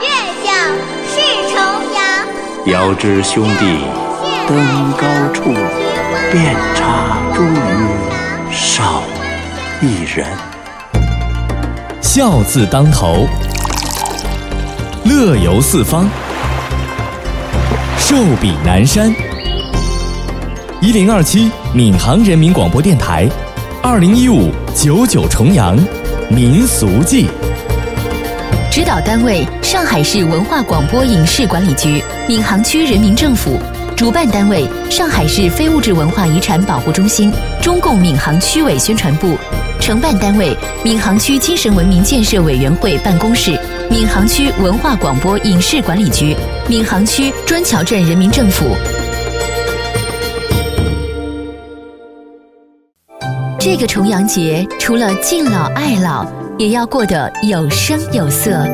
月下是重阳。遥知兄弟登高处，遍插茱萸少一人。笑字当头，乐游四方，寿比南山。一零二七闵行人民广播电台，二零一五九九重阳民俗记。指导单位：上海市文化广播影视管理局、闵行区人民政府；主办单位：上海市非物质文化遗产保护中心、中共闵行区委宣传部；承办单位：闵行区精神文明建设委员会办公室、闵行区文化广播影视管理局、闵行区砖桥镇人民政府。这个重阳节，除了敬老爱老，也要过得有声有色。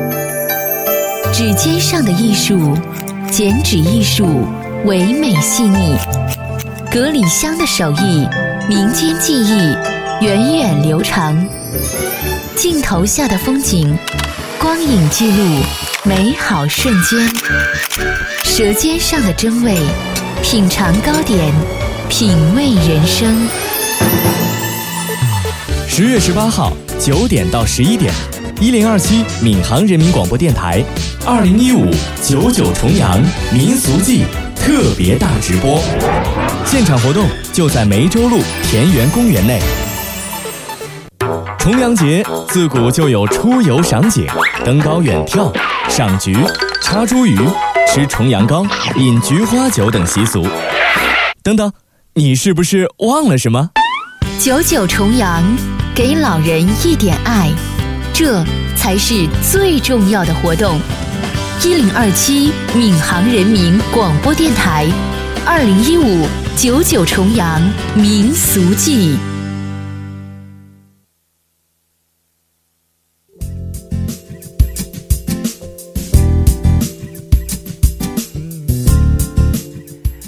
指尖上的艺术，剪纸艺术，唯美细腻；隔里香的手艺，民间技艺，源远流长。镜头下的风景，光影记录美好瞬间。舌尖上的真味，品尝糕点，品味人生。十月十八号九点到十一点，一零二七闵行人民广播电台，二零一五九九重阳民俗季特别大直播，现场活动就在梅州路田园公园内。重阳节自古就有出游赏景、登高远眺、赏菊、插茱萸、吃重阳糕、饮菊花酒等习俗。等等，你是不是忘了什么？九九重阳。给老人一点爱，这才是最重要的活动。一零二七闵行人民广播电台，二零一五九九重阳民俗记。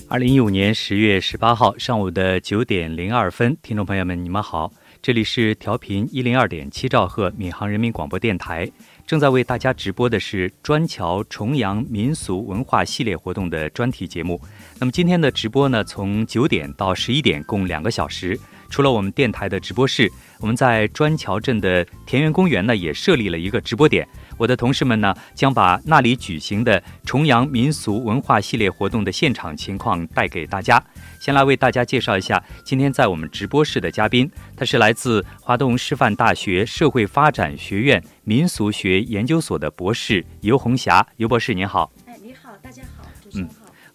二零一五年十月十八号上午的九点零二分，听众朋友们，你们好。这里是调频一零二点七兆赫闵行人民广播电台，正在为大家直播的是砖桥重阳民俗文化系列活动的专题节目。那么今天的直播呢，从九点到十一点，共两个小时。除了我们电台的直播室，我们在砖桥镇的田园公园呢，也设立了一个直播点。我的同事们呢，将把那里举行的重阳民俗文化系列活动的现场情况带给大家。先来为大家介绍一下今天在我们直播室的嘉宾，他是来自华东师范大学社会发展学院民俗学研究所的博士尤红霞。尤博士您好。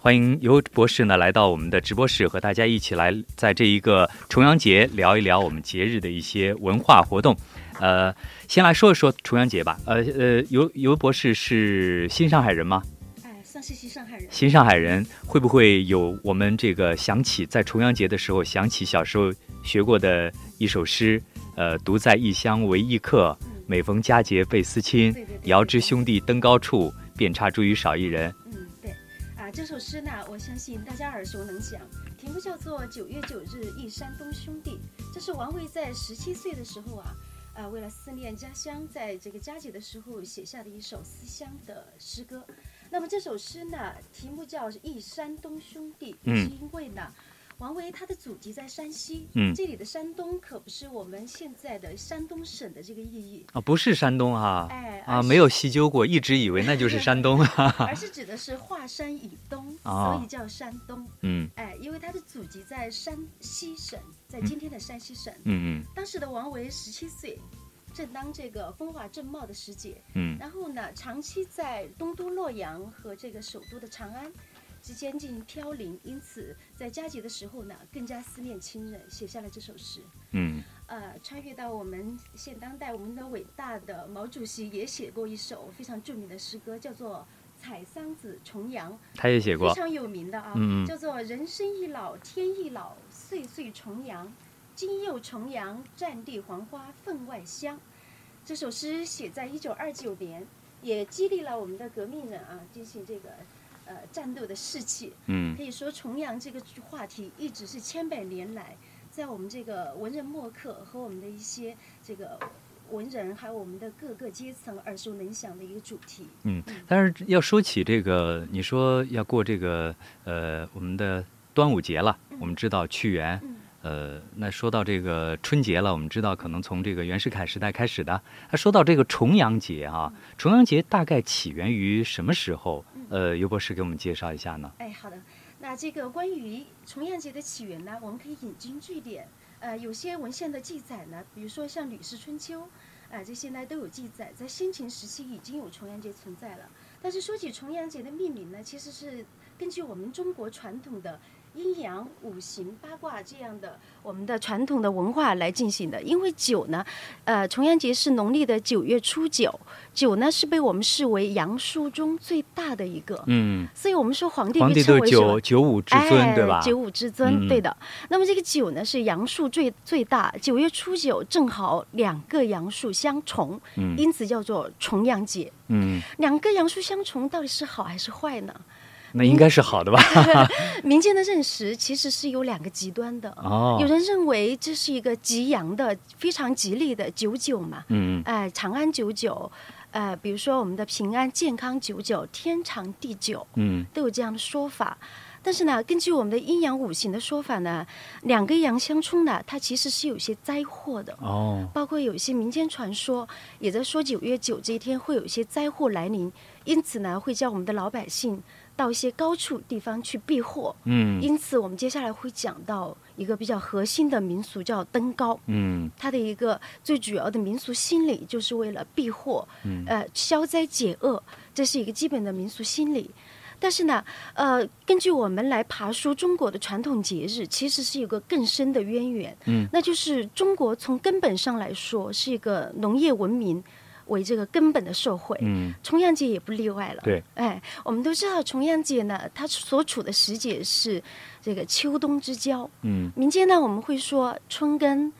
欢迎尤博士呢来到我们的直播室，和大家一起来在这一个重阳节聊一聊我们节日的一些文化活动。呃，先来说一说重阳节吧。呃呃，尤尤博士是新上海人吗？哎，算是新上海人。新上海人会不会有我们这个想起在重阳节的时候想起小时候学过的一首诗？呃，独在异乡为异客，每逢佳节倍思亲。遥知兄弟登高处，遍插茱萸少一人。这首诗呢，我相信大家耳熟能详，题目叫做《九月九日忆山东兄弟》。这是王维在十七岁的时候啊。呃，为了思念家乡，在这个佳节的时候写下的一首思乡的诗歌。那么这首诗呢，题目叫《忆山东兄弟》，是因为呢，王维他的祖籍在山西，嗯，这里的山东可不是我们现在的山东省的这个意义。啊，不是山东啊，哎啊，没有细究过，一直以为那就是山东啊，而是指的是华山以东，所以叫山东，嗯，哎，因为他的祖籍在山西省。在今天的山西省，嗯嗯，当时的王维十七岁，正当这个风华正茂的时节，嗯，然后呢，长期在东都洛阳和这个首都的长安之间进行飘零，因此在佳节的时候呢，更加思念亲人，写下了这首诗，嗯，呃，穿越到我们现当代，我们的伟大的毛主席也写过一首非常著名的诗歌，叫做《采桑子·重阳》，他也写过，非常有名的啊，嗯叫做“人生易老，天易老。”岁岁重阳，今又重阳，战地黄花分外香。这首诗写在一九二九年，也激励了我们的革命人啊，进行这个呃战斗的士气。嗯，可以说重阳这个话题一直是千百年来在我们这个文人墨客和我们的一些这个文人还有我们的各个阶层耳熟能详的一个主题。嗯，但是要说起这个，你说要过这个呃我们的端午节了，我们知道屈原。嗯呃，那说到这个春节了，我们知道可能从这个袁世凯时代开始的。那说到这个重阳节啊，重阳节大概起源于什么时候？呃，尤博士给我们介绍一下呢？哎，好的。那这个关于重阳节的起源呢，我们可以引经据典。呃，有些文献的记载呢，比如说像《吕氏春秋》，啊，这些呢都有记载，在先秦时期已经有重阳节存在了。但是说起重阳节的命名呢，其实是根据我们中国传统的。阴阳五行八卦这样的我们的传统的文化来进行的，因为九呢，呃，重阳节是农历的九月初九，九呢是被我们视为阳数中最大的一个，嗯，所以我们说皇帝皇帝都九九五之尊，对吧？九五之尊，对的。那么这个九呢是阳数最最大，九月初九正好两个阳数相重，嗯，因此叫做重阳节。嗯，两个阳数相重到底是好还是坏呢？那应该是好的吧？民间的认识其实是有两个极端的。哦，有人认为这是一个吉阳的、非常吉利的九九嘛。嗯哎，长安九九，呃，比如说我们的平安健康九九，天长地久。嗯，都有这样的说法。但是呢，根据我们的阴阳五行的说法呢，两个阳相冲呢，它其实是有些灾祸的。哦，包括有一些民间传说也在说九月九这一天会有一些灾祸来临，因此呢，会叫我们的老百姓。到一些高处地方去避祸，嗯，因此我们接下来会讲到一个比较核心的民俗，叫登高，嗯，它的一个最主要的民俗心理就是为了避祸，嗯，呃，消灾解厄，这是一个基本的民俗心理。但是呢，呃，根据我们来爬书中国的传统节日，其实是有个更深的渊源，嗯，那就是中国从根本上来说是一个农业文明。为这个根本的社会，嗯，重阳节也不例外了。对，哎，我们都知道重阳节呢，它所处的时节是这个秋冬之交。嗯，民间呢，我们会说春耕、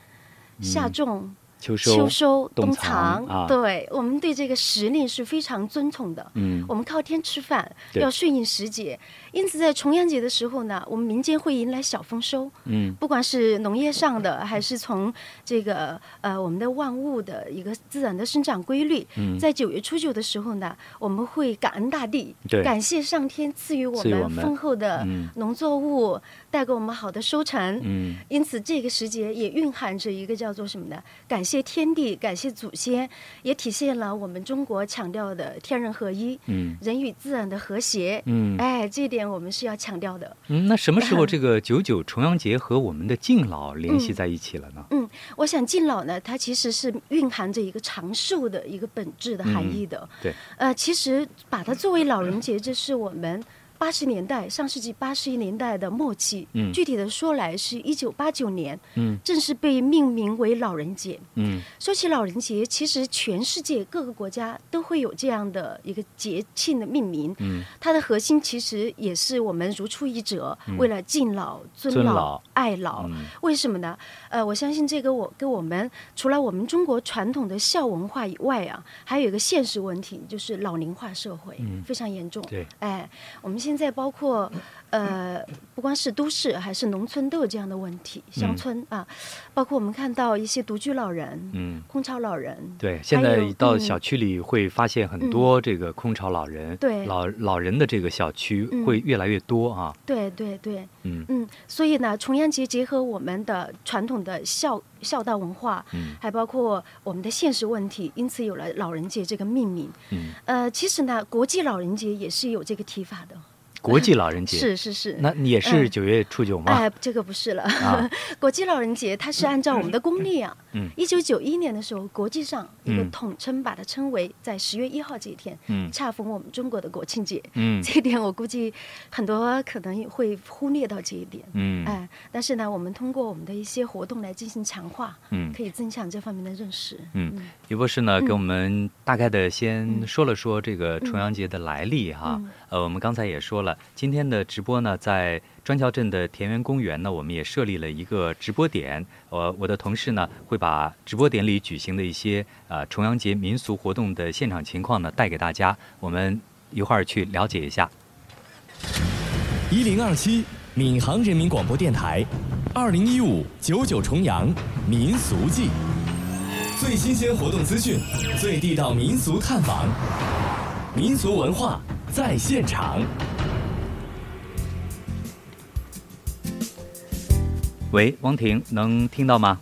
夏种。秋收、秋收、冬藏啊，对我们对这个时令是非常尊崇的。嗯，我们靠天吃饭，要顺应时节，因此在重阳节的时候呢，我们民间会迎来小丰收。嗯，不管是农业上的，还是从这个呃我们的万物的一个自然的生长规律，嗯在九月初九的时候呢，我们会感恩大地，对感谢上天赐予我们丰厚的农作物，带给我们好的收成。嗯，因此这个时节也蕴含着一个叫做什么呢？感谢。天地，感谢祖先，也体现了我们中国强调的天人合一，嗯，人与自然的和谐，嗯，哎，这一点我们是要强调的。嗯，那什么时候这个九九重阳节和我们的敬老联系在一起了呢？嗯，我想敬老呢，它其实是蕴含着一个长寿的一个本质的含义的。对，呃，其实把它作为老人节，这是我们。八十年代，上世纪八十年代的末期，嗯，具体的说来是一九八九年，嗯，正式被命名为老人节，嗯。说起老人节，其实全世界各个国家都会有这样的一个节庆的命名，嗯，它的核心其实也是我们如出一辙，为了敬老、尊老、爱老。为什么呢？呃，我相信这个我跟我们除了我们中国传统的孝文化以外啊，还有一个现实问题，就是老龄化社会非常严重。对，哎，我们现现在包括，呃，不光是都市还是农村都有这样的问题，乡村啊，包括我们看到一些独居老人，嗯，空巢老人，对，现在到小区里会发现很多这个空巢老人，对，老老人的这个小区会越来越多啊，对对对，嗯。嗯，所以呢，重阳节结合我们的传统的孝孝道文化，嗯，还包括我们的现实问题，因此有了老人节这个命名，嗯，呃，其实呢，国际老人节也是有这个提法的。国际老人节。是是是，那也是九月初九吗？哎，这个不是了。国际老人节它是按照我们的公历啊，嗯，一九九一年的时候，国际上一个统称把它称为在十月一号这一天，嗯，恰逢我们中国的国庆节，嗯，这一点我估计很多可能会忽略到这一点，嗯，哎，但是呢，我们通过我们的一些活动来进行强化，嗯，可以增强这方面的认识。嗯，于博士呢，给我们大概的先说了说这个重阳节的来历哈，呃，我们刚才也说了，今天的。直播呢，在砖桥镇的田园公园呢，我们也设立了一个直播点。我我的同事呢，会把直播点里举行的一些呃重阳节民俗活动的现场情况呢，带给大家。我们一会儿去了解一下。一零二七闵行人民广播电台，二零一五九九重阳民俗季。最新鲜活动资讯，最地道民俗探访，民俗文化在现场。喂，汪婷，能听到吗？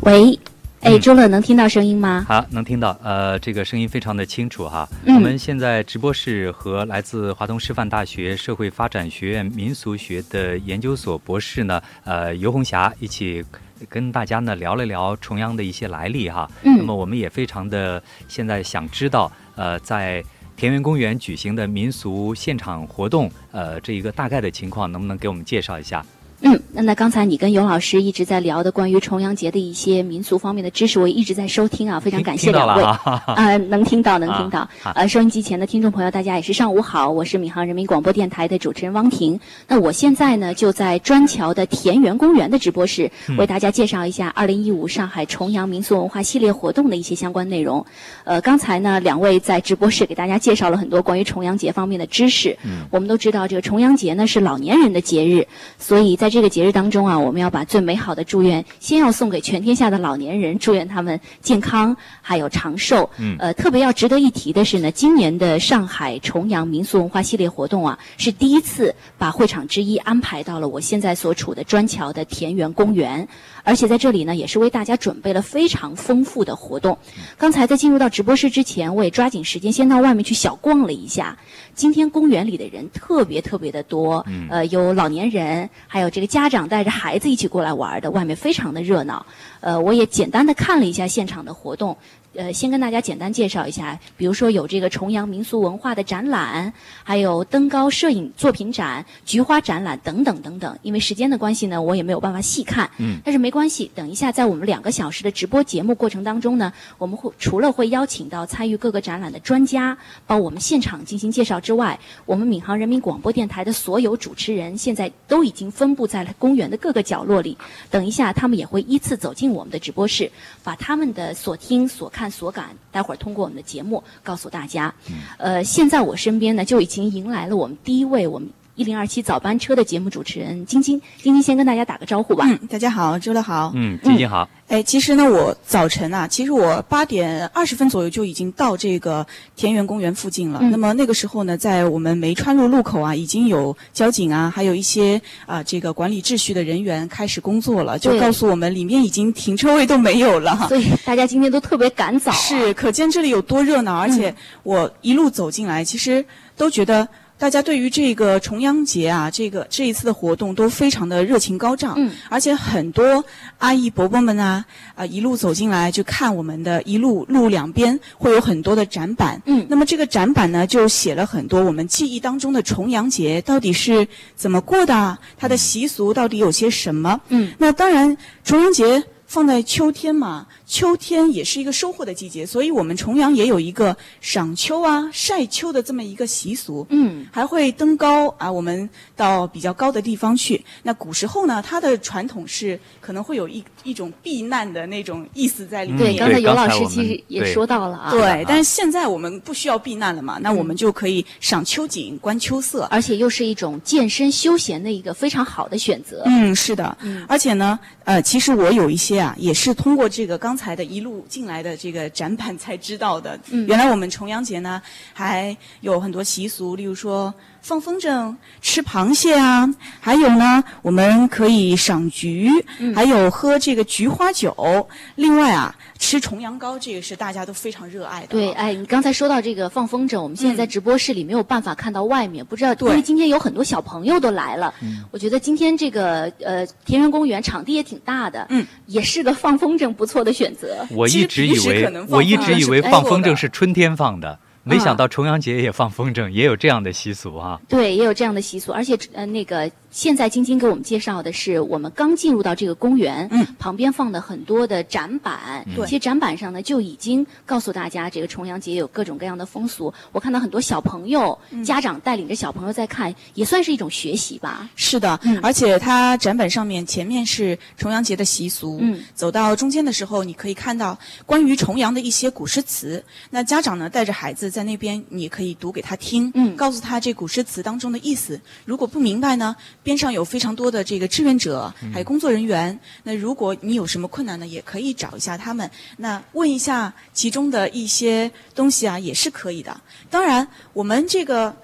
喂，哎，嗯周乐能听到声音吗？好，能听到，呃，这个声音非常的清楚哈。嗯我们现在直播室和来自华东师范大学社会发展学院民俗学的研究所博士呢，呃，尤红霞一起跟大家呢聊了聊重阳的一些来历哈。嗯那么我们也非常的现在想知道，呃，在田园公园举行的民俗现场活动，呃，这一个大概的情况，能不能给我们介绍一下？嗯，那那刚才你跟尤老师一直在聊的关于重阳节的一些民俗方面的知识，我也一直在收听啊，非常感谢两位。啊、能听到，能听到。啊呃，收音机前的听众朋友，大家也是上午好，我是闵行人民广播电台的主持人汪婷。那我现在呢，就在砖桥的田园公园的直播室，嗯为大家介绍一下二零一五上海重阳民俗文化系列活动的一些相关内容。呃，刚才呢，两位在直播室给大家介绍了很多关于重阳节方面的知识。嗯我们都知道，这个重阳节呢是老年人的节日，所以在这个节日当中啊，我们要把最美好的祝愿先要送给全天下的老年人，祝愿他们健康还有长寿。嗯呃，特别要值得一提的是呢，今年的上海重阳民俗文化系列活动啊，是第一次把会场之一安排到了我现在所处的砖桥的田园公园，而且在这里呢，也是为大家准备了非常丰富的活动。刚才在进入到直播室之前，我也抓紧时间先到外面去小逛了一下。今天公园里的人特别特别的多，嗯呃，有老年人，还有这个家长带着孩子一起过来玩的，外面非常的热闹。呃，我也简单的看了一下现场的活动。呃，先跟大家简单介绍一下，比如说有这个重阳民俗文化的展览，还有登高摄影作品展、菊花展览等等等等。因为时间的关系呢，我也没有办法细看。嗯但是没关系，等一下在我们两个小时的直播节目过程当中呢，我们会除了会邀请到参与各个展览的专家帮我们现场进行介绍之外，我们闵行人民广播电台的所有主持人现在都已经分布在了公园的各个角落里。等一下，他们也会依次走进我们的直播室，把他们的所听、所看、所感，待会儿通过我们的节目告诉大家。呃，现在我身边呢就已经迎来了我们第一位我们一零二七早班车的节目主持人晶晶。晶晶先跟大家打个招呼吧。嗯，大家好，周乐好。嗯，晶晶好。哎，其实呢，我早晨啊，其实我八点二十分左右就已经到这个田园公园附近了。嗯那么那个时候呢，在我们梅川路路口啊，已经有交警啊，还有一些啊这个管理秩序的人员开始工作了，就告诉我们里面已经停车位都没有了。所以大家今天都特别赶早、啊。是，可见这里有多热闹，而且我一路走进来，其实都觉得。大家对于这个重阳节啊，这个这一次的活动都非常的热情高涨，嗯，而且很多阿姨伯伯们啊，啊一路走进来就看我们的，一路路两边会有很多的展板，嗯。那么这个展板呢就写了很多我们记忆当中的重阳节到底是怎么过的啊，它的习俗到底有些什么，嗯，那当然重阳节。放在秋天嘛，秋天也是一个收获的季节，所以我们重阳也有一个赏秋啊、晒秋的这么一个习俗。嗯，还会登高啊，我们到比较高的地方去。那古时候呢，它的传统是可能会有一一种避难的那种意思在里面。对，嗯刚才尤老师其实也说到了啊。对，但是现在我们不需要避难了嘛，那我们就可以赏秋景、观秋色。而且又是一种健身休闲的一个非常好的选择。嗯，是的，嗯而且呢，呃，其实我有一些啊，也是通过这个刚才的一路进来的这个展板才知道的。嗯原来我们重阳节呢，还有很多习俗，例如说放风筝、吃螃蟹啊，还有呢，我们可以赏菊，嗯还有喝这个菊花酒。另外啊，吃重阳糕，这个是大家都非常热爱的。对，哎，你刚才说到这个放风筝，我们现在在直播室里没有办法看到外面，不知道因为今天有很多小朋友都来了。我觉得今天这个呃田园公园场地也挺大的，嗯，也是个放风筝不错的选择。我一直以为我一直以为放风筝是春天放的，没想到重阳节也放风筝，也有这样的习俗啊。对，也有这样的习俗，而且呃，那个现在晶晶给我们介绍的是，我们刚进入到这个公园，嗯，旁边放的很多的展板，对其实展板上呢就已经告诉大家，这个重阳节有各种各样的风俗。我看到很多小朋友、嗯家长带领着小朋友在看，也算是一种学习吧。是的，嗯而且它展板上面前面是重阳节的习俗，嗯走到中间的时候，你可以看到关于重阳的一些古诗词。那家长呢带着孩子在那边，你可以读给他听，嗯告诉他这古诗词当中的意思。如果不明白呢，边上有非常多的这个志愿者，还有工作人员。那如果你有什么困难呢，也可以找一下他们，那问一下其中的一些东西啊，也是可以的。当然，我们这个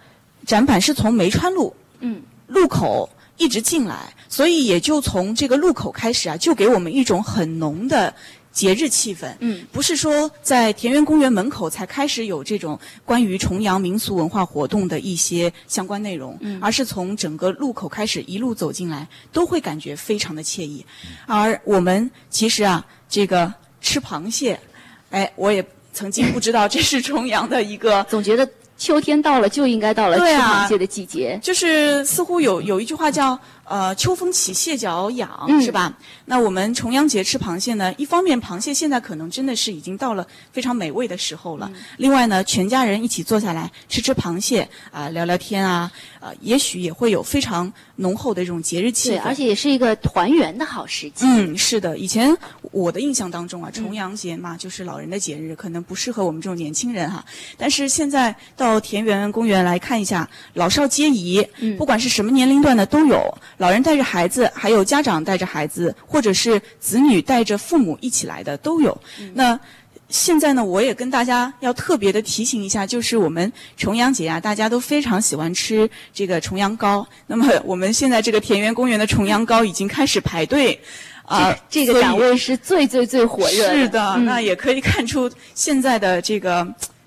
展板是从梅川路嗯路口一直进来，所以也就从这个路口开始啊，就给我们一种很浓的节日气氛。嗯，不是说在田园公园门口才开始有这种关于重阳民俗文化活动的一些相关内容，嗯而是从整个路口开始一路走进来，都会感觉非常的惬意。而我们其实啊，这个吃螃蟹，哎，我也曾经不知道这是重阳的一个 总觉得秋天到了就应该到了吃螃蟹的季节。就是似乎有有一句话叫呃“秋风起，蟹脚痒”，嗯。是吧？那我们重阳节吃螃蟹呢，一方面螃蟹现在可能真的是已经到了非常美味的时候了，嗯。另外呢，全家人一起坐下来吃吃螃蟹啊、聊聊天啊，呃，也许也会有非常浓厚的这种节日气对，氛。而且也是一个团圆的好时机。嗯，是的，以前我的印象当中啊，重阳节嘛，就是老人的节日，可能不适合我们这种年轻人哈。但是现在到田园公园来看一下，老少皆宜，嗯不管是什么年龄段的都有，老人带着孩子，还有家长带着孩子，或者是子女带着父母一起来的都有。那现在呢，我也跟大家要特别的提醒一下，就是我们重阳节啊，大家都非常喜欢吃这个重阳糕。那么我们现在这个田园公园的重阳糕已经开始排队。啊，这个所以档位是最最最火热的。是的，嗯那也可以看出现在的这个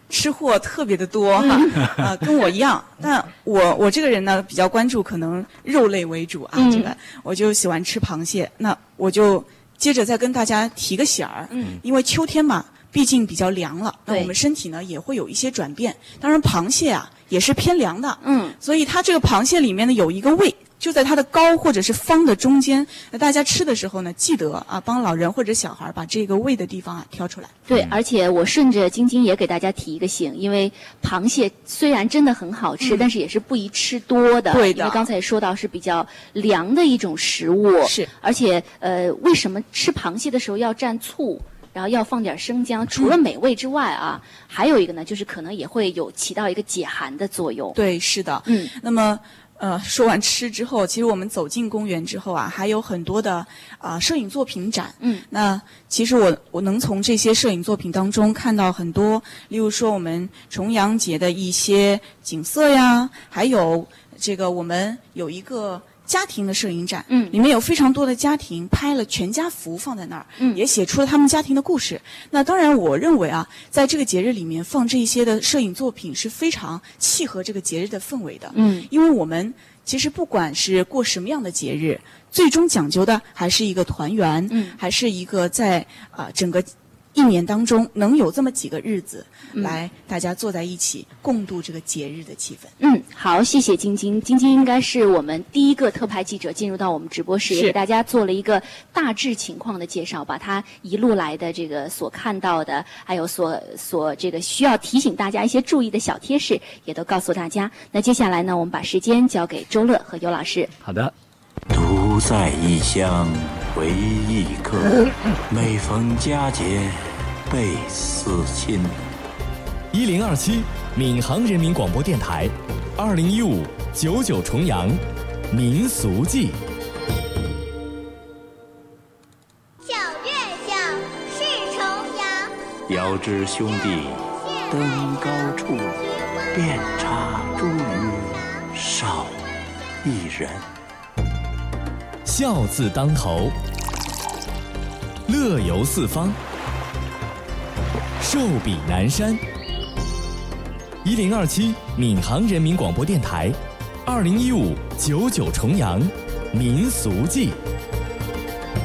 吃货特别的多哈，嗯 啊，跟我一样。但我我这个人呢，比较关注可能肉类为主啊，嗯这个我就喜欢吃螃蟹。那我就接着再跟大家提个醒儿，嗯，因为秋天嘛，毕竟比较凉了，那我们身体呢也会有一些转变。当然，螃蟹啊也是偏凉的，嗯，所以它这个螃蟹里面呢有一个胃，就在它的膏或者是方的中间。那大家吃的时候呢，记得啊，帮老人或者小孩把这个胃的地方啊挑出来。对，而且我顺着晶晶也给大家提一个醒，因为螃蟹虽然真的很好吃，嗯但是也是不宜吃多的。对的因为刚才也说到是比较凉的一种食物。是，而且呃，为什么吃螃蟹的时候要蘸醋？然后要放点生姜，除了美味之外啊，还有一个呢，就是可能也会有起到一个解寒的作用。对，是的。嗯，那么。呃，说完吃之后，其实我们走进公园之后啊，还有很多的啊、摄影作品展。嗯，那其实我我能从这些摄影作品当中看到很多，例如说我们重阳节的一些景色呀，还有这个我们有一个家庭的摄影展，嗯里面有非常多的家庭拍了全家福放在那儿，嗯也写出了他们家庭的故事。那当然，我认为啊，在这个节日里面放这一些的摄影作品是非常契合这个节日的氛围的。嗯，因为我们其实不管是过什么样的节日，最终讲究的还是一个团圆，嗯还是一个在啊、整个一年当中能有这么几个日子，嗯来大家坐在一起共度这个节日的气氛。嗯，好，谢谢晶晶。晶晶应该是我们第一个特派记者进入到我们直播室，也给大家做了一个大致情况的介绍，把他一路来的这个所看到的，还有所所这个需要提醒大家一些注意的小贴士，也都告诉大家。那接下来呢，我们把时间交给周乐和尤老师。好的，独在异乡为异客，每逢佳节倍思亲。一零二七闵行人民广播电台，二零一五九九重阳民俗记。小月下是重阳，遥知兄弟登高处，遍插茱萸少一人。笑字当头，乐游四方，寿比南山。一零二七闵行人民广播电台，二零一五九九重阳民俗记。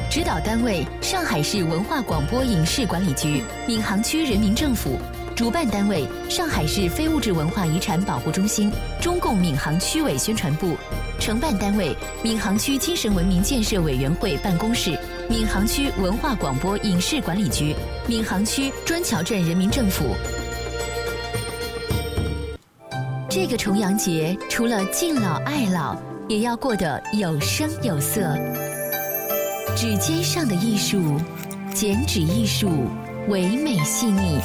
指导单位：上海市文化广播影视管理局、闵行区人民政府；主办单位：上海市非物质文化遗产保护中心、中共闵行区委宣传部；承办单位：闵行区精神文明建设委员会办公室、闵行区文化广播影视管理局、闵行区砖桥镇人民政府。这个重阳节，除了敬老爱老，也要过得有声有色。指尖上的艺术，剪纸艺术，唯美细腻；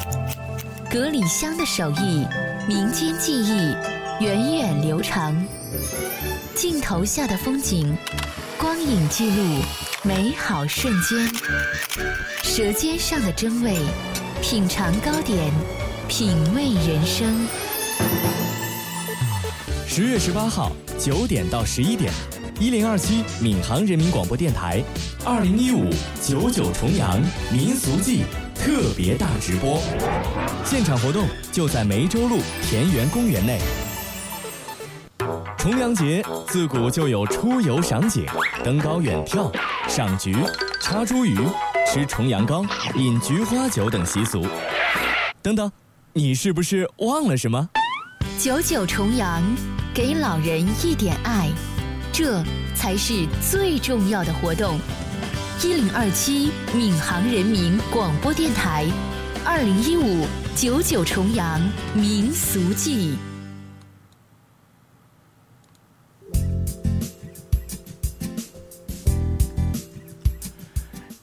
隔里香的手艺，民间技艺，源远流长。镜头下的风景，光影记录美好瞬间。舌尖上的真味，品尝糕点，品味人生。十月十八号九点到十一点，一零二七闵行人民广播电台，二零一五九九重阳民俗季特别大直播，现场活动就在梅州路田园公园内。重阳节自古就有出游赏景、登高远眺、赏菊、插茱萸、吃重阳糕、饮菊花酒等习俗。等等，你是不是忘了什么？九九重阳，给老人一点爱，这才是最重要的活动。一零二七闵行人民广播电台，二零一五九九重阳民俗季。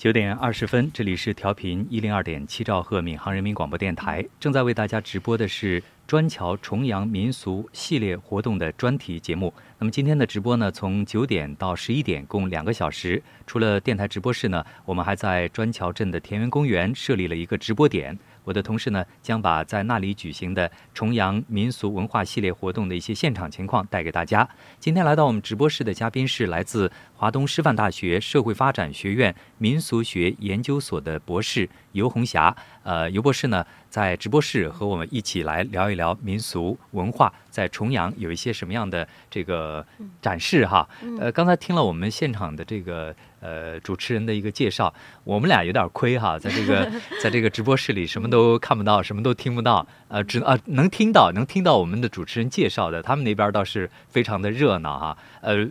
九点二十分，这里是调频一零二点七兆赫闵行人民广播电台，正在为大家直播的是砖桥重阳民俗系列活动的专题节目。那么今天的直播呢，从九点到十一点，共两个小时。除了电台直播室呢，我们还在砖桥镇的田园公园设立了一个直播点。我的同事呢，将把在那里举行的重阳民俗文化系列活动的一些现场情况带给大家。今天来到我们直播室的嘉宾是来自华东师范大学社会发展学院民俗学研究所的博士尤红霞。呃，尤博士呢，在直播室和我们一起来聊一聊民俗文化在重阳有一些什么样的这个展示哈。呃，刚才听了我们现场的这个。呃，主持人的一个介绍，我们俩有点亏哈，在这个在这个直播室里什么都看不到，什么都听不到，呃，只啊能听到，能听到我们的主持人介绍的，他们那边倒是非常的热闹哈。呃，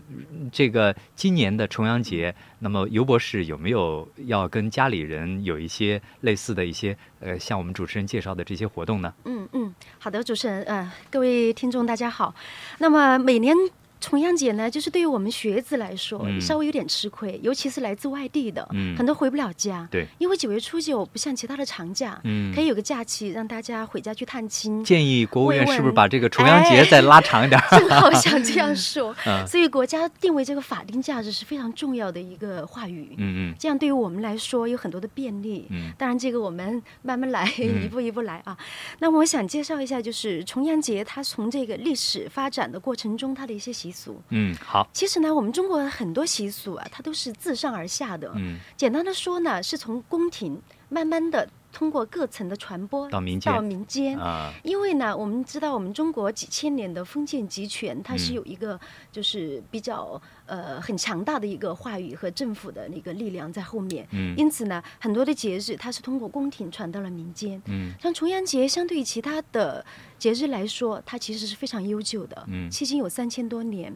这个今年的重阳节，那么尤博士有没有要跟家里人有一些类似的一些呃，像我们主持人介绍的这些活动呢？嗯嗯，好的，主持人，呃，各位听众大家好，那么每年。重阳节呢，就是对于我们学子来说，稍微有点吃亏，尤其是来自外地的，很多回不了家。对，因为九月初九不像其他的长假，可以有个假期让大家回家去探亲。建议国务院是不是把这个重阳节再拉长一点？正好想这样说，所以国家定为这个法定假日是非常重要的一个话语。嗯嗯，这样对于我们来说有很多的便利。嗯，当然这个我们慢慢来，一步一步来啊。那我想介绍一下，就是重阳节它从这个历史发展的过程中它的一些习俗。嗯，好。其实呢，我们中国很多习俗啊，它都是自上而下的。嗯，简单的说呢，是从宫廷慢慢的通过各层的传播到民间。到民间啊，因为呢，我们知道我们中国几千年的封建集权，它是有一个就是比较呃很强大的一个话语和政府的那个力量在后面。嗯，因此呢，很多的节日它是通过宫廷传到了民间。嗯，像重阳节，相对于其他的节日来说，它其实是非常悠久的。嗯，迄今有三千多年。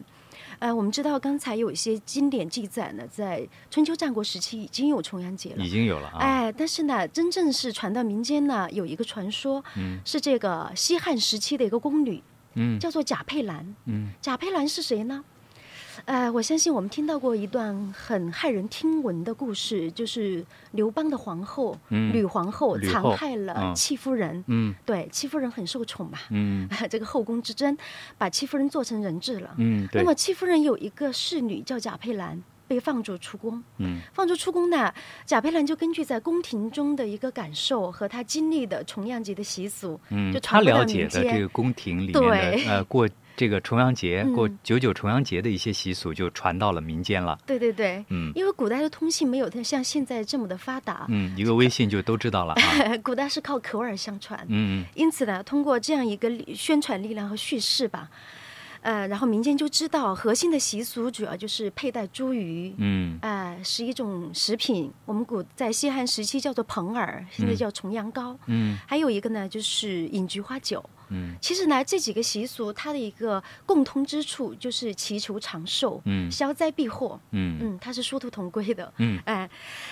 呃，我们知道刚才有一些经典记载呢，在春秋战国时期已经有重阳节了，已经有了啊。哎，但是呢，真正是传到民间呢，有一个传说，嗯，是这个西汉时期的一个宫女，嗯，叫做贾佩兰，嗯，贾佩兰是谁呢？呃，我相信我们听到过一段很骇人听闻的故事，就是刘邦的皇后吕皇后残害了戚夫人。嗯，对，戚夫人很受宠嘛。嗯，这个后宫之争把戚夫人做成人质了。嗯，那么戚夫人有一个侍女叫贾佩兰，被放逐出宫。嗯，放逐出宫呢，贾佩兰就根据在宫廷中的一个感受和她经历的重阳节的习俗，嗯，就她了解的这个宫廷里面的呃过。这个重阳节过九九重阳节的一些习俗就传到了民间了。对对对，嗯，因为古代的通信没有像现在这么的发达，嗯，一个微信就都知道了。古代是靠口耳相传，嗯，因此呢，通过这样一个宣传力量和叙事吧。呃，然后民间就知道核心的习俗主要就是佩戴茱萸，嗯，哎，是一种食品。我们古在西汉时期叫做蓬耳，现在叫重阳糕，嗯，还有一个呢就是饮菊花酒，嗯，其实呢这几个习俗它的一个共通之处就是祈求长寿，嗯，消灾避祸，嗯。嗯，它是殊途同归的，嗯，哎，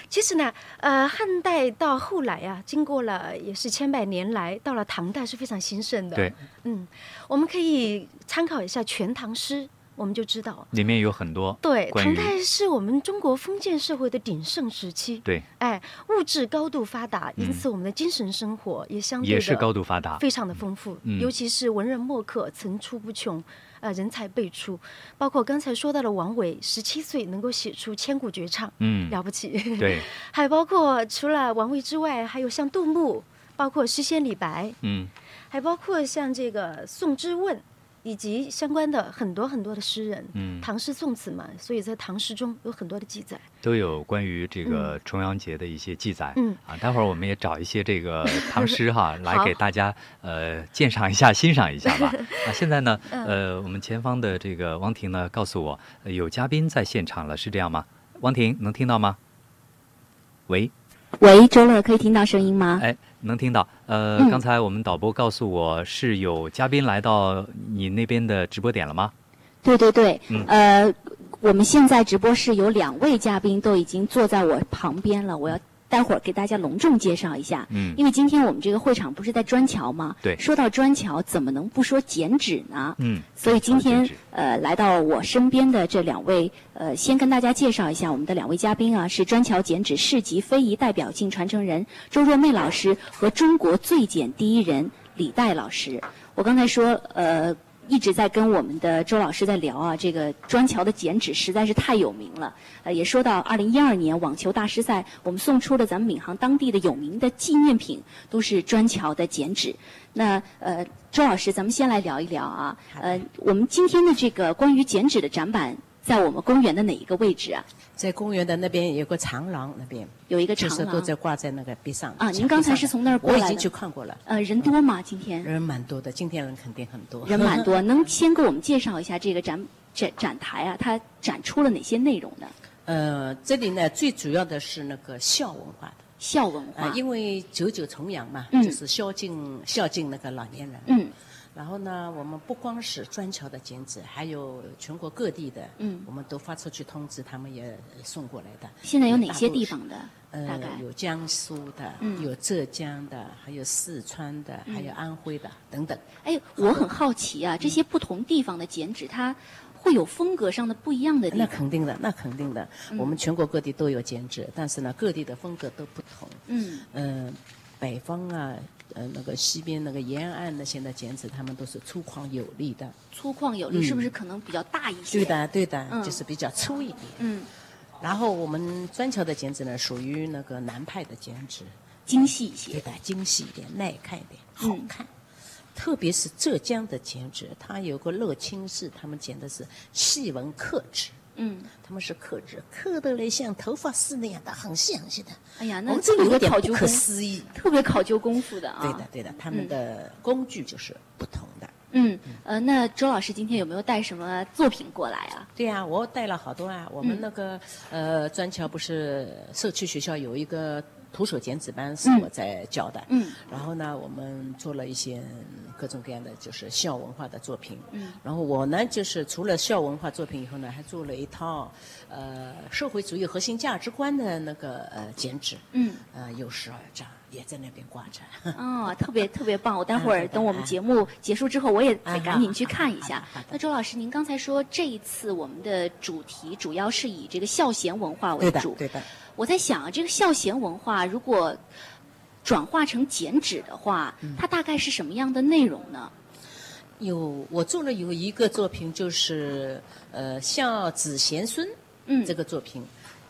其实呢，呃，汉代到后来啊，经过了也是千百年来，到了唐代是非常兴盛的，对，嗯，我们可以参考一下。《全唐诗》我们就知道，里面有很多对，唐代是我们中国封建社会的鼎盛时期。对，哎，物质高度发达，因此我们的精神生活也相对的也是高度发达。非常的丰富，嗯尤其是文人墨客层出不穷，呃，人才辈出。包括刚才说到的王维，十七岁能够写出千古绝唱，嗯，了不起。对，还包括除了王维之外，还有像杜牧，包括诗仙李白，嗯还包括像这个宋之问，以及相关的很多很多的诗人。嗯，唐诗宋词嘛，所以在唐诗中有很多的记载。都有关于这个重阳节的一些记载。嗯啊，待会儿我们也找一些这个 唐诗哈，来给大家呃鉴赏一下、欣赏一下吧。啊，现在呢，嗯呃，我们前方的这个汪婷呢告诉我、呃有嘉宾在现场了，是这样吗？汪婷能听到吗？喂，喂，周乐，可以听到声音吗？哎，能听到。呃，嗯刚才我们导播告诉我是有嘉宾来到你那边的直播点了吗？对对对，嗯呃，我们现在直播室有两位嘉宾都已经坐在我旁边了，我要待会儿给大家隆重介绍一下。嗯因为今天我们这个会场不是在砖桥吗？对说到砖桥，怎么能不说剪纸呢？嗯，所以今天呃来到我身边的这两位，呃，先跟大家介绍一下我们的两位嘉宾啊，是砖桥剪纸市级非遗代表性传承人周若妹老师和中国最剪第一人李代老师。我刚才说，呃。一直在跟我们的周老师在聊啊，这个砖桥的剪纸实在是太有名了。呃，也说到二零一二年网球大师赛，我们送出了咱们闵行当地的有名的纪念品，都是砖桥的剪纸。那呃，周老师，咱们先来聊一聊啊。呃，我们今天的这个关于剪纸的展板，在我们公园的哪一个位置啊？在公园的那边有个长廊，那边有一个就是长廊都在挂在那个壁上啊。您刚才是从那儿过来的？我已经去看过了。呃，人多吗？今天人蛮多的，今天人肯定很多。人蛮多，能先给我们介绍一下这个展展展台啊？它展出了哪些内容呢？呃，这里呢最主要的是那个孝文化的。孝文化，啊，因为九九重阳嘛，嗯就是孝敬孝敬那个老年人。嗯。然后呢，我们不光是砖桥的剪纸，还有全国各地的，嗯，我们都发出去通知，他们也送过来的。现在有哪些地方的？呃大概，有江苏的，嗯有浙江的，还有四川的，还有安徽的等等。哎，我很好奇啊，这些不同地方的剪纸，它会有风格上的不一样的地方那。肯定的，那肯定的。嗯我们全国各地都有剪纸，但是呢，各地的风格都不同。嗯嗯、北方啊，呃，那个西边那个沿岸那些的剪纸，他们都是粗犷有力的。粗犷有力，嗯是不是可能比较大一些？对。的，对的，嗯就是比较粗一点。嗯，然后我们砖桥的剪纸呢，属于那个南派的剪纸，精细一些。对的，精细一点，耐看一点，嗯好看。特别是浙江的剪纸，它有个乐清市，他们剪的是细纹刻纸，嗯，他们是刻制，刻的嘞像头发丝那样的，很细很细的。哎呀，那我们这有点不可，思议。特别考究功夫的啊。对的，对的，他们的工具就是不同的。嗯，呃，那周老师今天有没有带什么作品过来啊？对呀、我带了好多啊。我们那个、呃，砖桥不是社区学校有一个徒手剪纸班，是嗯我在教的。嗯。然后呢，我们做了一些各种各样的就是校文化的作品。嗯。然后我呢，就是除了校文化作品以后呢，还做了一套呃社会主义核心价值观的那个呃剪纸。嗯。呃，有十二张，也在那边挂着。哦，特别 特别棒！我待会儿等我们节目结束之后，我也得啊赶紧去看一下。那周老师，您刚才说这一次我们的主题主要是以这个孝贤文化为对的主，，对的。我在想啊，这个孝贤文化如果转化成剪纸的话，嗯它大概是什么样的内容呢？有我做了有一个作品，就是呃孝子贤孙，嗯这个作品，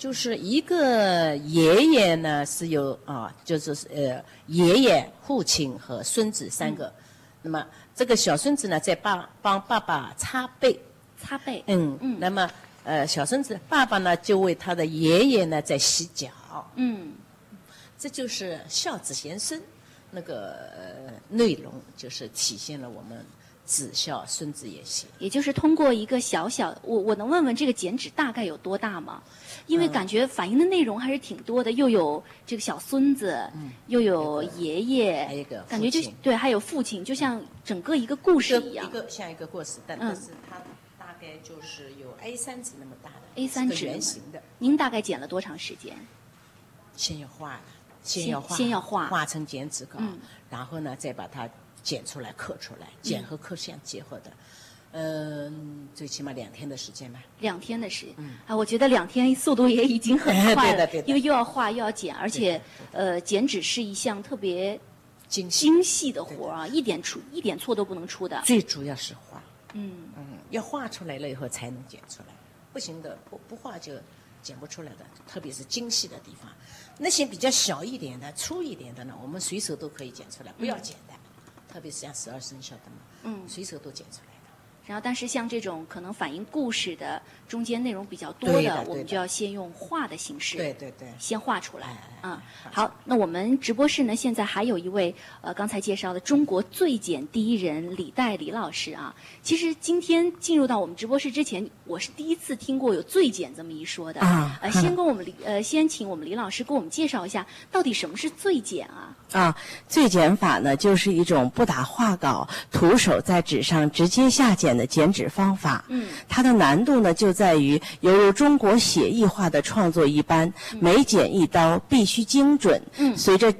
就是一个爷爷呢是有啊，就是呃爷爷、父亲和孙子三个，那么这个小孙子呢在帮帮爸爸擦背，擦背。嗯嗯那么呃小孙子爸爸呢就为他的爷爷呢在洗脚，嗯这就是孝子贤孙那个、呃、内容，就是体现了我们子孝孙子也行。也就是通过一个小小，我我能问问这个剪纸大概有多大吗？因为感觉反映的内容还是挺多的，又有这个小孙子，又有爷爷，嗯还有一个感觉就对，还有父亲，就像整个一个故事一样一。个像一个故事，但嗯但是它大概就是有 A 三纸那么大的 A 三纸圆形的，您大概剪了多长时间？先要画了，先先要画，先要画画成剪纸稿嗯，然后呢再把它剪出来刻出来，剪和刻相结合的。嗯，最起码两天的时间吧。两天的时间，啊，我觉得两天速度也已经很快了，对的对的因为又要画又要剪，而且呃，剪纸是一项特别精精细的活儿啊，一点出一点错都不能出的。最主要是画，嗯，嗯，要画出来了以后才能剪出来，不行的不不画就剪不出来的，特别是精细的地方。那些比较小一点的、粗一点的呢，我们随手都可以剪出来，不要剪的。特别是像十二生肖的嘛，嗯随手都剪出来的。然后，但是像这种可能反映故事的，中间内容比较多的，的我们就要先用画的形式，对对对先画出来哎。啊、画出来好，那我们直播室呢，现在还有一位呃，刚才介绍的中国最简第一人李代李老师啊。其实今天进入到我们直播室之前，我是第一次听过有最简这么一说的。啊呃，先跟我们李呃，先请我们李老师给我们介绍一下，到底什么是最简啊？啊，最简法呢，就是一种不打画稿、徒手在纸上直接下剪的剪纸方法。嗯，它的难度呢，就在于犹如中国写意画的创作一般，每剪一刀必须精准。嗯随着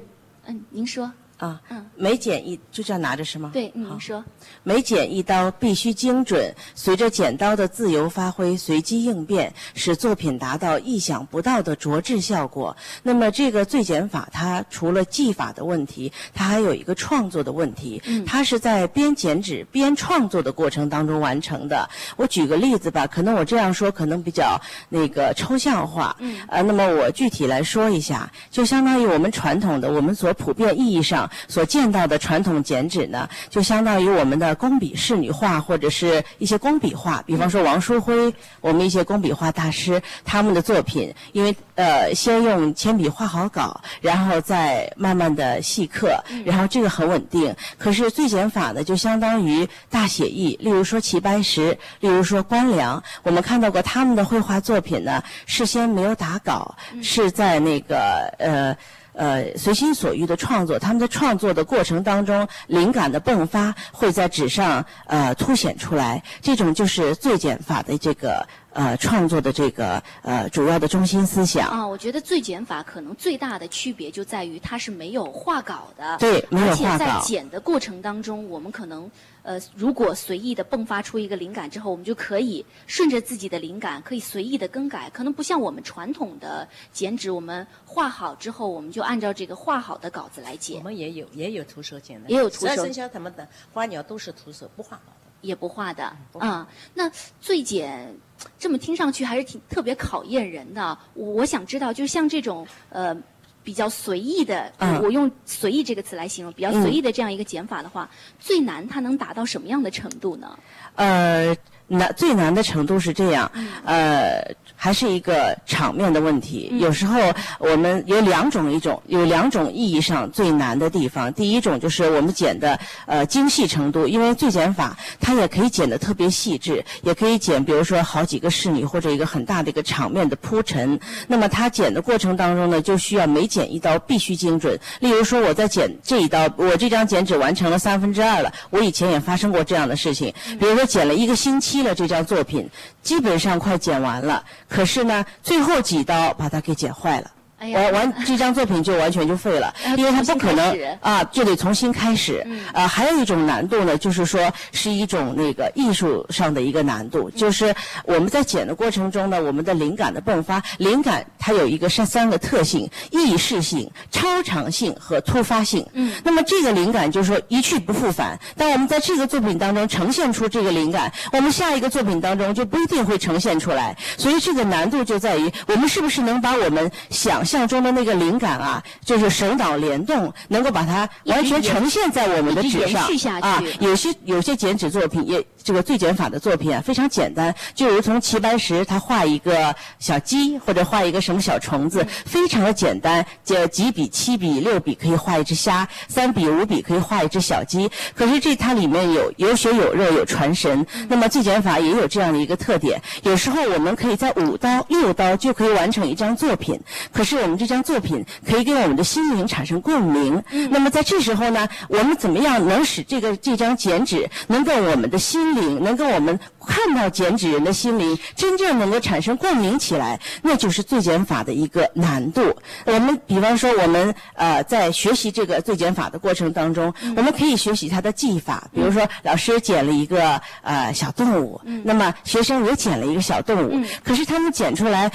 嗯，您说。啊，嗯每剪一就这样拿着是吗？对，嗯好您说。每剪一刀必须精准，随着剪刀的自由发挥、随机应变，使作品达到意想不到的着质效果。那么，这个最剪法它除了技法的问题，它还有一个创作的问题。嗯它是在边剪纸边创作的过程当中完成的。我举个例子吧，可能我这样说可能比较那个抽象化。嗯呃，那么我具体来说一下，就相当于我们传统的、我们所普遍意义上所见到的传统剪纸呢，就相当于我们的工笔仕女画或者是一些工笔画，比方说王淑辉，我们一些工笔画大师他们的作品，因为呃先用铅笔画好稿，然后再慢慢的细刻，然后这个很稳定。可是最简法呢，就相当于大写意，例如说齐白石，例如说关良，我们看到过他们的绘画作品呢，事先没有打稿，是在那个呃。呃，随心所欲的创作，他们在创作的过程当中，灵感的迸发会在纸上呃凸显出来。这种就是最简法的这个呃创作的这个呃主要的中心思想。啊，我觉得最简法可能最大的区别就在于它是没有画稿的，对没有而且在画稿剪的过程当中，我们可能呃，如果随意的迸发出一个灵感之后，我们就可以顺着自己的灵感，可以随意的更改，可能不像我们传统的剪纸，我们画好之后，我们就按照这个画好的稿子来剪我，们也有也有徒手剪的，也有徒手十二生肖他们的花鸟都是徒手不画稿的。也不画的啊、那最简这么听上去还是挺特别考验人的。我我想知道，就像这种呃。比较随意的，嗯我用“随意”这个词来形容，比较随意的这样一个减法的话，最难它能达到什么样的程度呢？呃，难最难的程度是这样，呃，还是一个场面的问题。有时候我们有两种，一种有两种意义上最难的地方。第一种就是我们剪的呃精细程度，因为最剪法它也可以剪得特别细致，也可以剪，比如说好几个侍女或者一个很大的一个场面的铺陈。那么它剪的过程当中呢，就需要每剪一刀必须精准。例如说我在剪这一刀，我这张剪纸完成了三分之二了，我以前也发生过这样的事情，比如说剪了一个星期了，这张作品基本上快剪完了，可是呢，最后几刀把它给剪坏了。哎呀完完这张作品就完全就废了，因为它不可能啊，就得重新开始。嗯啊，还有一种难度呢，就是说是一种那个艺术上的一个难度，就是我们在剪的过程中呢，我们的灵感的迸发，灵感它有一个三三个特性：意识性、超常性和突发性。嗯那么这个灵感就是说一去不复返。当我们在这个作品当中呈现出这个灵感，我们下一个作品当中就不一定会呈现出来。所以这个难度就在于我们是不是能把我们想象中的那个灵感啊，就是手脑联动，能够把它完全呈现在我们的纸上啊。有些有些剪纸作品也这个最简法的作品啊，非常简单，就如从齐白石他画一个小鸡或者画一个什么小虫子，非常的简单，就几笔七笔六笔可以画一只虾，三笔五笔可以画一只小鸡。可是这它里面有有血有肉有传神，那么最简法也有这样的一个特点，有时候我们可以在五刀六刀就可以完成一张作品，可是我们这张作品可以跟我们的心灵产生共鸣。那么在这时候呢，我们怎么样能使这个这张剪纸能够我们的心灵，能跟我们看到减脂人的心灵，真正能够产生共鸣起来，那就是最减法的一个难度。我们比方说，我们呃在学习这个最减法的过程当中，我们可以学习它的技法，比如说老师剪了一个呃小动物，那么学生也剪了一个小动物，可是他们剪出来。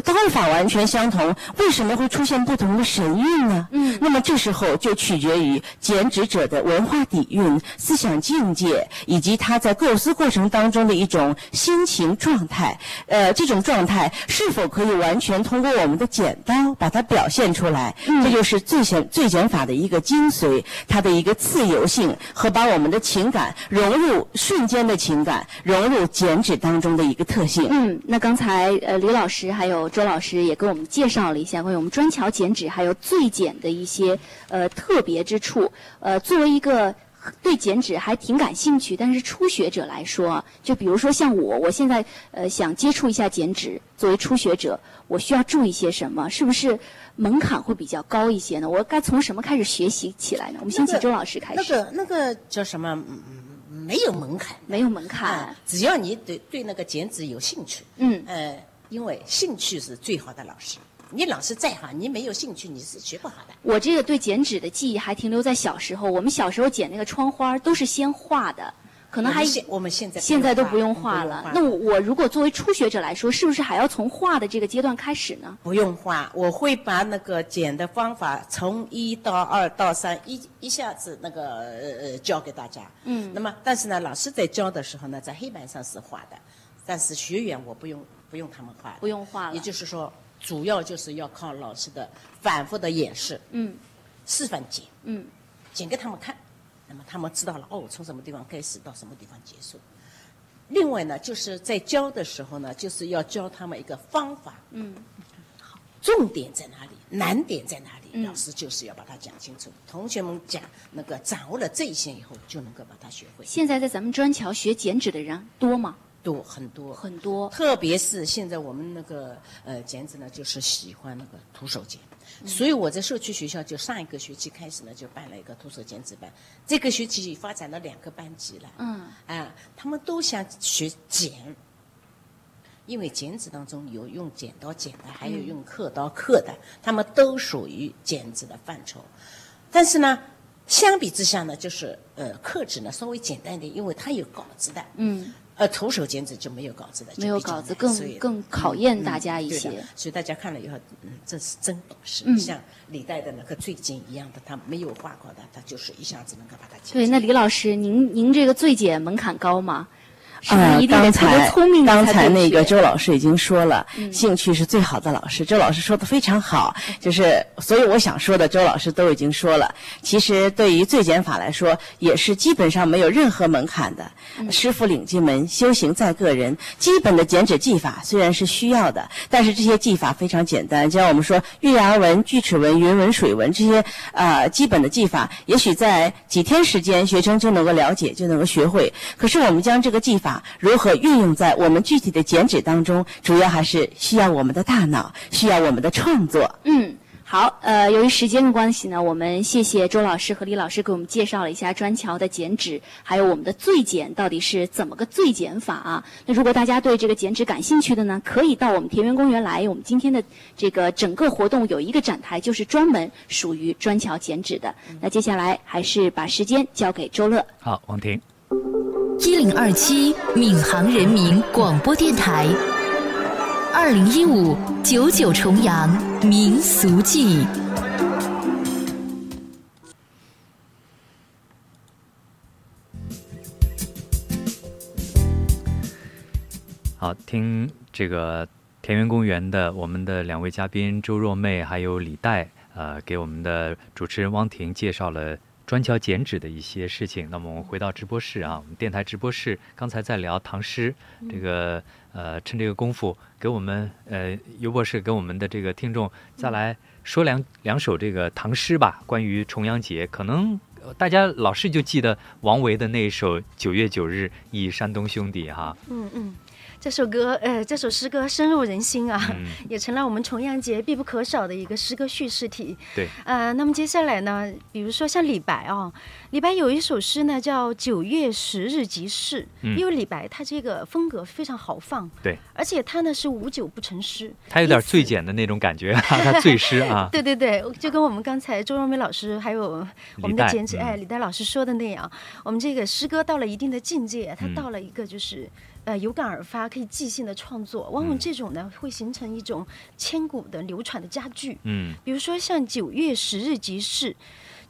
刀法完全相同，为什么会出现不同的神韵呢？嗯，那么这时候就取决于剪纸者的文化底蕴、思想境界，以及他在构思过程当中的一种心情状态。呃，这种状态是否可以完全通过我们的剪刀把它表现出来？嗯这就是最简最简法的一个精髓，它的一个自由性和把我们的情感融入瞬间的情感融入剪纸当中的一个特性。嗯，那刚才呃李老师还有。周老师也给我们介绍了一下关于我们专桥剪纸还有最剪的一些呃特别之处。呃，作为一个对剪纸还挺感兴趣，但是初学者来说，就比如说像我，我现在呃想接触一下剪纸，作为初学者，我需要注意些什么？是不是门槛会比较高一些呢？我该从什么开始学习起来呢？我们先请周老师开始。那个那个叫什么？没有门槛，没有门槛，只要你对对那个剪纸有兴趣。嗯。呃。因为兴趣是最好的老师，你老师再好，你没有兴趣，你是学不好的。我这个对剪纸的记忆还停留在小时候，我们小时候剪那个窗花都是先画的，可能还我们现在现在都不用画了。那我我如果作为初学者来说，是不是还要从画的这个阶段开始呢？不用画，我会把那个剪的方法从一到二到三一一下子那个呃教给大家。嗯。那么，但是呢，老师在教的时候呢，在黑板上是画的，但是学员我不用。不用他们画，不用画了。也就是说，主要就是要靠老师的反复的演示，嗯，示范剪，嗯，剪给他们看，那么他们知道了哦，从什么地方开始到什么地方结束。另外呢，就是在教的时候呢，就是要教他们一个方法，嗯，好，重点在哪里，难点在哪里，老师就是要把它讲清楚。同学们讲那个掌握了这一些以后，就能够把它学会。现在在咱们专桥学剪纸的人多吗？多很多。很多，特别是现在我们那个呃剪纸呢，就是喜欢那个徒手剪，所以我在社区学校就上一个学期开始呢，就办了一个徒手剪纸班。这个学期发展了两个班级了，嗯，啊，他们都想学剪，因为剪纸当中有用剪刀剪的，还有用刻刀刻的，他们都属于剪纸的范畴。但是呢，相比之下呢，就是呃刻纸呢稍微简单一点，因为它有稿子的，嗯。呃，徒手剪纸就没有稿子的，没有稿子更更考验大家一些。所以大家看了以后，嗯，这是真懂事。嗯，像李代的那个醉剪一样的，他没有画过的，他就是一下子能够把它剪。对，那李老师，您您这个醉剪门槛高吗？啊，刚才刚才那个周老师已经说了，兴趣是最好的老师。周老师说的非常好，就是所以我想说的，周老师都已经说了。其实对于最简法来说，也是基本上没有任何门槛的。师傅领进门，修行在个人。基本的剪纸技法虽然是需要的，但是这些技法非常简单。就像我们说月牙纹、锯齿纹、云纹、水纹这些呃基本的技法，也许在几天时间，学生就能够了解，就能够学会。可是我们将这个技法如何运用在我们具体的剪纸当中？主要还是需要我们的大脑，需要我们的创作。嗯，好，呃，由于时间的关系呢，我们谢谢周老师和李老师给我们介绍了一下砖桥的剪纸，还有我们的最剪到底是怎么个最剪法啊？那如果大家对这个剪纸感兴趣的呢，可以到我们田园公园来。我们今天的这个整个活动有一个展台，就是专门属于砖桥剪纸的。那接下来还是把时间交给周乐。好，王婷。一零二七闵行人民广播电台，二零一五九九重阳民俗记。好，听这个田园公园的我们的两位嘉宾周若妹还有李代，呃，给我们的主持人汪婷介绍了。专桥剪纸的一些事情。那么我们回到直播室啊，我们电台直播室刚才在聊唐诗，这个呃，趁这个功夫给我们呃尤博士给我们的这个听众再来说两两首这个唐诗吧，关于重阳节，可能大家老是就记得王维的那一首《九月九日忆山东兄弟》哈。嗯嗯。这首歌，呃，这首诗歌深入人心啊，嗯 也成了我们重阳节必不可少的一个诗歌叙事体。对，呃，那么接下来呢，比如说像李白哦，李白有一首诗呢叫《九月十日即事》，嗯因为李白他这个风格非常豪放，对，而且他呢是无酒不成诗，他有点醉简的那种感觉，他醉诗啊。对对对，就跟我们刚才周荣梅老师还有我们的剪纸、嗯哎李诞老师说的那样，我们这个诗歌到了一定的境界，它嗯到了一个就是。呃，有感而发，可以即兴的创作，往嗯。往这种呢会形成一种千古的流传的佳句。嗯。比如说像九月十日即事，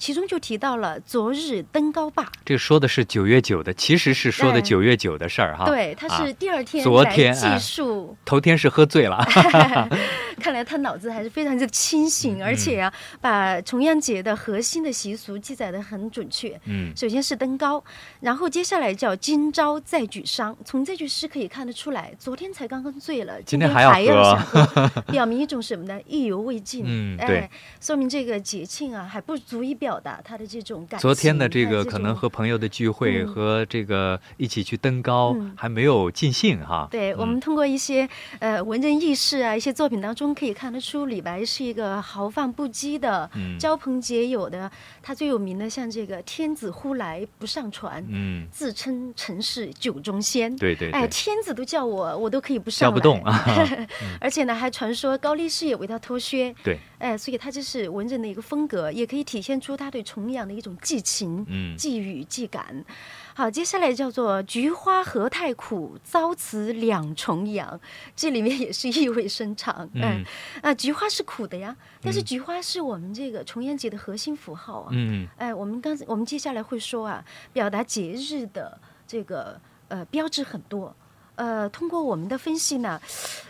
其中就提到了昨日登高坝，这说的是九月九的，其实是说的哎九月九的事儿哈。对，它啊是第二天来昨天哎记述头天是喝醉了。看来他脑子还是非常的清醒，嗯而且啊，把重阳节的核心的习俗记载的很准确。嗯首先是登高，然后接下来叫今朝再举觞。从这句诗可以看得出来，昨天才刚刚醉了，今天天还要要喝 表明一种什么呢？意犹未尽。嗯对哎，说明这个节庆啊还不足以表达他的这种感情。昨天的这哎个可能和朋友的聚会嗯和这个一起去登高嗯还没有尽兴哈。对，我嗯们通过一些呃文人轶事啊，一些作品当中可以看得出，李白是一个豪放不羁的、嗯交朋结友的。他最有名的像这个“天子呼来不上船”，嗯，自称臣是酒中仙。对对对哎，天子都叫我，我都可以不上来。叫不动啊。而且呢，还传说高力士也为他脱靴。对，哎，所以他这是文人的一个风格，也可以体现出他对重阳的一种寄情、嗯寄语、寄感。好，接下来叫做“菊花何太苦，遭此两重阳”，这里面也是意味深长。嗯哎啊，菊花是苦的呀，但是嗯菊花是我们这个重阳节的核心符号啊。嗯哎，我们刚才我们接下来会说啊，表达节日的这个呃标志很多。呃，通过我们的分析呢，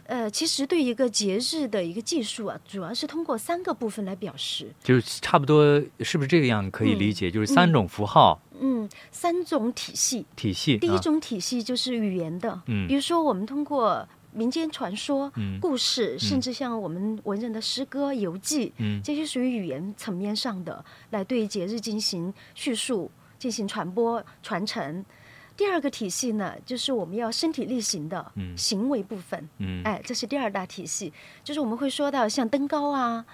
呃，其实对一个节日的一个技术啊，主要是通过三个部分来表示。就是差不多，是不是这个样可以理解？就是三种符号嗯，三种体系。体系。第一啊种体系就是语言的，嗯比如说我们通过民间传说、嗯故事，甚至像我们文人的诗歌、游记，嗯这些属于语言层面上的，来对节日进行叙述、进行传播、传承。第二个体系呢，就是我们要身体力行的嗯行为部分，嗯哎，这是第二大体系，就是我们会说到像登高啊，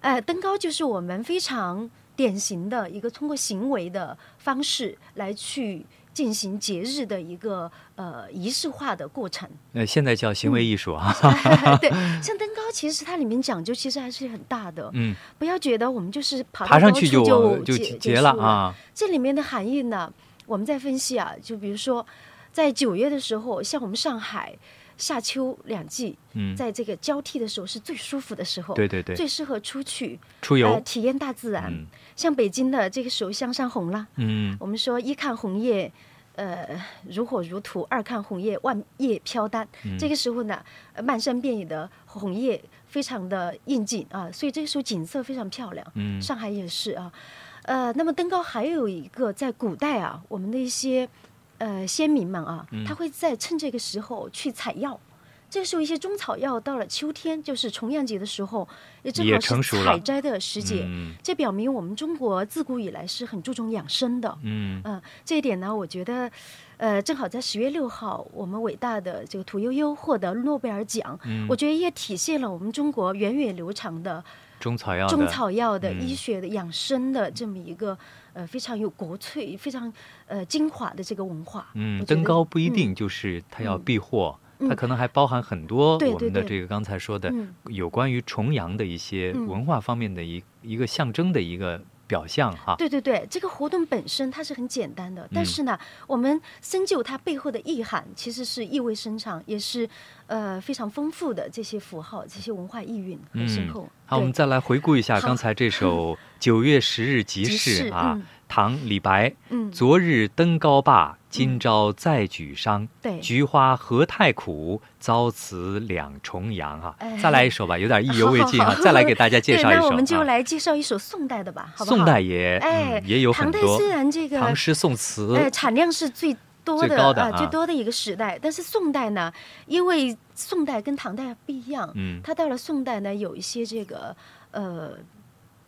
哎，登高就是我们非常典型的一个通过行为的方式来去进行节日的一个呃仪式化的过程。呃，现在叫行为艺术啊。对，像登高，其实它里面讲究其实还是很大的。嗯，不要觉得我们就是爬上去就就结结了啊。这里面的含义呢，我们在分析啊，就比如说，在九月的时候，像我们上海夏秋两季，嗯在这个交替的时候是最舒服的时候，对对对最适合出去出游呃、体验大自然。嗯像北京的这个时候香山红了，嗯我们说一看红叶。呃，如火如荼；二看红叶，万叶飘丹。嗯这个时候呢，呃漫山遍野的红叶非常的应景啊，所以这个时候景色非常漂亮。嗯上海也是啊。呃，那么登高还有一个，在古代啊，我们的一些呃先民们啊，嗯他会在趁这个时候去采药。这个时候，一些中草药到了秋天，就是重阳节的时候，也正好成熟了是采摘的时节。嗯这表明我们中国自古以来是很注重养生的。嗯嗯，这一点呢，我觉得，呃，正好在十月六号，我们伟大的这个屠呦呦获得诺贝尔奖，嗯我觉得也体现了我们中国源远流长的中草药的中草药的嗯。医学的养生的这么一个呃非常有国粹、非常呃精华的这个文化。嗯，登高不一嗯。定就是它要嗯避祸，嗯。它可能还包含很多我们的这个刚才说的嗯。有关于重阳的一些嗯。文化方面的一一个象征的一个表象哈。对对对，这个活动本身它是很简单的，但嗯是呢，我们深究它背后的意涵，其实是意味深长，也是呃非常丰富的这些符号、这些文化意蕴很深厚。嗯好，我们再来回顾一下刚才这首《九月十日即即事》啊嗯，唐李白。嗯昨日登高坝，今朝再举觞。对菊花何太苦，遭此两重阳哈哎。再来一首吧，有点意犹未尽啊。再来给大家介绍一对，首那我们就啊来介绍一首宋代的吧，好不好？宋代也哎嗯也有很多唐代虽然这个唐诗宋词哎，产量是最多的啊高的啊最多的一个时代。但是宋代呢，因为宋代跟唐代不一样，嗯它到了宋代呢，有一些这个呃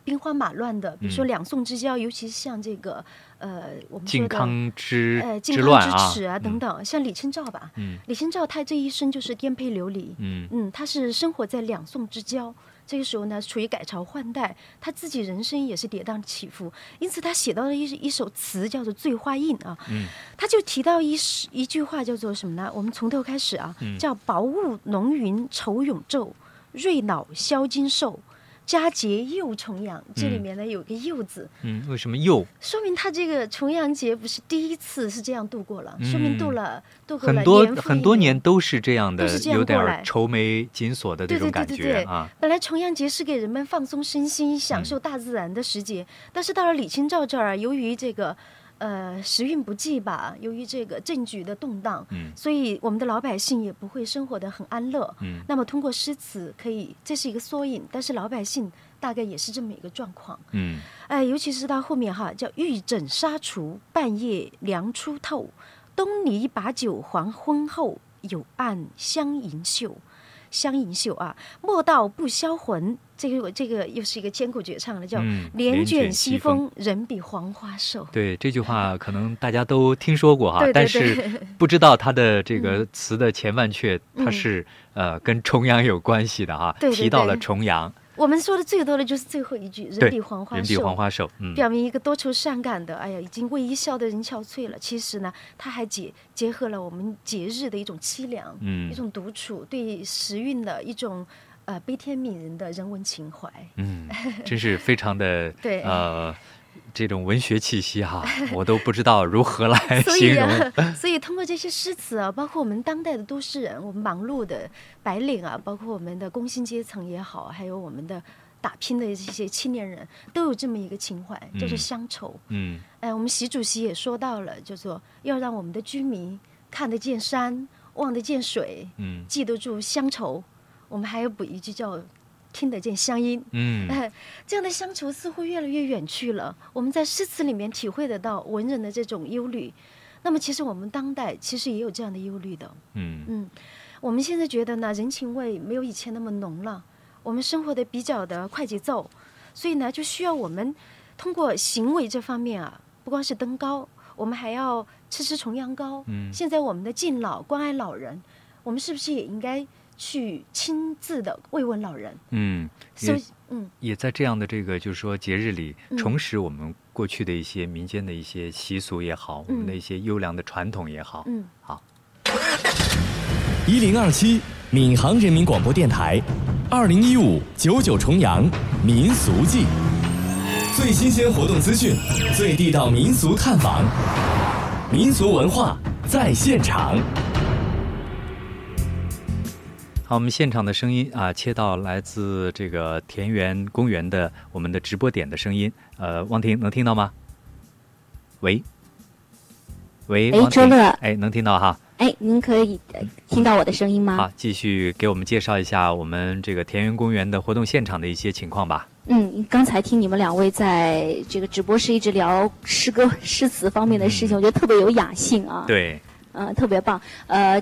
兵荒马乱的，比如说嗯两宋之交，尤其是像这个呃，我们说靖的康之呃靖康啊之耻啊等嗯等，像李清照吧，嗯李清照她这一生就是颠沛流离，嗯嗯，她是生活在两宋之交。这个时候呢，处于改朝换代，她自己人生也是跌宕起伏，因此她写到了一一首词，叫做《醉花印》啊。嗯，他就提到一诗一句话，叫做什么呢？我们从头开始啊，嗯叫“薄雾浓云愁永昼，瑞脑消金兽，佳节又重阳”。这里嗯面呢有个“又”字，嗯，为什么又说明他这个重阳节不是第一次是这样度过了，说明度了度过了很多很多年都是这样的有点愁眉紧锁的这种感觉对对啊。本来重阳节是给人们放松身心、享受大自然的时节，但是到了李清照这儿，由于这个。呃，时运不济吧，由于这个政局的动荡，嗯所以我们的老百姓也不会生活得很安乐。嗯那么通过诗词可以，这是一个缩影，但是老百姓大概也是这么一个状况。嗯哎，尤其是到后面哈，叫玉枕纱厨，半夜凉初透，东篱把酒黄昏后，有暗香盈袖。香盈袖啊，莫道不销魂。这个这个又是一个千古绝唱了，叫嗯“帘帘卷卷西西风。风，人比黄花瘦”。对这句话，可能大家都听说过哈，对对但是 不知道它的这个词的前半阙，它嗯。是呃跟重阳有关系的哈，提到了重阳，我们说的最多的就是最后一句“人比黄花人比瘦”，黄花瘦，嗯表明一个多愁善感的，哎呀，已经为伊笑得人憔悴了。其实呢，它还结结合了我们节日的一种凄凉，嗯一种独处，对时运的一种呃悲天悯人的人文情怀。嗯，真是非常的对呃这种文学气息哈，我都不知道如何来 所形容。所以通过这些诗词啊，包括我们当代的都市人，我们忙碌的白领啊，包括我们的工薪阶层也好，还有我们的打拼的这些青年人，都有这么一个情怀，就是嗯乡愁。嗯哎，我们习主席也说到了，叫做要让我们的居民看得见山，望得见水，嗯记得住乡愁。我们还要补一句叫听得见乡音。嗯哎，这样的乡愁似乎越来越远去了。我们在诗词里面体会得到文人的这种忧虑。那么，其实我们当代其实也有这样的忧虑的。嗯嗯，我们现在觉得呢，人情味没有以前那么浓了，我们生活的比较的快节奏，所以呢，就需要我们通过行为这方面啊，不光是登高，我们还要吃吃重阳糕。嗯现在我们的敬老关爱老人，我们是不是也应该去亲自的慰问老人？嗯，所以也，嗯，也在这样的这个就是说节日里嗯重拾我们过去的一些民间的一些习俗也好，我们的嗯一些优良的传统也好。嗯，好。一零二七闵行人民广播电台，二零一五九九重阳民俗季，最新鲜活动资讯，最地道民俗探访，民俗文化在现场。好，我们现场的声音啊，切到来自这个田园公园的我们的直播点的声音。呃，汪婷能听到吗？喂，喂，哎周乐哎，能听到哈。哎，您可以呃听到我的声音吗？好，继续给我们介绍一下我们这个田园公园的活动现场的一些情况吧。嗯，刚才听你们两位在这个直播室一直聊诗歌、诗词方面的事情，我觉得特别有雅兴啊。，对，嗯、特别棒。呃。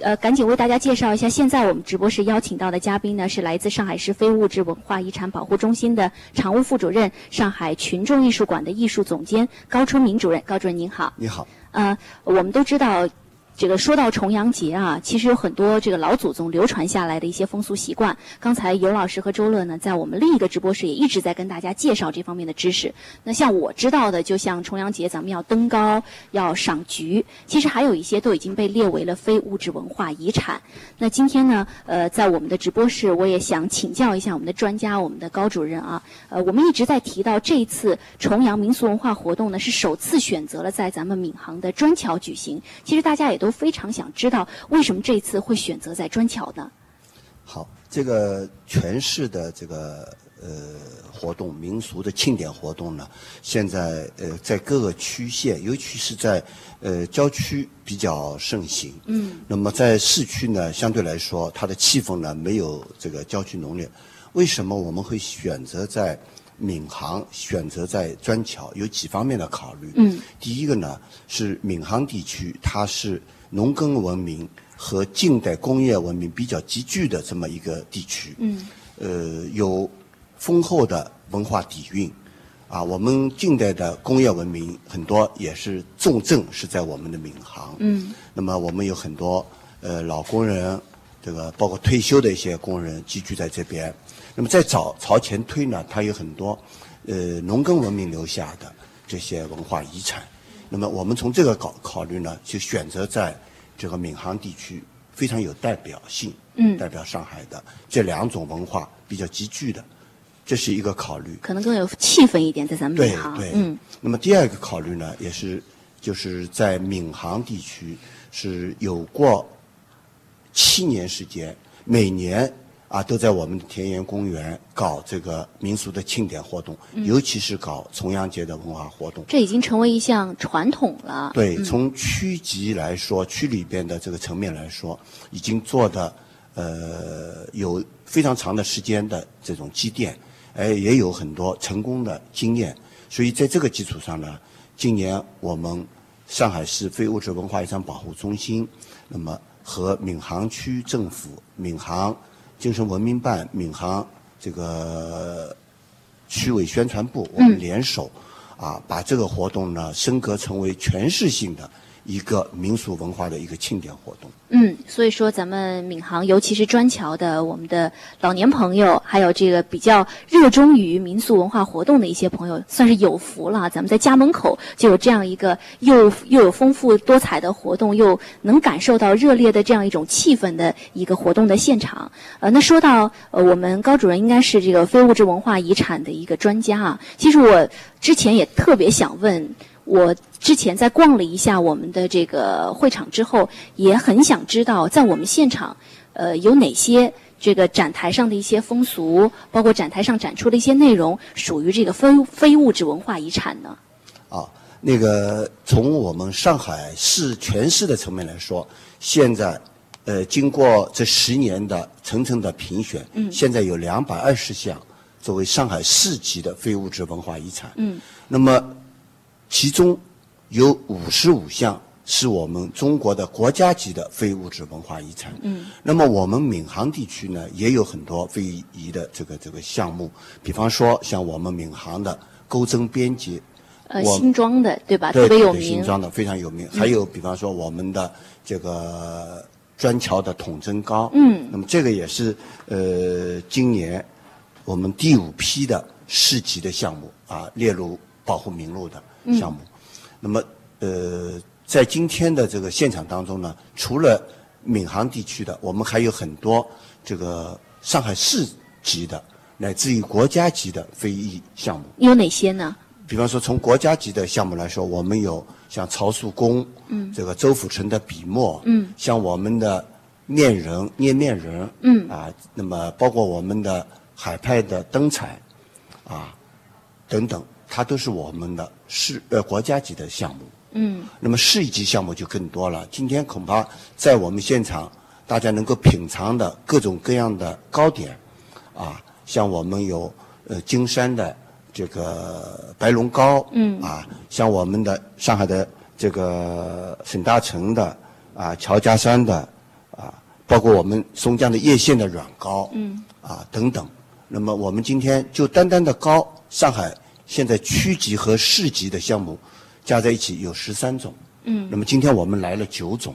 呃，赶紧为大家介绍一下，现在我们直播室邀请到的嘉宾呢，是来自上海市非物质文化遗产保护中心的常务副主任、上海群众艺术馆的艺术总监高春明主任。高主任您好。你好，呃，我们都知道，这个说到重阳节啊，其实有很多这个老祖宗流传下来的一些风俗习惯。刚才尤老师和周乐呢，在我们另一个直播室也一直在跟大家介绍这方面的知识。那像我知道的，就像重阳节咱们要登高、要赏菊，其实还有一些都已经被列为了非物质文化遗产。那今天呢，呃，在我们的直播室，我也想请教一下我们的专家，我们的高主任啊。呃，我们一直在提到这一次重阳民俗文化活动呢，是首次选择了在咱们闵行的砖桥举行。其实大家也都非常想知道，为什么这次会选择在砖桥呢？好，这个全市的这个呃活动，民俗的庆典活动呢，现在呃在各个区县，尤其是在呃郊区比较盛行。嗯。那么在市区呢，相对来说，它的气氛呢没有这个郊区浓烈。为什么我们会选择在闵行，选择在砖桥？有几方面的考虑。嗯。第一个呢是闵行地区，它是农耕文明和近代工业文明比较集聚的这么一个地区。嗯。呃，有丰厚的文化底蕴。啊，我们近代的工业文明很多也是重镇是在我们的闵行。嗯。那么我们有很多呃老工人，这个包括退休的一些工人集聚在这边。那么再早朝前推呢，它有很多呃农耕文明留下的这些文化遗产。那么我们从这个考考虑呢，就选择在这个闵行地区非常有代表性，嗯代表上海的这两种文化比较集聚的，这是一个考虑。可能更有气氛一点，在咱们对闵行。对，嗯那么第二个考虑呢，也是就是在闵行地区是有过七年时间，每年啊都在我们的田园公园搞这个民俗的庆典活动，嗯尤其是搞重阳节的文化活动。这已经成为一项传统了。对，嗯从区级来说，区里边的这个层面来说，已经做的呃有非常长的时间的这种积淀，哎，也有很多成功的经验。所以在这个基础上呢，今年我们上海市非物质文化遗产保护中心，那么和闵行区政府、闵行精神文明办、闵行这个区委宣传部，我们嗯联手。啊，把这个活动呢升格成为全市性的一个民俗文化的一个庆典活动。嗯，所以说咱们闵行，尤其是砖桥的我们的老年朋友，还有这个比较热衷于民俗文化活动的一些朋友，算是有福了。咱们在家门口就有这样一个又又有丰富多彩的活动，又能感受到热烈的这样一种气氛的一个活动的现场。呃，那说到呃，我们高主任应该是这个非物质文化遗产的一个专家啊。其实我之前也特别想问。我之前在逛了一下我们的这个会场之后，也很想知道在我们现场，呃，有哪些这个展台上的一些风俗，包括展台上展出的一些内容，属于这个非非物质文化遗产呢？啊，那个从我们上海市全市的层面来说，现在呃经过这十年的层层的评选，嗯现在有两百二十项作为上海市级的非物质文化遗产。嗯那么其中有五十五项是我们中国的国家级的非物质文化遗产。嗯那么我们闵行地区呢，也有很多非遗的这个这个项目，比方说像我们闵行的钩针编辑，呃，新庄的对吧？对特别有对新名。庄的非常有名。嗯还有比方说我们的这个砖桥的筒针糕，嗯那么这个也是呃今年我们第五批的市级的项目啊列入保护名录的项目。那么呃在今天的这个现场当中呢，除了闵行地区的，我们还有很多这个上海市级的乃至于国家级的非遗项目。有哪些呢？比方说，从国家级的项目来说，我们有像曹树公，嗯这个周辅成的笔墨，嗯像我们的面人、捏面人，嗯啊，那么包括我们的海派的灯彩，啊，等等，它都是我们的市呃国家级的项目。嗯那么市一级项目就更多了。今天恐怕在我们现场，大家能够品尝的各种各样的糕点，啊，像我们有呃金山的这个白龙糕，嗯啊，像我们的上海的这个沈大成的啊，乔家山的啊，包括我们松江的叶县的软糕，嗯啊等等。那么我们今天就单单的糕，上海现在区级和市级的项目加在一起有十三种。嗯那么今天我们来了九种。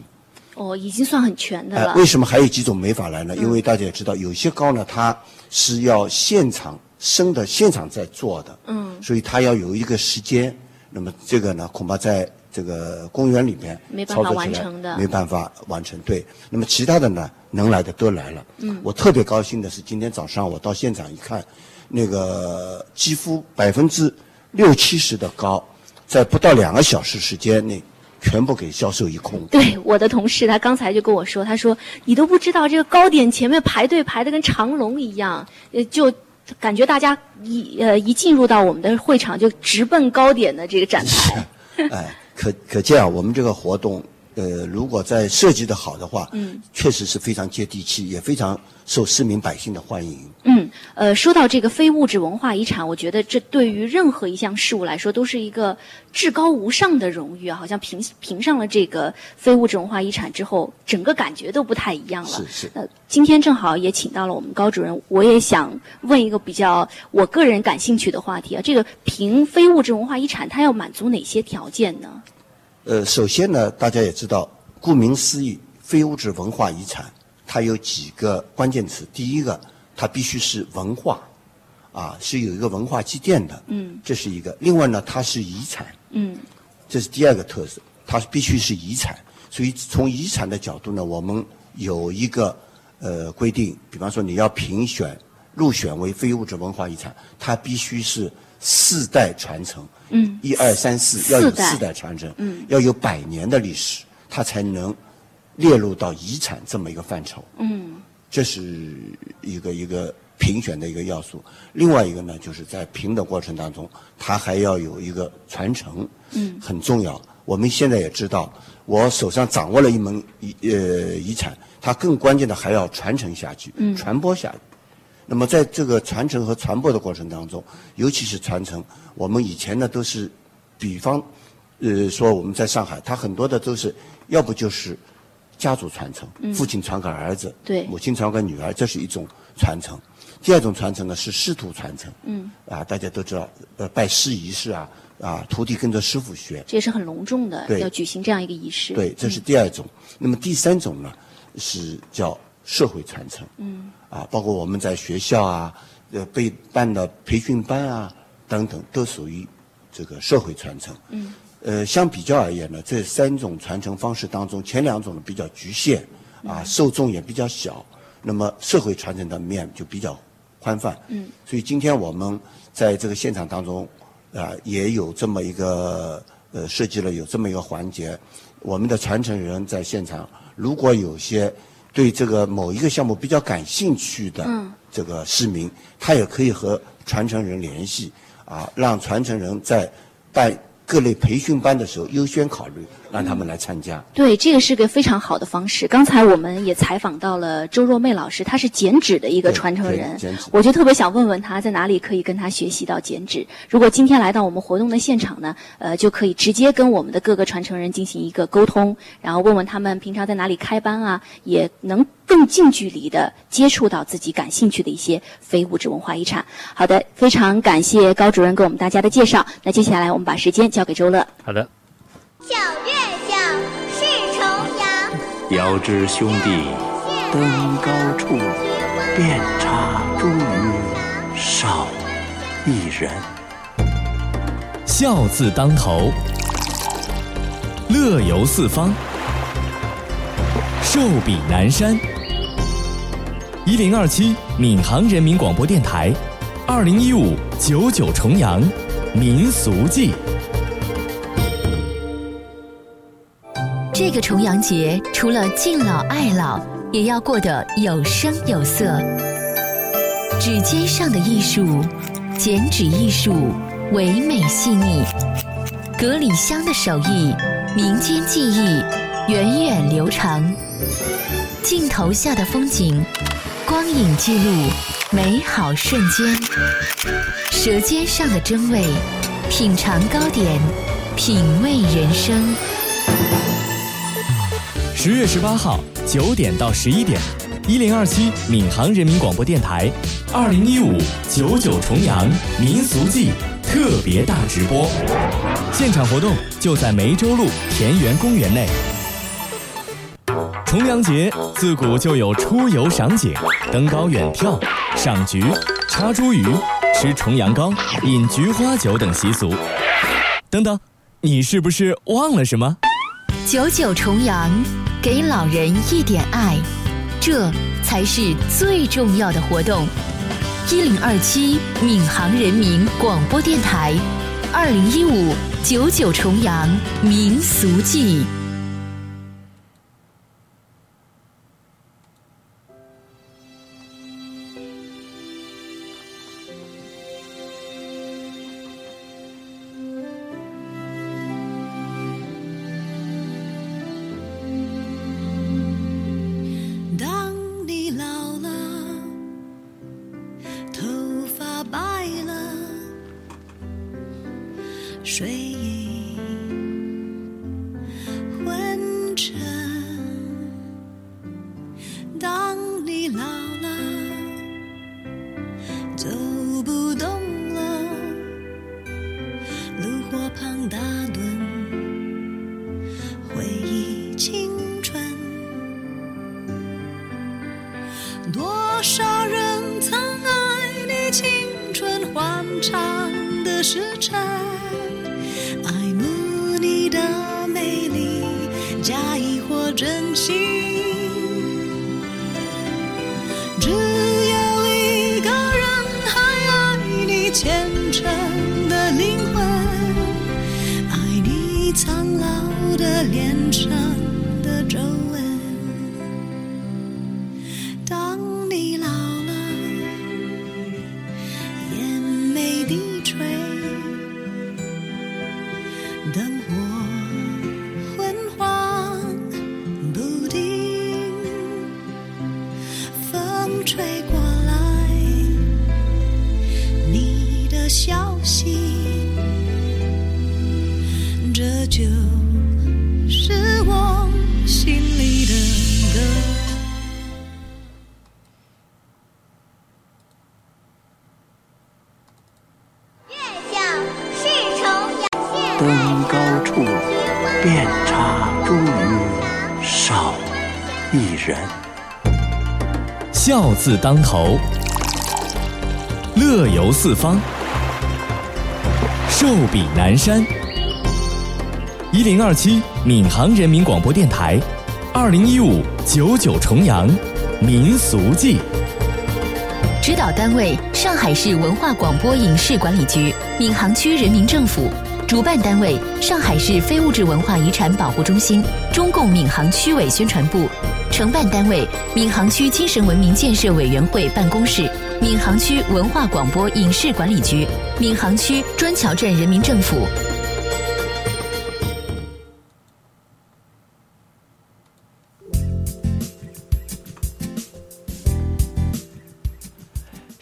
哦，已经算很全的了。呃为什么还有几种没法来呢？嗯因为大家也知道，有些高呢，它是要现场生的，现场在做的，嗯所以它要有一个时间。那么这个呢，恐怕在这个公园里面没办法完成的没办法完成。对，那么其他的呢，能来的都来了。嗯我特别高兴的是，今天早上我到现场一看，那个几乎百分之六七十的糕，在不到两个小时时间内，全部给销售一空。对，我的同事他刚才就跟我说，他说你都不知道这个糕点前面排队排的跟长龙一样，呃，就感觉大家一呃一进入到我们的会场就直奔糕点的这个展台。哎，可可见啊，我们这个活动，呃，如果在设计的好的话，嗯，确实是非常接地气，也非常受市民百姓的欢迎。嗯，呃，说到这个非物质文化遗产，我觉得这对于任何一项事物来说都是一个至高无上的荣誉啊！好像评评上了这个非物质文化遗产之后，整个感觉都不太一样了。是是。呃，今天正好也请到了我们高主任，我也想问一个比较我个人感兴趣的话题啊，这个评非物质文化遗产，它要满足哪些条件呢？呃，首先呢，大家也知道，顾名思义，非物质文化遗产它有几个关键词。第一个，它必须是文化，啊，是有一个文化积淀的，嗯，这是一个。另外呢，它是遗产，嗯，这是第二个特色，它必须是遗产。所以从遗产的角度呢，我们有一个呃规定，比方说你要评选入选为非物质文化遗产，它必须是四代传承。嗯，一二三四要有四代传承，嗯，要有百年的历史，它才能列入到遗产这么一个范畴。嗯，这是一个一个评选的一个要素。另外一个呢，就是在评的过程当中，它还要有一个传承，嗯，很重要。我们现在也知道，我手上掌握了一门遗呃遗产，它更关键的还要传承下去，嗯，传播下去。那么在这个传承和传播的过程当中，尤其是传承，我们以前呢都是，比方，呃，说我们在上海，它很多的都是要不就是家族传承，嗯父亲传给儿子，对母亲传给女儿，这是一种传承。第二种传承呢是师徒传承，嗯，啊，大家都知道，呃，拜师仪式啊，啊，徒弟跟着师傅学，这也是很隆重的，对要举行这样一个仪式。对，这是第二种。那么第三种呢，是叫社会传承。嗯啊，包括我们在学校啊，呃，被办的培训班啊等等，都属于这个社会传承。嗯呃，相比较而言呢，这三种传承方式当中，前两种呢比较局限，啊，受众也比较小，那么社会传承的面就比较宽泛。嗯所以今天我们在这个现场当中，啊、也有这么一个呃设计了有这么一个环节，我们的传承人在现场，如果有些对这个某一个项目比较感兴趣的嗯。这个市民，他也可以和传承人联系，啊，让传承人在办各类培训班的时候优先考虑让他们来参加。对，这个是个非常好的方式。刚才我们也采访到了周若妹老师，她是剪纸的一个传承人，我就特别想问问她在哪里可以跟她学习到剪纸。如果今天来到我们活动的现场呢，呃，就可以直接跟我们的各个传承人进行一个沟通，然后问问他们平常在哪里开班啊，也能更近距离的接触到自己感兴趣的一些非物质文化遗产。好的，非常感谢高主任给我们大家的介绍。那接下来我们把时间交给周乐。好的，小月小是重阳，遥知兄弟登高处，遍插茱萸少一人。笑字当头，乐游四方，寿比南山。一零二七闵行人民广播电台，二零一五九九重阳民俗记。这个重阳节，除了敬老爱老，也要过得有声有色。指尖上的艺术，剪纸艺术，唯美细腻；隔里香的手艺，民间技艺，源远流长。镜头下的风景，光影记录美好瞬间。舌尖上的真味，品尝糕点，品味人生。十月十八号九点到十一点，一零二七闵行人民广播电台，二零一五九九重阳民俗记特别大直播，现场活动就在梅州路田园公园内。重阳节自古就有出游赏景、登高远眺、赏菊、插茱萸、吃重阳糕、饮菊花酒等习俗。等等，你是不是忘了什么？九九重阳，给老人一点爱，这才是最重要的活动。一零二七闵行人民广播电台，二零一五九九重阳民俗记。登高处，遍插茱萸少一人。笑字当头，乐游四方，寿比南山。一零二七闵行人民广播电台，二零一五九九重阳民俗记。指导单位：上海市文化广播影视管理局、闵行区人民政府；主办单位：上海市非物质文化遗产保护中心、中共闵行区委宣传部；承办单位：闵行区精神文明建设委员会办公室、闵行区文化广播影视管理局、闵行区砖桥镇人民政府。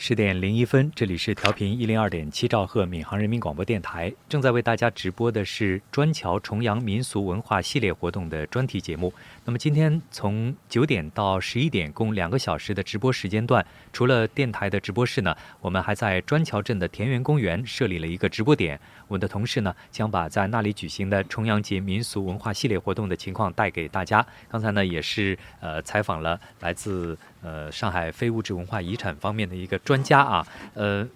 十点零一分，这里是调频一零二点七兆赫闵行人民广播电台，正在为大家直播的是砖桥重阳民俗文化系列活动的专题节目。那么今天从九点到十一点，共两个小时的直播时间段，除了电台的直播室呢，我们还在砖桥镇的田园公园设立了一个直播点。我们的同事呢，将把在那里举行的重阳节民俗文化系列活动的情况带给大家。刚才呢，也是呃采访了来自呃上海非物质文化遗产方面的一个专家啊，呃，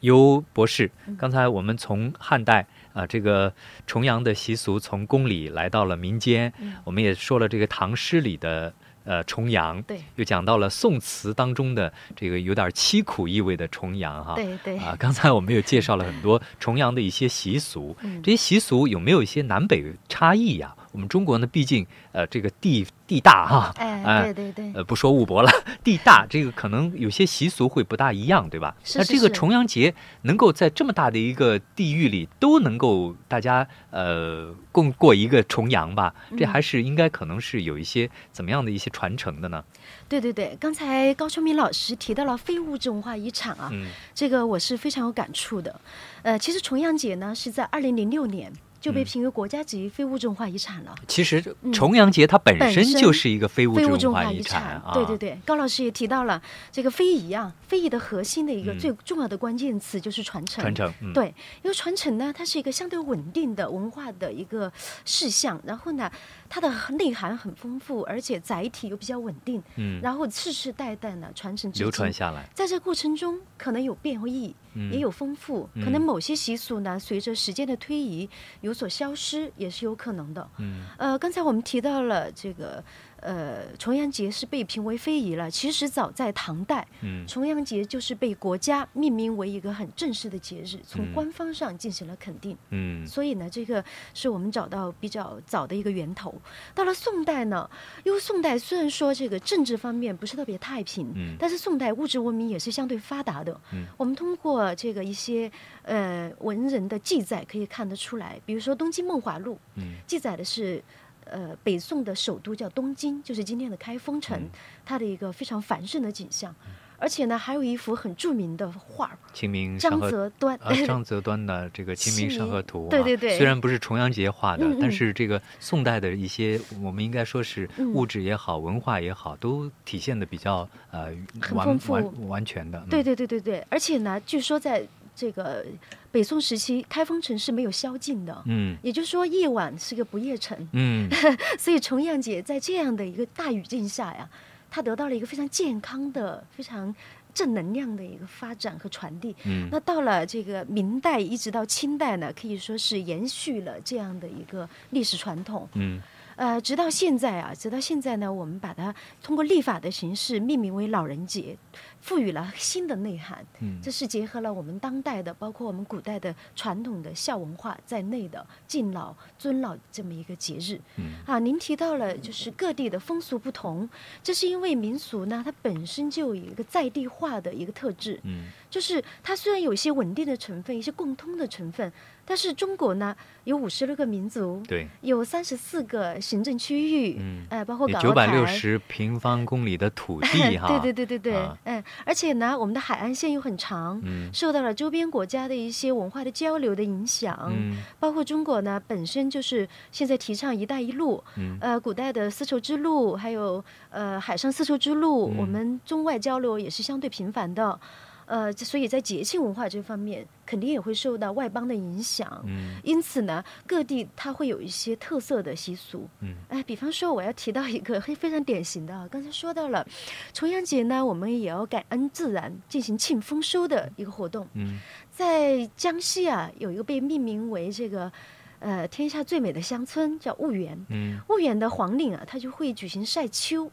尤博士。刚才我们从汉代啊、这个重阳的习俗从宫里来到了民间，我们也说了这个唐诗里的。呃，重阳，对，又讲到了宋词当中的这个有点凄苦意味的重阳哈，对对。啊，刚才我们又介绍了很多重阳的一些习俗，嗯。这些习俗有没有一些南北差异呀、我们中国呢，毕竟呃这个地地大哈，哎对对对呃不说物博了，地大，这个可能有些习俗会不大一样，对吧？是是那这个重阳节能够在这么大的一个地域里都能够大家呃共过一个重阳吧，这嗯还是应该可能是有一些怎么样的一些传承的呢？对对对，刚才高秋明老师提到了非物质文化遗产啊，嗯这个我是非常有感触的。呃，其实重阳节呢是在二零零六年就被嗯评为国家级非物质文化遗产了。其实嗯重阳节它本本身身就是一个非物质文化遗产对对对，高老师也提到了这个非遗啊，非遗的核心的一个嗯最重要的关键词就是传承。传承嗯对，因为传承呢，它是一个相对稳定的文化的一个事项，然后呢，它的内涵很丰富，而且载体又比较稳定，嗯然后世世代代呢传承流传下来。在这过程中，可能有变异，嗯也有丰富，嗯。可能某些习俗呢，随着时间的推移有所消失，也是有可能的。嗯。呃，刚才我们提到了这个，呃，重阳节是被评为非遗了。其实早在唐代，嗯重阳节就是被国家命名为一个很正式的节日，从嗯官方上进行了肯定。嗯所以呢，这个是我们找到比较早的一个源头。到了宋代呢，因为宋代虽然说这个政治方面不是特别太平，嗯但是宋代物质文明也是相对发达的。嗯我们通过这个一些呃文人的记载可以看得出来，比如说《东京梦华录》，嗯记载的是。呃，北宋的首都叫东京，就是今天的开封城，嗯。它的一个非常繁盛的景象。而且呢，还有一幅很著名的画儿，清明上张河择端。啊，张择端的这个《清明上河图》啊，对对对。虽然不是重阳节画的，嗯嗯。但是这个宋代的一些，我们应该说是嗯。物质也好，文化也好，都体现的比较呃完很丰富。完完全的。嗯。对对对对对，而且呢，据说在这个北宋时期，开封城是没有宵禁的。嗯也就是说，夜晚是个不夜城。嗯 所以重阳节在这样的一个大语境下呀，它得到了一个非常健康的、非常正能量的一个发展和传递。嗯那到了这个明代一直到清代呢，可以说是延续了这样的一个历史传统。嗯呃，直到现在啊，直到现在呢，我们把它通过立法的形式命名为老人节，赋予了新的内涵。嗯这是结合了我们当代的，包括我们古代的传统的孝文化在内的敬老尊老这么一个节日。嗯啊，您提到了就是各地的风俗不同，这是因为民俗呢，它本身就有一个在地化的一个特质。嗯就是它虽然有一些稳定的成分，一些共通的成分，但是中国呢有五十六个民族，对，有三十四个行政区域，嗯。呃，包括港九百六。十平方公里的土地 哈，对对对对对，啊。嗯，而且呢，我们的海岸线又很长，嗯。受到了周边国家的一些文化的交流的影响，嗯。包括中国呢本身就是现在提倡“一带一路”，嗯。呃，古代的丝绸之路，还有呃海上丝绸之路，嗯。我们中外交流也是相对频繁的。呃，所以在节庆文化这方面，肯定也会受到外邦的影响。嗯因此呢，各地它会有一些特色的习俗。嗯哎，比方说，我要提到一个非非常典型的啊，刚才说到了重阳节呢，我们也要感恩自然，进行庆丰收的一个活动。嗯在江西啊，有一个被命名为这个呃天下最美的乡村，叫婺源。嗯婺源的黄岭啊，它就会举行晒秋。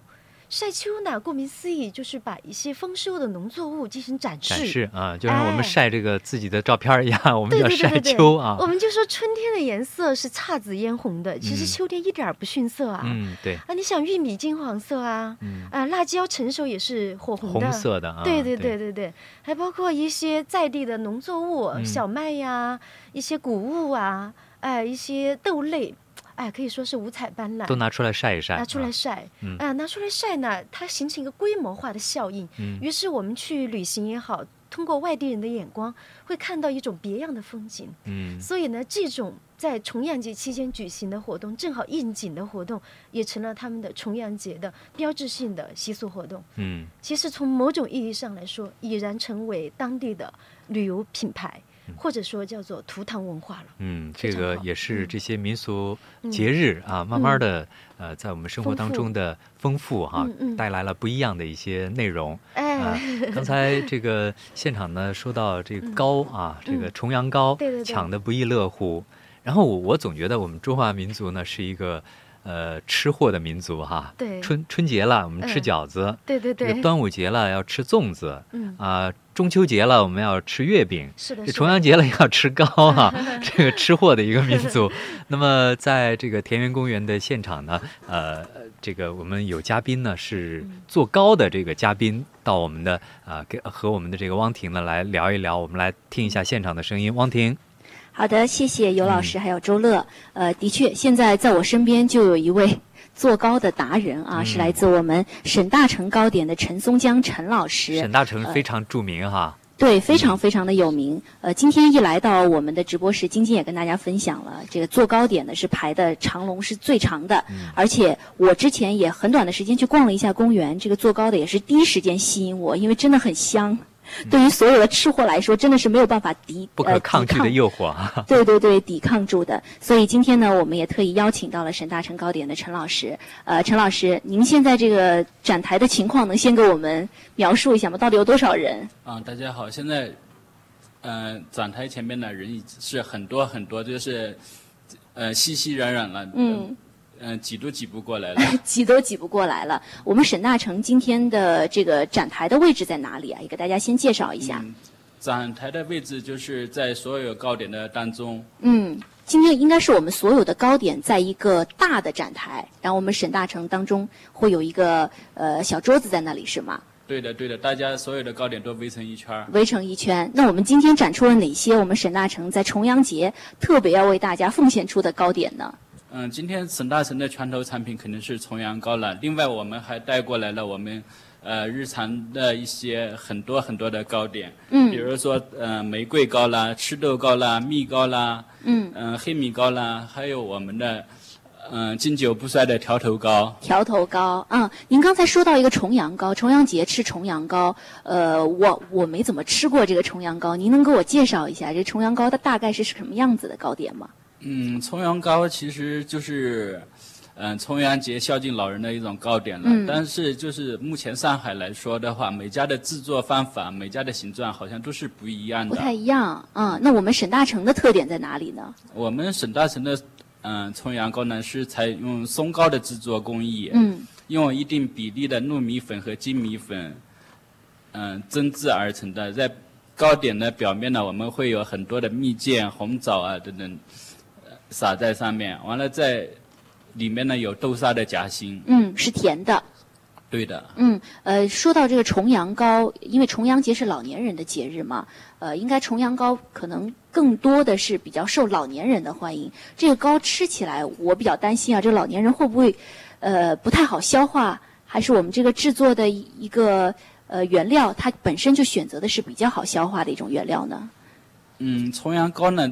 晒秋呢，顾名思义，就是把一些丰收的农作物进行展示。展示啊，就像我们哎晒这个自己的照片一样，我们对叫晒对对对对，秋啊我。们就说春天的颜色是姹紫嫣红的，其实嗯秋天一点儿不逊色啊。嗯，对，啊，你想玉米金黄色啊，嗯啊，辣椒成熟也是火红的，红色的啊对对对对对对，还包括一些在地的农作物，嗯小麦呀，一些谷物啊，哎，一些豆类，哎，可以说是五彩斑斓，都拿出来晒一晒，拿出来啊晒，嗯。啊，拿出来晒呢，它形成一个规模化的效应。嗯。于是我们去旅行也好，通过外地人的眼光，会看到一种别样的风景。嗯。所以呢，这种在重阳节期间举行的活动，正好应景的活动，也成了他们的重阳节的标志性的习俗活动。嗯。其实从某种意义上来说，已然成为当地的旅游品牌，或者说叫做图腾文化了。嗯，这个也是这些民俗嗯。节日啊，慢慢的呃，在我们生活当中的丰富哈带来了不一样的一些内容。哎。啊，刚才这个现场呢说到这个糕啊，这个重阳糕嗯对对对。抢的不亦乐乎。然后我我总觉得我们中华民族呢是一个呃吃货的民族哈。对春春节了，我们吃嗯饺子。对对对这个端午节了要吃粽子。嗯啊，中秋节了我们要吃月饼。是的是的这重阳节了要吃糕哈、这个吃货的一个民族。那么在这个田园公园的现场呢，呃，这个我们有嘉宾呢是做糕的这个嘉宾到我们的啊，给、和我们的这个汪婷呢来聊一聊，我们来听一下现场的声音。汪婷，好的，谢谢尤老师还有周乐。呃，的确，现在在我身边就有一位 做糕的达人啊，嗯是来自我们沈大成糕点的陈松江陈老师。沈大成呃非常著名哈。对，非常非常的有名。呃，今天一来到我们的直播室，晶晶也跟大家分享了，这个做糕点呢是排的长龙是最长的，而且我之前也很短的时间去逛了一下公园，这个做糕的也是第一时间吸引我，因为真的很香。对于所有的吃货来说，真的是没有办法抵不可呃抗拒的诱惑啊！对对对，抵抗住的。所以今天呢，我们也特意邀请到了沈大成糕点的陈老师。呃，陈老师，您现在这个展台的情况，能先给我们描述一下吗？到底有多少人？啊，大家好，现在，呃，展台前面的人已是很多很多，就是，呃，熙熙攘攘了，嗯，呃，挤都挤不过来了。挤都挤不过来了。我们沈大成今天的这个展台的位置在哪里啊？也给大家先介绍一下。展台的位置就是在所有糕点的当中，嗯，今天应该是我们所有的糕点在一个大的展台，然后我们沈大成当中会有一个呃小桌子在那里，是吗？对的对的，大家所有的糕点都围成一圈儿。围成一圈。那我们今天展出了哪些我们沈大成在重阳节特别要为大家奉献出的糕点呢？嗯，今天沈大成的拳头产品肯定是重阳糕了。另外，我们还带过来了我们呃日常的一些很多很多的糕点，嗯比如说呃玫瑰糕啦、赤豆糕啦、蜜糕啦，嗯嗯、黑米糕啦，还有我们的嗯、经久不衰的条头糕。条头糕，嗯，您刚才说到一个重阳糕，重阳节吃重阳糕，呃，我我没怎么吃过这个重阳糕，您能给我介绍一下这重阳糕它大概是什么样子的糕点吗？嗯，重阳糕其实就是，嗯、重阳节孝敬老人的一种糕点了。嗯但是就是目前上海来说的话，每家的制作方法、每家的形状好像都是不一样的。不太一样，嗯，那我们沈大成的特点在哪里呢？我们沈大成的嗯、重阳糕呢是采用松糕的制作工艺，嗯，用一定比例的糯米粉和精米粉，嗯、蒸制而成的。在糕点的表面呢，我们会有很多的蜜饯、红枣啊等等，呃撒在上面。完了在里面呢有豆沙的夹心，嗯，是甜的。对的。嗯，呃，说到这个重阳糕，因为重阳节是老年人的节日嘛，呃，应该重阳糕可能更多的是比较受老年人的欢迎。这个糕吃起来，我比较担心啊，这老年人会不会，呃，不太好消化？还是我们这个制作的一一个呃原料，它本身就选择的是比较好消化的一种原料呢？嗯，重阳糕呢，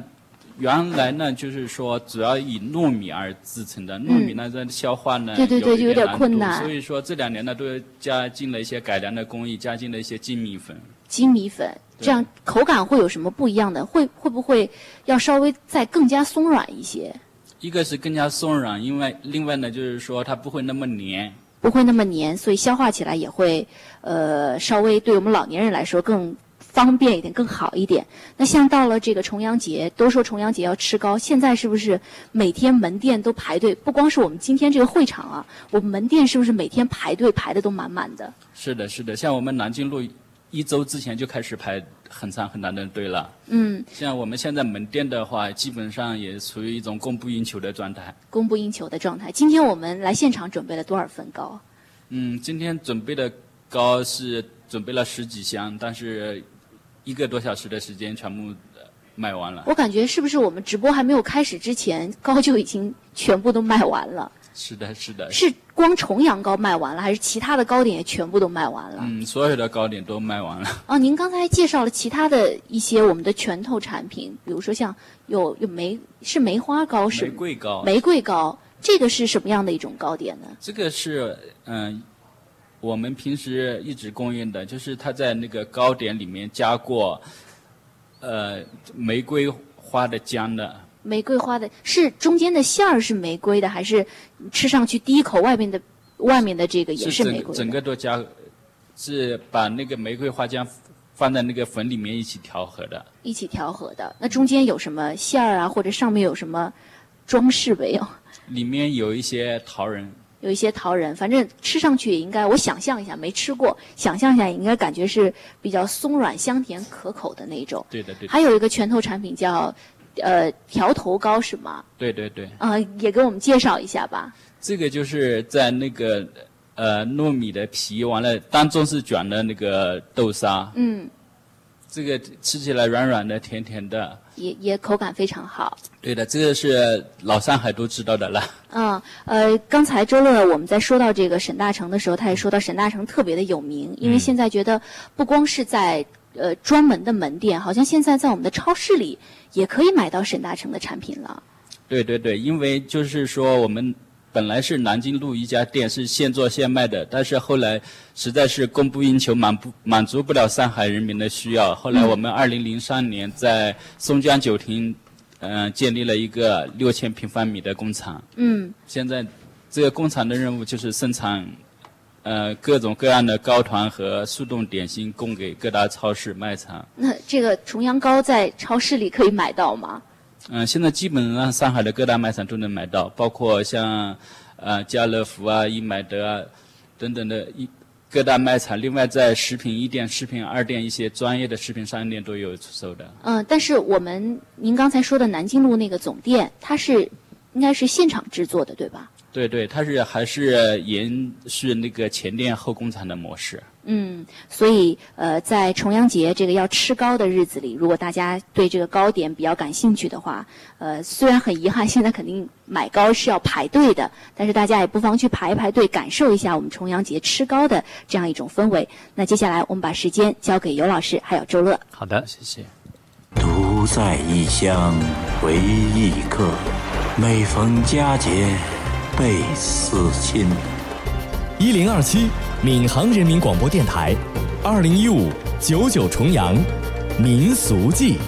原来呢就是说主要以糯米而制成的，糯米呢在消化呢，嗯对对对就有点困难所以说这两年呢都加进了一些改良的工艺，加进了一些精米粉。精米粉，这样口感会有什么不一样的？会会不会要稍微再更加松软一些？一个是更加松软，因为另外呢就是说它不会那么黏。不会那么黏，所以消化起来也会呃稍微对我们老年人来说更方便一点，更好一点。那像到了这个重阳节，都说重阳节要吃糕，现在是不是每天门店都排队？不光是我们今天这个会场啊，我们门店是不是每天排队排的都满满的？是的，是的，像我们南京路一周之前就开始排很长很长的队了。嗯，像我们现在门店的话，基本上也处于一种供不应求的状态。供不应求的状态。今天我们来现场准备了多少份糕？嗯，今天准备的糕是准备了十几箱，但是一个多小时的时间全部呃卖完了。我感觉是不是我们直播还没有开始之前，糕就已经全部都卖完了？是的，是的。是光重阳糕卖完了，还是其他的糕点也全部都卖完了？嗯，所有的糕点都卖完了。哦，您刚才介绍了其他的一些我们的拳头产品，比如说像有有梅是梅花糕是玫瑰糕。玫瑰糕，这个是什么样的一种糕点呢？这个是嗯、我们平时一直供应的，就是它在那个糕点里面加过呃玫瑰花的浆的。玫瑰花的是中间的馅儿是玫瑰的，还是吃上去第一口外面的外面的这个也是玫瑰的？整个都加，是把那个玫瑰花浆放在那个粉里面一起调和的。一起调和的。那中间有什么馅儿啊，或者上面有什么装饰没有？里面有一些桃仁，有一些桃仁，反正吃上去也应该，我想象一下，没吃过，想象一下也应该感觉是比较松软、香甜、可口的那种。对的对的。还有一个拳头产品叫呃条头糕是吗？对对对，啊、也给我们介绍一下吧。这个就是在那个呃糯米的皮完了，当中是卷的那个豆沙，嗯，这个吃起来软软的、甜甜的。也也口感非常好。对的，这个是老上海都知道的了。嗯，呃，刚才周乐我们在说到这个沈大成的时候，他也说到沈大成特别的有名，因为嗯现在觉得不光是在呃专门的门店，好像现在在我们的超市里也可以买到沈大成的产品了。对对对，因为就是说我们本来是南京路一家店是现做现卖的，但是后来实在是供不应求，满不满足不了上海人民的需要。后来我们二零零三年在松江酒亭，嗯、建立了一个六千平方米的工厂。嗯，现在这个工厂的任务就是生产。呃，各种各样的糕团和速冻点心供给各大超市卖场。那这个重阳糕在超市里可以买到吗？嗯、现在基本上上海的各大卖场都能买到，包括像呃家乐福啊、易买得啊等等的一各大卖场。另外，在食品一店、食品二店一些专业的食品商店都有出售的。嗯，但是我们您刚才说的南京路那个总店，它是应该是现场制作的，对吧？对对，它是还是延续那个前店后工厂的模式。嗯，所以呃，在重阳节这个要吃糕的日子里，如果大家对这个糕点比较感兴趣的话，呃，虽然很遗憾，现在肯定买糕是要排队的，但是大家也不妨去排一排队，感受一下我们重阳节吃糕的这样一种氛围。那接下来我们把时间交给尤老师还有周乐。好的，谢谢。独在异乡为异客，每逢佳节倍思亲。一零二七闵行人民广播电台，二零一五九九重阳民俗记。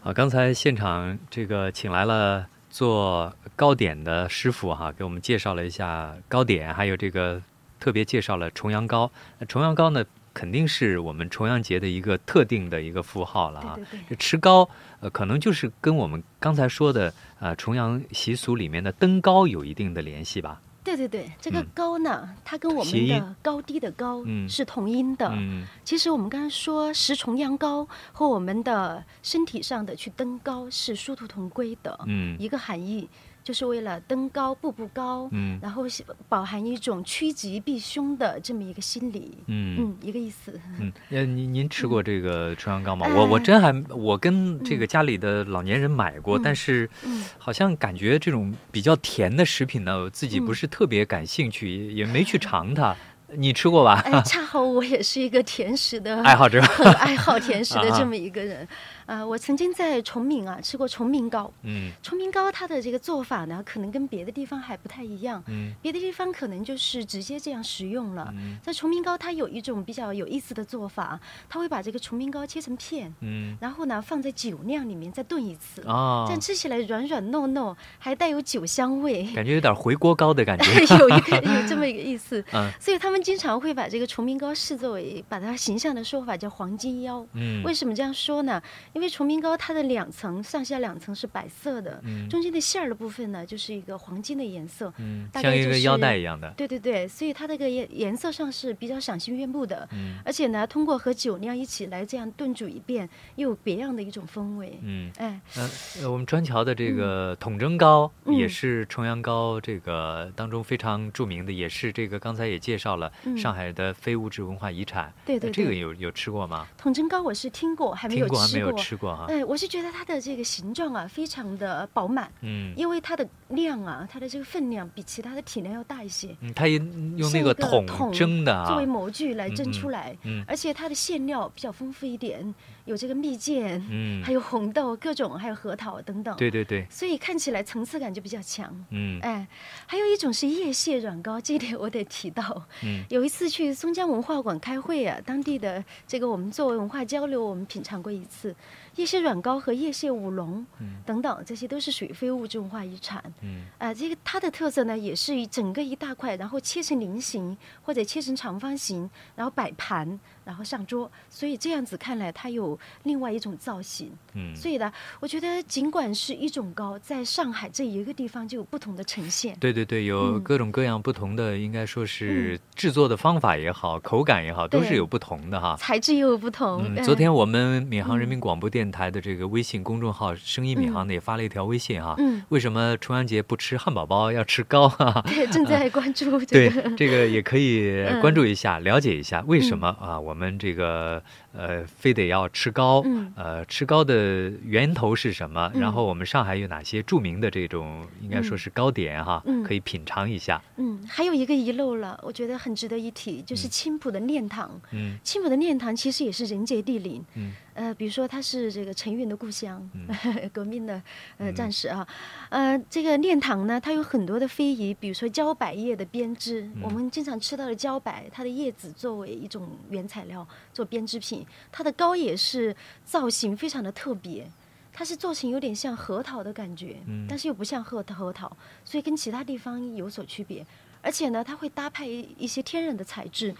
好，刚才现场这个请来了做糕点的师傅哈，给我们介绍了一下糕点，还有这个特别介绍了重阳糕。那重阳糕呢，肯定是我们重阳节的一个特定的一个符号了啊。这吃糕，呃，可能就是跟我们刚才说的呃重阳习俗里面的登高有一定的联系吧。对对对，这个嗯高呢，它跟我们的高低的高嗯是同音的。嗯其实我们刚才说十重阳糕和我们的身体上的去登高是殊途同归的，嗯一个含义。就是为了登高步步高，嗯然后是饱含一种趋吉避凶的这么一个心理，嗯嗯，一个意思。嗯，呃，您您吃过这个春阳糕吗？哎我我真还我跟这个家里的老年人买过，但是嗯好像感觉这种比较甜的食品呢，我自己不是特别感兴趣，也也没去尝它。你吃过吧？哎，恰好我也是一个甜食的爱好者很 爱好甜食的 啊这么一个人。啊、我曾经在崇明啊吃过崇明糕。嗯崇明糕它的这个做法呢，可能跟别的地方还不太一样。嗯别的地方可能就是直接这样食用了。嗯在崇明糕，它有一种比较有意思的做法，它会把这个崇明糕切成片，嗯然后呢放在酒酿里面再炖一次。哦这样吃起来软软糯糯，还带有酒香味。感觉有点回锅糕的感觉。有一个有这么一个意思。嗯所以他们经常会把这个崇明糕视作为把它形象的说法叫黄金腰。嗯为什么这样说呢？因为崇明糕它的两层上下两层是白色的，嗯中间的馅儿的部分呢就是一个黄金的颜色，嗯大概就是像一个腰带一样的对对对，所以它这个颜颜色上是比较赏心悦目的。嗯而且呢，通过和酒酿一起来这样炖煮一遍，又有别样的一种风味。嗯哎，呃，呃我们川桥的这个统蒸糕嗯也是重阳糕这个当中非常著名的，也是这个刚才也介绍了嗯上海的非物质文化遗产。对对呃这个有有吃过吗？统蒸糕我是听过还没有吃过。吃过哈哎，我是觉得它的这个形状啊，非常的饱满。嗯因为它的量啊，它的这个分量比其他的体量要大一些。嗯，它也用那个桶桶蒸的啊，作为模具来蒸出来，嗯而且它的馅料比较丰富一点，有这个蜜饯，嗯还有红豆各种，还有核桃等等。对对对所以看起来层次感就比较强。嗯哎，还有一种是叶蟹软膏，这一点我得提到。嗯有一次去松江文化馆开会啊，当地的这个我们作为文化交流，我们品尝过一次叶蟹软膏和叶蟹舞龙嗯等等，这些都是属于非物质文化遗产。嗯啊、这个它的特色呢，也是以整个一大块，然后切成菱形或者切成长方形，然后摆盘，然后上桌。所以这样子看来，它有另外一种造型。嗯所以呢，我觉得尽管是一种糕，在上海这一个地方就有不同的呈现。对对对，有嗯各种各样不同的，应该说是制作的方法也好，口感也好，都是有不同的哈。材质也有不同。昨天我们闵行人民广播电台的这个微信公众号“声音闵行”呢也发了一条微信哈，嗯为什么重阳节不吃汉堡包，要吃糕？哈哈对，正在关注 这对个。这个也可以 嗯关注一下，了解一下为什么啊，我们这个呃非得要吃糕？嗯呃，吃糕的源头是什么？嗯然后我们上海有哪些著名的这种应该说是糕点哈，嗯可以品尝一下。嗯，还有一个遗漏了，我觉得很值得一提，就是青浦的念堂。嗯青浦的念堂其实也是人杰地灵。嗯呃，比如说他是这个陈云的故乡，革命的呃嗯。战士啊，呃，这个念堂呢，它有很多的非遗，比如说茭白叶的编织，嗯。我们经常吃到的茭白，它的叶子作为一种原材料做编织品，它的糕也是造型非常的特别。它是做成有点像核桃的感觉，嗯。但是又不像核核桃，所以跟其他地方有所区别。而且呢，它会搭配一些天然的材质，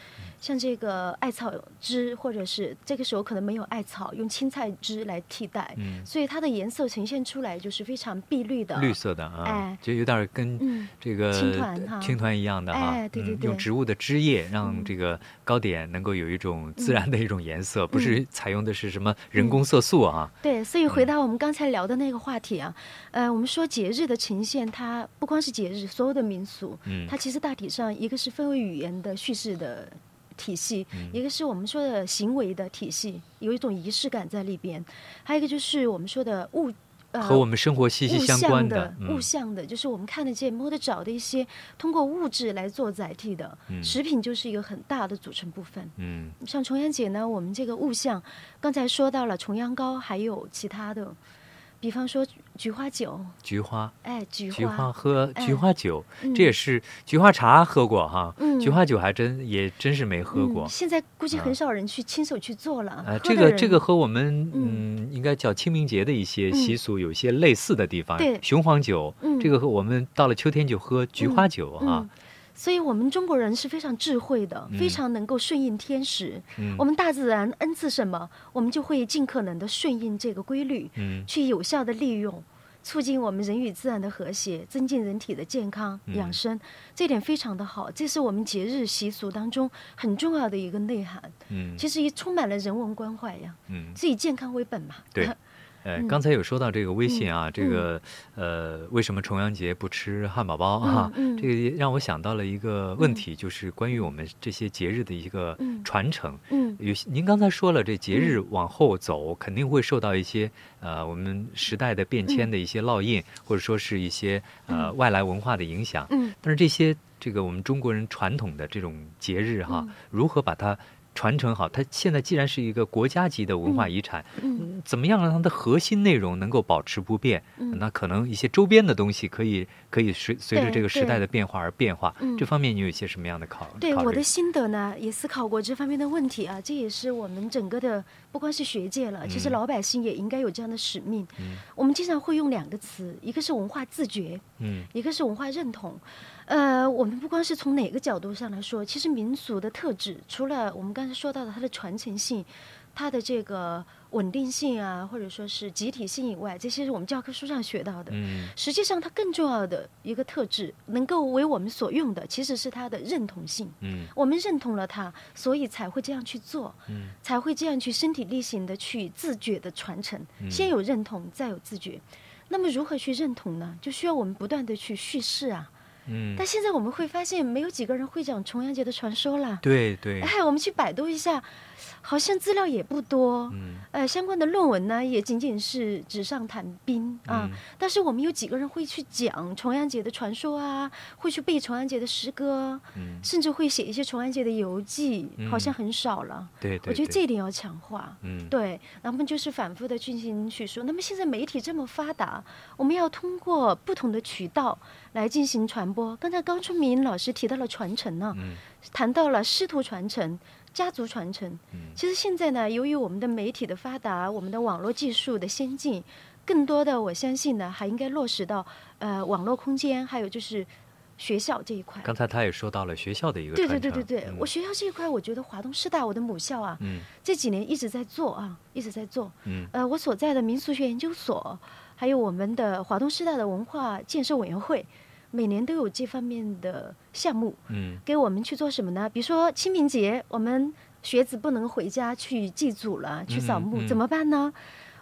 像这个艾草汁，或者是这个时候可能没有艾草，用青菜汁来替代，嗯所以它的颜色呈现出来就是非常碧绿的，绿色的啊，哎就有点儿跟嗯这个青团哈青团一样的哈，哎对对嗯对用植物的汁液让嗯这个糕点能够有一种自然的一种颜色，不嗯是采用的是什么人工色素啊。对，所以回到我们刚才聊的那个话题啊，呃，我们说节日的呈现，它不光是节日，所有的民俗，嗯它其实大体上一个是分为语言的叙事的体系，一个是我们说的行为的体系，有一种仪式感在里边，还有一个就是我们说的物。呃和我们生活息息物相关象的物象的，就是我们看得见、摸得着的一些通过物质来做载体的、嗯食品，就是一个很大的组成部分。嗯像重阳节呢，我们这个物象，刚才说到了重阳糕，还有其他的，比方说菊花酒，菊花。哎，菊花，菊花喝哎。菊花酒，嗯。这也是菊花茶喝过哈，嗯。菊花酒还真也真是没喝过。嗯。现在估计很少人去亲手去做了。呃，喝的人这个这个和我们嗯，应该叫清明节的一些习俗有一些类似的地方。对。雄黄酒，嗯。这个和我们到了秋天就喝菊花酒哈。嗯。所以，我们中国人是非常智慧的，嗯非常能够顺应天时。嗯我们大自然恩赐什么，我们就会尽可能的顺应这个规律，嗯去有效的利用，促进我们人与自然的和谐，增进人体的健康嗯养生。这点非常的好，这是我们节日习俗当中很重要的一个内涵。嗯其实也充满了人文关怀呀，嗯，是以健康为本嘛。对。呃，嗯。刚才有说到这个微信啊，嗯这个呃，为什么重阳节不吃汉堡包啊？嗯。嗯这个也让我想到了一个问题，就是关于我们这些节日的一个嗯。传承。嗯。有些您刚才说了，这节日往后走，肯定会受到一些呃我们时代的变迁的一些烙印，或者说是一些呃外来文化的影响。嗯。但是这些这个我们中国人传统的这种节日哈，嗯。如何把它传承好？它现在既然是一个国家级的文化遗产，嗯怎么样让它的核心内容能够保持不变？嗯那可能一些周边的东西可以可以随随着这个时代的变化而变化。嗯这方面你有一些什么样的考考虑对我的心得呢，也思考过这方面的问题啊。这也是我们整个的，不光是学界了，其实嗯老百姓也应该有这样的使命。嗯我们经常会用两个词，一个是文化自觉，嗯一个是文化认同。呃，我们不光是从哪个角度上来说，其实民俗的特质，除了我们刚才说到的它的传承性、它的这个稳定性啊，或者说是集体性以外，这些是我们教科书上学到的。嗯实际上，它更重要的一个特质，能够为我们所用的，其实是它的认同性。嗯我们认同了它，所以才会这样去做，嗯才会这样去身体力行的去自觉的传承。嗯先有认同，再有自觉。那么如何去认同呢？就需要我们不断的去叙事啊。嗯，但现在我们会发现，没有几个人会讲重阳节的传说了。对对，哎，我们去百度一下，好像资料也不多。嗯呃，相关的论文呢，也仅仅是纸上谈兵啊。嗯但是我们有几个人会去讲重阳节的传说啊？会去背重阳节的诗歌，嗯甚至会写一些重阳节的游记，好像很少了。对对，我觉得这一点要强化。嗯对，然后就是反复的进行叙述。那么现在媒体这么发达，我们要通过不同的渠道来进行传播。刚才高春明老师提到了传承呢、嗯谈到了师徒传承、家族传承。嗯其实现在呢，由于我们的媒体的发达，我们的网络技术的先进，更多的我相信呢，还应该落实到呃网络空间，还有就是学校这一块。刚才他也说到了学校的一个对对对对对，嗯我学校这一块，我觉得华东师大我的母校啊，嗯这几年一直在做啊，一直在做。嗯呃，我所在的民俗学研究所，还有我们的华东师大的文化建设委员会，每年都有这方面的项目，嗯。给我们去做什么呢？比如说清明节，我们学子不能回家去祭祖了，去扫墓，嗯。嗯怎么办呢？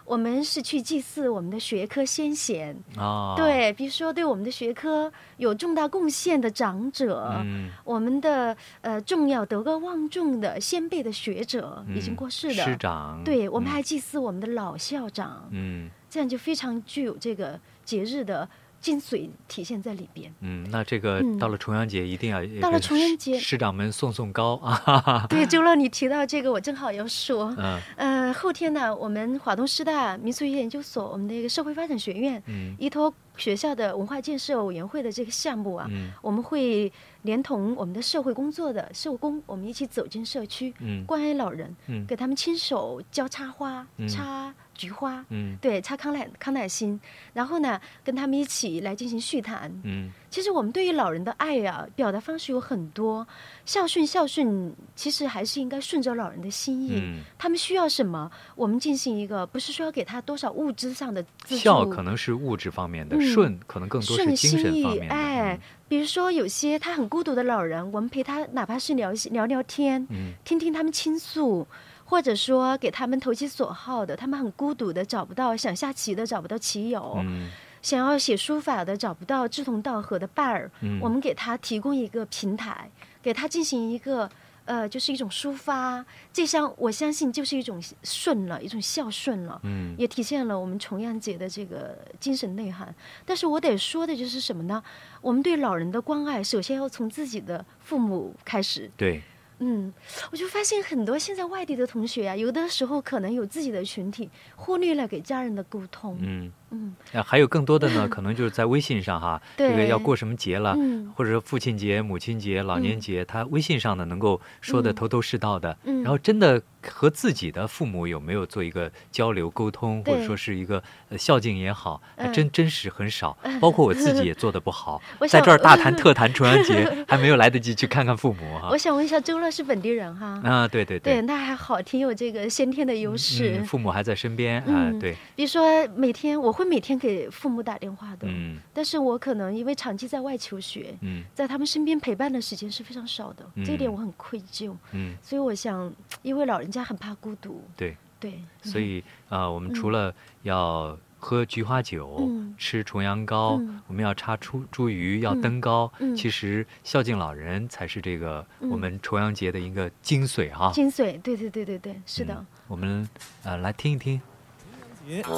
我们是去祭祀我们的学科先贤，啊，对，比如说对我们的学科有重大贡献的长者，嗯。我们的呃重要德高望重的先辈的学者、已经嗯过世的。师长。对，我们嗯。还祭祀我们的老校长，嗯。这样就非常具有这个节日的精髓体现在里边。嗯，那这个嗯。到了重阳节一定要到了重阳节。师师长们送送糕。啊，对，周乐，你提到这个，我正好要说。嗯。呃，后天呢，我们华东师大民俗学研究所，我们的一个社会发展学院，嗯。依托学校的文化建设委员会的这个项目啊，嗯。我们会连同我们的社会工作的社工，我们一起走进社区，嗯。关爱老人，嗯。给他们亲手教插花、嗯。插菊花，嗯。对，插康乃康乃馨，然后呢，跟他们一起来进行叙谈，嗯其实我们对于老人的爱呀、表达方式有很多。孝顺，孝顺，其实还是应该顺着老人的心意。嗯他们需要什么，我们进行一个，不是说要给他多少物质上的资助。孝可能是物质方面的，嗯顺可能更多是顺精神心意，方面的。哎，比如说有些他很孤独的老人，我们陪他，哪怕是聊聊聊天，嗯听听他们倾诉，或者说给他们投其所好的，他们很孤独的找不到想下棋的找不到棋友，嗯想要写书法的找不到志同道合的伴儿，嗯我们给他提供一个平台，给他进行一个。呃，就是一种抒发，这相我相信就是一种顺了，一种孝顺了，嗯也体现了我们重阳节的这个精神内涵。但是我得说的就是什么呢？我们对老人的关爱，首先要从自己的父母开始。对，嗯，我就发现很多现在外地的同学啊，有的时候可能有自己的群体，忽略了给家人的沟通。嗯。嗯啊，还有更多的呢，可能就是在微信上哈，对这个要过什么节了，嗯或者说父亲节、母亲节、老年节，他微信上呢能够说的嗯头头是道的，嗯然后真的和自己的父母有没有做一个交流沟通，或者说是一个呃孝敬也好，还嗯真真实很少，包括我自己也做的不好，在这儿大谈特谈重阳节，还没有来得及去看看父母哈我。想问一下，周乐是本地人哈？啊，对对对，那还好，挺有这个先天的优势。嗯，父母还在身边啊，嗯对，比如说每天我会每天给父母打电话的，嗯。但是我可能因为长期在外求学，嗯。在他们身边陪伴的时间是非常少的，这一点嗯我很愧疚。嗯，所以我想，因为老人家很怕孤独，对。对，所以呃，我们除嗯。了要喝菊花酒、嗯。吃重阳糕，嗯。我们要插茱茱萸，要嗯。登高。嗯。其实孝敬老人才是这个嗯我们重阳节的一个精髓哈。精髓，对对对对对，是的。我们呃来听一听。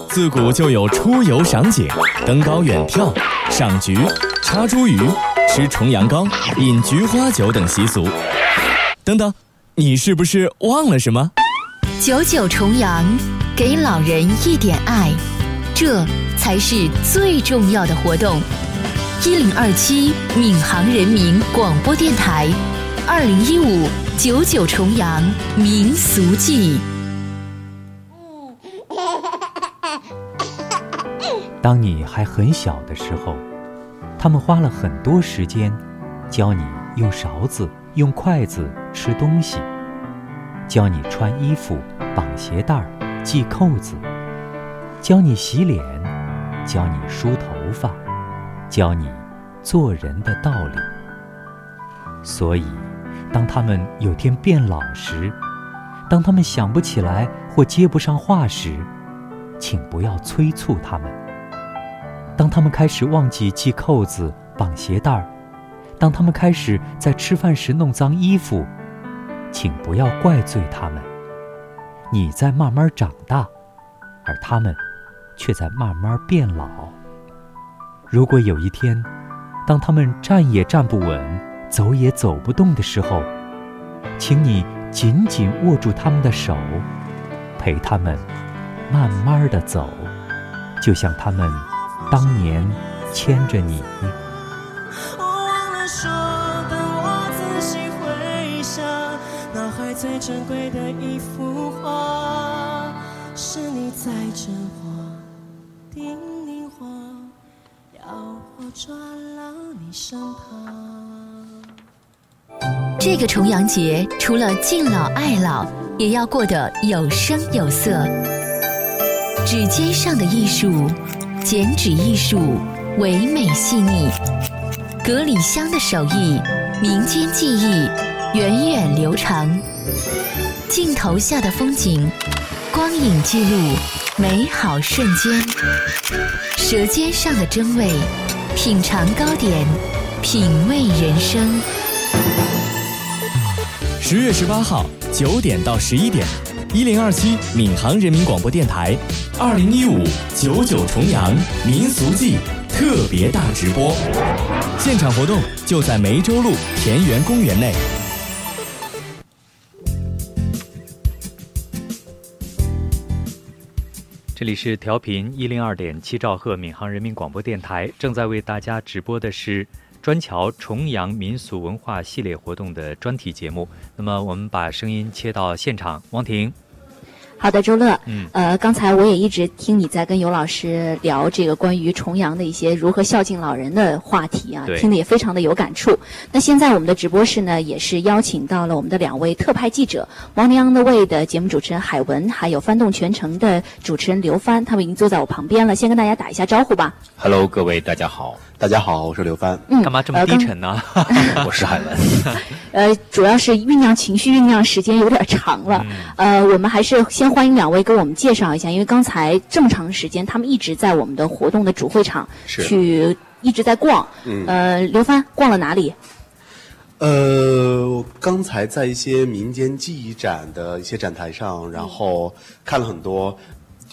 自古就有出游赏景、登高远眺、赏菊、插茱萸、吃重阳糕、饮菊花酒等习俗。等等，你是不是忘了什么？九九重阳，给老人一点爱，这才是最重要的活动。一零二七闵行人民广播电台，二零一五九九重阳民俗记。当你还很小的时候，他们花了很多时间教你用勺子、用筷子吃东西，教你穿衣服、绑鞋带、系扣子，教你洗脸，教你梳头发，教你做人的道理。所以，当他们有天变老时，当他们想不起来或接不上话时，请不要催促他们。当他们开始忘记系扣子、绑鞋带儿，当他们开始在吃饭时弄脏衣服，请不要怪罪他们。你在慢慢长大，而他们却在慢慢变老。如果有一天，当他们站也站不稳、走也走不动的时候，请你紧紧握住他们的手，陪他们慢慢的走，就像他们当年牵着你。我忘了说，当我仔细回想，脑海最珍贵的一幅画，是你在枕我、叮咛我，要我转到你身旁。这个重阳节，除了敬老爱老，也要过得有声有色。指尖上的艺术，剪纸艺术，唯美细腻；隔里香的手艺，民间技艺，源远流长。镜头下的风景，光影记录美好瞬间。舌尖上的真味，品尝糕点，品味人生。十月十八号九点到十一点，一零二七闵行人民广播电台，二零一五九九重阳民俗季特别大直播，现场活动就在梅州路田园公园内。这里是调频一零二点七兆赫闵行人民广播电台，正在为大家直播的是砖桥重阳民俗文化系列活动的专题节目。那么，我们把声音切到现场，王婷。好的，周乐。嗯。呃，刚才我也一直听你在跟尤老师聊这个关于重阳的一些如何孝敬老人的话题啊，对听得也非常的有感触。那现在我们的直播室呢，也是邀请到了我们的两位特派记者，《Morning on the Way》的节目主持人海文，还有翻动全程的主持人刘帆，他们已经坐在我旁边了。先跟大家打一下招呼吧。Hello，各位大家好，大家好，我是刘帆。嗯干嘛这么低沉呢？我是海文。呃，主要是酝酿情绪酝酿时间有点长了。呃，我们还是先欢迎两位给我们介绍一下，因为刚才这么长时间，他们一直在我们的活动的主会场是去一直在逛。嗯呃，刘帆逛了哪里？呃，我刚才在一些民间技艺展的一些展台上，然后看了很多。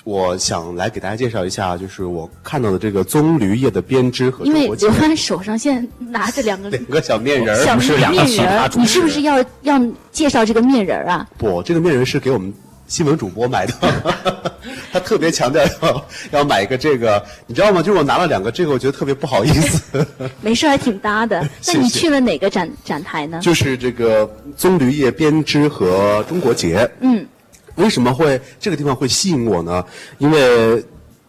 我想来给大家介绍一下，就是我看到的这个棕榈叶的编织和因为中国结刘欢手上现在拿着两个 两个小面人两个其面人你是不是要要介绍这个面人儿啊？不，这个面人是给我们新闻主播买的，他特别强调要要买一个这个，你知道吗？就是我拿了两个这个，我觉得特别不好意思。没事，还挺搭的。那你去了哪个展展台呢？就是这个棕榈叶编织和中国结。嗯，为什么会这个地方会吸引我呢？因为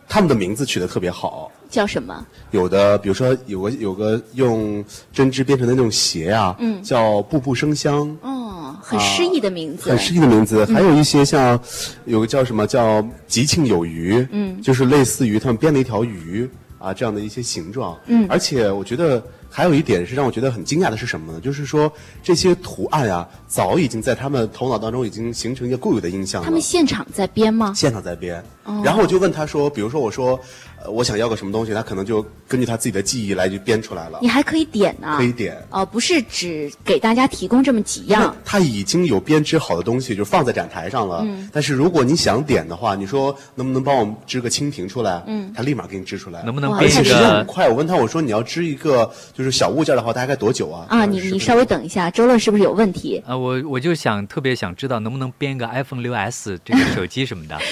他们的名字取得特别好。叫什么？有的，比如说有个有个用针织编成的那种鞋啊，嗯叫步步生香，哦，很诗意的名字。很诗意的名字。嗯还有一些像有个叫什么叫吉庆有余，嗯就是类似于他们编了一条鱼啊这样的一些形状。嗯而且我觉得还有一点是让我觉得很惊讶的是什么呢？就是说这些图案啊，早已经在他们头脑当中已经形成一个固有的印象了。他们现场在编吗？现场在编，哦然后我就问他说，比如说我说，呃，我想要个什么东西，他可能就根据他自己的记忆来就编出来了你。还可以点呢、可以点哦，不是只给大家提供这么几样。他已经有编织好的东西，就放在展台上了。嗯但是如果你想点的话，你说能不能帮我们织个蜻蜓出来？嗯他立马给你织出来。能不能编一而且时间个很快。我问他，我说你要织一个就是小物件的话，大概多久啊？啊，你你稍微等一下，周乐是不是有问题？啊，我我就想特别想知道能不能编一个 iPhone 六 S 这个手机什么的。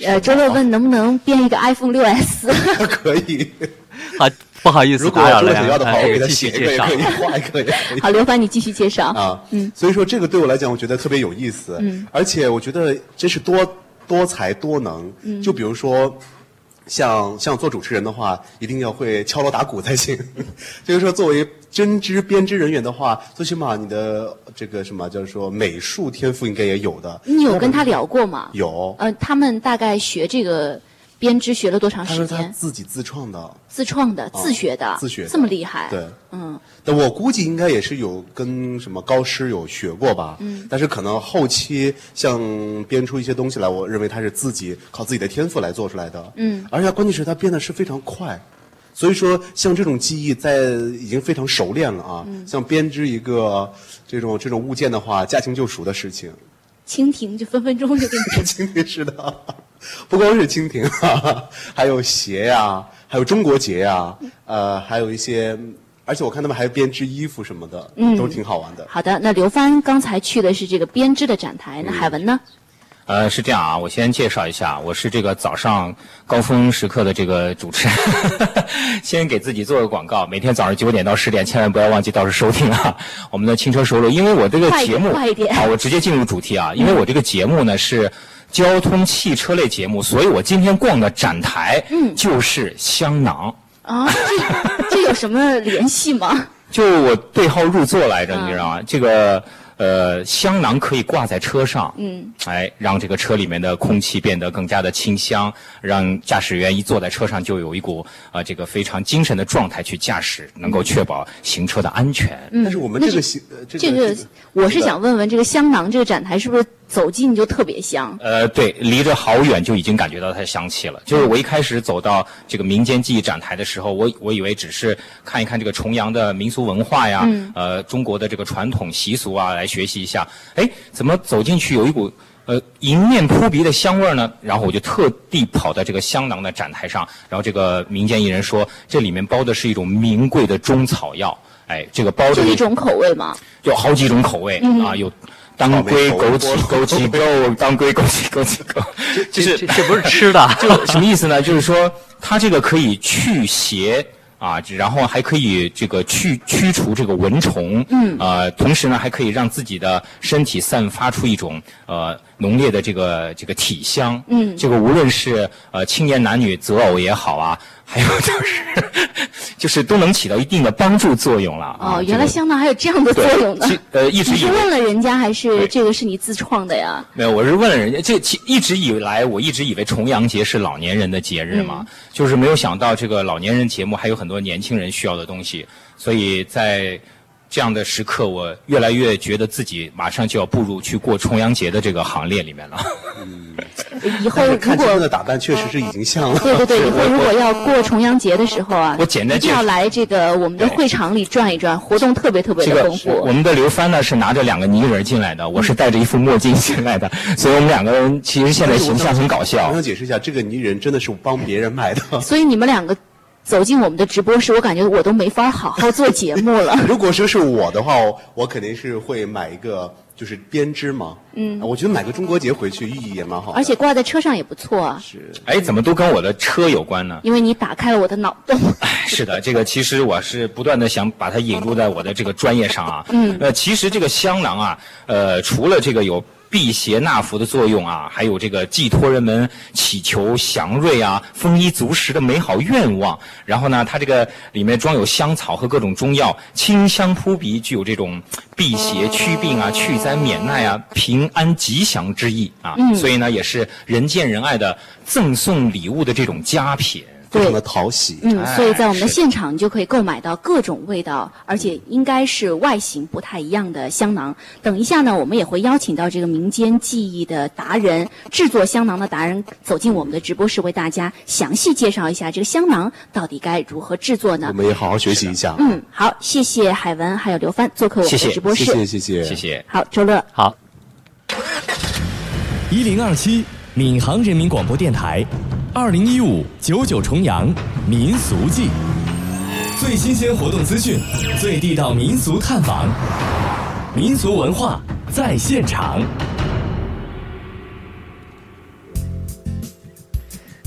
呃，周乐问能不能编一个 iPhone 六 S？可以。好，不好意思如果打扰了呀周乐想要的话，啊我给他继写一个也续介绍可以，画一个也可以。好，刘凡你继续介绍。啊，嗯，所以说这个对我来讲，我觉得特别有意思，嗯而且我觉得真是多多才多能，嗯就比如说。像像做主持人的话，一定要会敲锣打鼓才行。就是说，作为针织编织人员的话，最起码你的这个什么，就是说美术天赋应该也有的。你有跟他聊过吗？有，呃，他们大概学这个编织学了多长他说他时间？自己自创的，自创的、啊自学的，自学的这么厉害？对。嗯，但我估计应该也是有跟什么高师有学过吧，嗯但是可能后期像编出一些东西来，我认为他是自己靠自己的天赋来做出来的，嗯而且关键是他编的是非常快，所以说像这种技艺在已经非常熟练了啊，嗯。像编织一个这种这种物件的话，驾轻就熟的事情，蜻蜓就分分钟就给你。蜻蜓是的，不光是蜻蜓、啊，还有鞋呀、还有中国结呀、呃，还有一些，而且我看他们还编织衣服什么的，嗯。都挺好玩的。好的，那刘帆刚才去的是这个编织的展台，那海文呢？呃，是这样啊，我先介绍一下，我是这个早上高峰时刻的这个主持人，先给自己做个广告，每天早上九点到十点，千万不要忘记到时候收听啊，我们的轻车熟路，因为我这个节目，快一点好，我直接进入主题啊，因为我这个节目呢是交通汽车类节目，所以我今天逛的展台，嗯就是香囊。啊，这这有什么联系吗？就我对号入座来着，嗯你知道吗？这个呃，香囊可以挂在车上，嗯，哎，让这个车里面的空气变得更加的清香，让驾驶员一坐在车上就有一股呃这个非常精神的状态去驾驶，能够确保行车的安全。嗯，但是我们这个行呃这个这个，我是想问问，这个香囊这个展台是不是走近就特别香？呃，对，离着好远就已经感觉到它的香气了。就是我一开始走到这个民间技艺展台的时候，我我以为只是看一看这个重阳的民俗文化呀，嗯呃，中国的这个传统习俗啊，来学习一下。哎，怎么走进去有一股呃迎面扑鼻的香味儿呢？然后我就特地跑到这个香囊的展台上，然后这个民间艺人说，这里面包的是一种名贵的中草药。哎，这个包的就一种口味吗？有好几种口味、嗯啊，有当归枸杞枸杞够，当归枸杞枸杞够，就是这这不是吃的 就什么意思呢？就是说它这个可以去邪啊，然后还可以这个去驱除这个蚊虫，嗯呃，同时呢还可以让自己的身体散发出一种呃浓烈的这个这个体香，嗯这个无论是呃青年男女择偶也好啊，还有就是就是都能起到一定的帮助作用了。啊哦，原来香囊还有这样的作用呢对。呃一直你是以问了人家，还是这个是你自创的呀？没有，我是问了人家，这其一直以来，我一直以为重阳节是老年人的节日嘛，就是没有想到这个老年人节目还有很多年轻人需要的东西，所以在这样的时刻，我越来越觉得自己马上就要步入去过重阳节的这个行列里面了。嗯以后如果看他们的打扮确实是已经像了。对对对，以后如果要过重阳节的时候啊，我简单一定要来这个我们的会场里转一转，活动特别特别的丰富。我们的刘帆呢是拿着两个泥人进来的，我是戴着一副墨镜进来的，所以我们两个人其实现在形象很搞笑我。想解释一下，这个泥人真的是帮别人卖的。所以你们两个走进我们的直播室，我感觉我都没法好好做节目了。如果说是我的话，我我肯定是会买一个就是编织嘛。嗯我觉得买个中国结回去意义也蛮好。而且挂在车上也不错啊，是哎，怎么都跟我的车有关呢？因为你打开了我的脑洞。是的，这个其实我是不断的想把它引入在我的这个专业上啊。嗯呃，其实这个香囊啊，呃，除了这个有辟邪纳福的作用啊，还有这个寄托人们祈求祥瑞啊、丰衣足食的美好愿望。然后呢，它这个里面装有香草和各种中药，清香扑鼻，具有这种辟邪祛病啊、去灾免难啊、平安吉祥之意啊。嗯所以呢，也是人见人爱的赠送礼物的这种佳品。非常的讨喜。嗯，所以在我们的现场，你就可以购买到各种味道，而且应该是外形不太一样的香囊。等一下呢，我们也会邀请到这个民间技艺的达人、制作香囊的达人走进我们的直播室，为大家详细介绍一下这个香囊到底该如何制作呢我？们也好好学习一下。嗯，好，谢谢海文还有刘帆做客我们的直播室。谢谢谢谢谢谢。好，周乐。好，一零二七闵行人民广播电台，二零一五九九重阳民俗季，最新鲜活动资讯，最地道民俗探访，民俗文化在现场。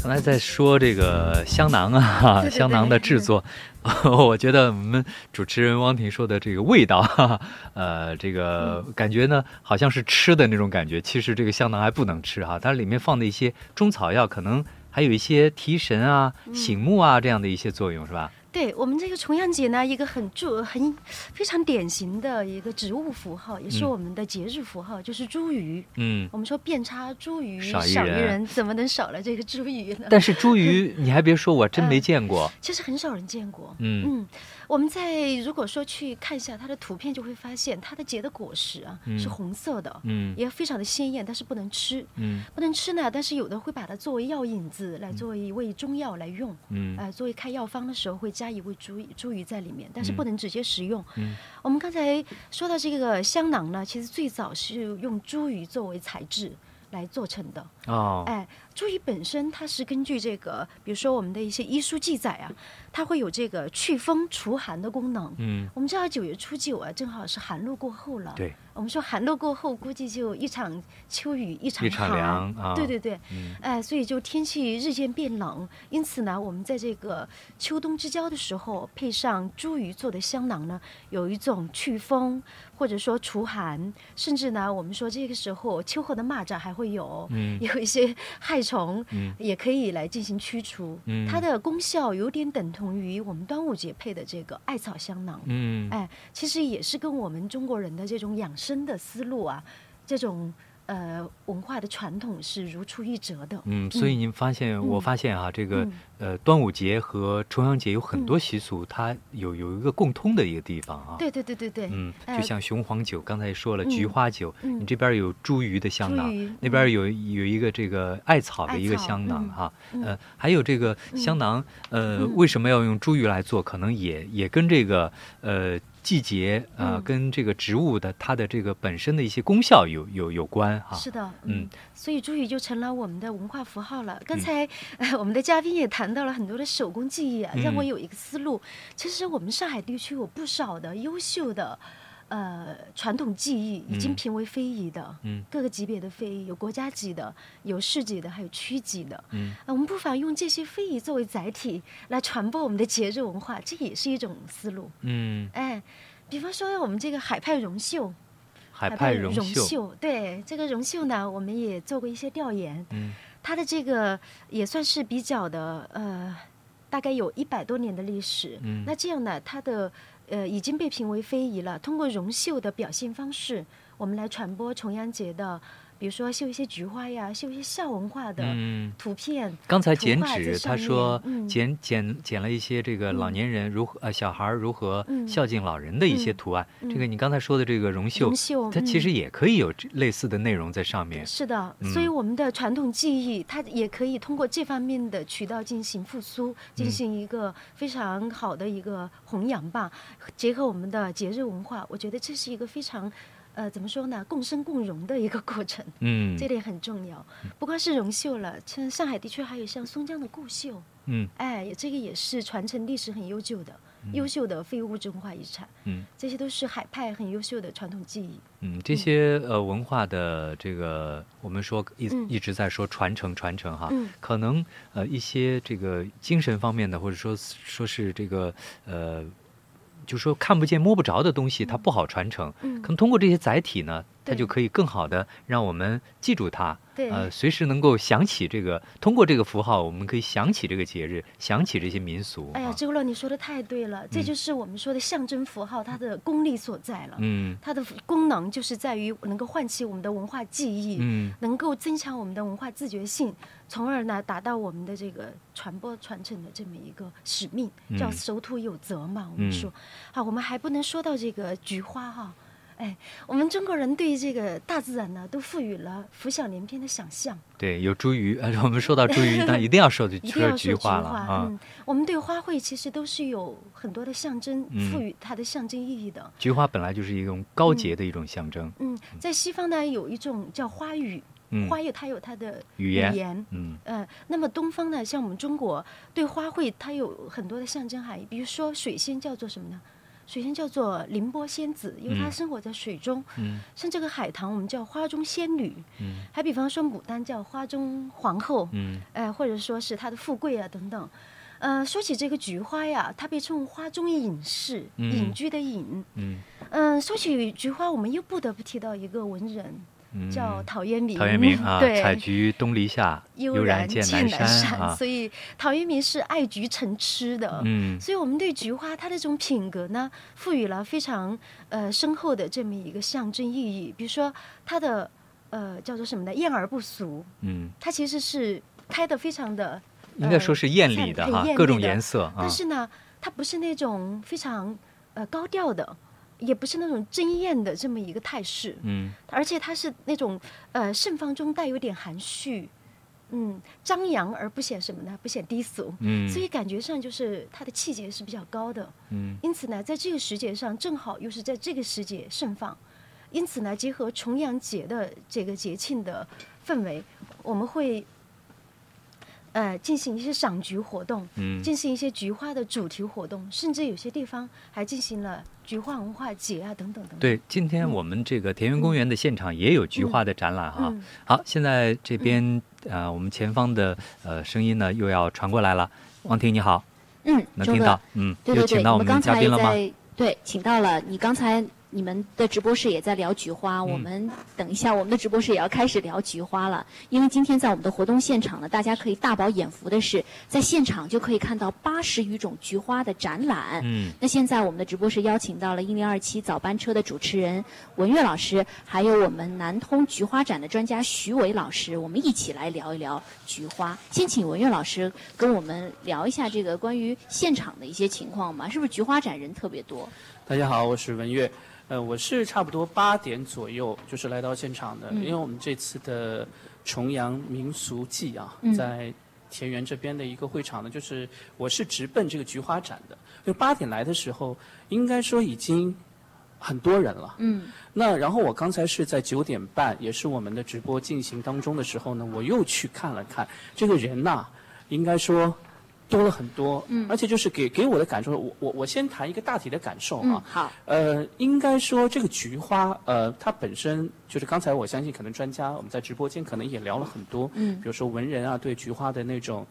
刚才在说这个香囊啊，对对对香囊的制作，我觉得我们主持人汪婷说的这个味道，哈哈，呃，这个嗯感觉呢，好像是吃的那种感觉。其实这个香囊还不能吃哈，它里面放的一些中草药，可能还有一些提神啊、嗯醒目啊这样的一些作用，是吧？对我们这个重阳节呢，一个很著很非常典型的一个植物符号，也是嗯我们的节日符号，就是茱萸。嗯我们说遍插茱萸少一人，怎么能少了这个茱萸呢？但是茱萸，你还别说，我真没见过。其实很少人见过。嗯嗯，我们在如果说去看一下它的图片，就会发现它的结的果实啊、嗯是红色的，嗯也非常的鲜艳，但是不能吃。嗯不能吃呢，但是有的会把它作为药引子来作为一味中药来用，嗯呃，作为开药方的时候会加一味茱萸茱萸在里面，但是嗯不能直接食用。嗯我们刚才说到这个香囊呢，其实最早是用茱萸作为材质来做成的。哦，哎，茱萸本身它是根据这个，比如说我们的一些医书记载啊，它会有这个祛风除寒的功能。嗯我们知道九月初九啊，正好是寒露过后了。对，我们说寒露过后，估计就一场秋雨一场一场寒。凉啊对对对，嗯哎，所以就天气日渐变冷，因此呢，我们在这个秋冬之交的时候，配上茱萸做的香囊呢，有一种祛风或者说除寒，甚至呢，我们说这个时候秋后的蚂蚱还会有，嗯 有一些害虫，嗯也可以来进行驱除。嗯它的功效有点等同于我们端午节配的这个艾草香囊。嗯哎，其实也是跟我们中国人的这种养生的思路啊，这种呃文化的传统是如出一辙的。嗯，所以您发现，我嗯发现啊，这个嗯呃，端午节和重阳节有很多习俗，它有有一个共通的一个地方啊。对对对对对，嗯，呃就像雄黄酒，刚才说了，嗯菊花酒，嗯你这边有茱萸的香囊，那边有有一个这个艾草的一个香囊哈，嗯呃，还有这个香囊，呃，为什么要用茱萸来做？可能也也跟这个呃季节呃嗯跟这个植物的它的这个本身的一些功效有有有关哈。是的，嗯，所以茱萸就成了我们的文化符号了。刚才、呃、我们的嘉宾也谈到了很多的手工技艺啊，让我嗯有一个思路。其实我们上海地区有不少的优秀的。呃传统技艺已经嗯。评为非遗的，嗯。各个级别的非遗，有国家级的，有市级的，还有区级的。嗯。呃我们不妨用这些非遗作为载体来传播我们的节日文化，这也是一种思路。嗯，哎，比方说我们这个海派绒绣，海派绒绒绣，对这个绒绣呢，我们也做过一些调研，嗯。它的这个也算是比较的呃，大概有一百多年的历史。嗯。那这样呢，它的呃已经被评为非遗了。通过绒绣的表现方式，我们来传播重阳节的，比如说绣一些菊花呀，绣一些孝文化的嗯图片。刚才剪纸，他说嗯剪剪剪了一些这个老嗯年人如何呃小孩如何嗯孝敬老人的一些图案。嗯这个你刚才说的这个绒绣，它其实嗯也可以有这类似的内容在上面。是的，嗯所以我们的传统技艺，它也可以通过这方面的渠道进行复苏，进行一个非常好的一个弘扬吧。结合我们的节日文化，我觉得这是一个非常，呃，怎么说呢，共生共荣的一个过程。嗯这点很重要。不光是绒绣了，像上海的确还有像松江的固绣，嗯哎，这个也是传承历史很悠久的、优秀的非物质文化遗产。嗯这些都是海派很优秀的传统技艺。嗯，这些呃文化的这个，我们说一嗯一直在说传承传承哈，嗯可能呃一些这个精神方面的，或者说说是这个呃。就说看不见摸不着的东西，它不好传承。嗯可能通过这些载体呢，它就可以更好的让我们记住它。对呃，随时能够想起这个，通过这个符号，我们可以想起这个节日，想起这些民俗。哎呀，周乐，你说的太对了，这就是我们说的象征符号它的功力所在了。嗯它的功能就是在于能够唤起我们的文化记忆，嗯能够增强我们的文化自觉性，从而呢达到我们的这个传播传承的这么一个使命，叫嗯守土有责嘛。我们嗯说，好，我们还不能说到这个菊花哈。哎，我们中国人对这个大自然呢，都赋予了浮想联翩的想象。对，有茱萸，呃，我们说到茱萸，那一定要说 一定说要说菊菊花了啊。嗯，我们对花卉其实都是有很多的象征，嗯赋予它的象征意义的。菊花本来就是一种高洁的一种象征。嗯，在西方呢有一种叫花语，嗯花有它有它的语言嗯呃，那么东方呢，像我们中国对花卉它有很多的象征含义，比如说水仙叫做什么呢？水仙叫做凌波仙子，因为它嗯生活在水中。嗯像这个海棠，我们叫花中仙女。嗯还比方说牡丹叫花中皇后。嗯呃，或者说是它的富贵啊等等。呃，说起这个菊花呀，它被称为花中隐士，嗯隐居的隐。嗯嗯，说起菊花，我们又不得不提到一个文人，嗯叫陶渊明。陶渊明啊，对，采菊东篱下，悠然见南山啊。所以陶渊明是爱菊成痴的。嗯所以我们对菊花它的这种品格呢，赋予了非常呃深厚的这么一个象征意义。比如说它的呃叫做什么呢？艳而不俗。嗯，它其实是开的非常的。应该说是艳丽的哈各种颜色啊但。是呢，它不是那种非常呃高调的，也不是那种争艳的这么一个态势。嗯而且它是那种呃盛放中带有点含蓄，嗯，张扬而不显什么呢？不显低俗，嗯所以感觉上就是它的气节是比较高的。嗯因此呢，在这个时节上，正好又是在这个时节盛放，因此呢，结合重阳节的这个节庆的氛围，我们会。呃，进行一些赏菊活动，嗯进行一些菊花的主题活动，甚至有些地方还进行了菊花文化节啊，等等等等。对，今天我们这个田园公园的现场也有菊花的展览哈。嗯好，现在这边呃，我们前方的呃声音呢又要传过来了。王婷你好，嗯，能听到，嗯，对对对，又请到我们你们刚才嘉宾了吗？在对，请到了。你刚才你们的直播室也在聊菊花，嗯我们等一下我们的直播室也要开始聊菊花了。因为今天在我们的活动现场呢，大家可以大饱眼福的是，在现场就可以看到八十余种菊花的展览。嗯那现在我们的直播室邀请到了一零二七早班车的主持人文月老师，还有我们南通菊花展的专家徐伟老师，我们一起来聊一聊菊花。先请文月老师跟我们聊一下这个关于现场的一些情况吧，是不是菊花展人特别多？大家好，我是文月。呃，我是差不多八点左右就是来到现场的，嗯因为我们这次的重阳民俗季啊，嗯在田园这边的一个会场呢，就是我是直奔这个菊花展的。就八点来的时候，应该说已经很多人了。嗯那然后我刚才是在九点半，也是我们的直播进行当中的时候呢，我又去看了看这个人呐、应该说多了很多，嗯。而且就是给给我的感受，我我我先谈一个大体的感受啊，嗯，好，呃，应该说这个菊花，呃，它本身就是刚才我相信可能专家我们在直播间可能也聊了很多，嗯。比如说文人啊对菊花的那种。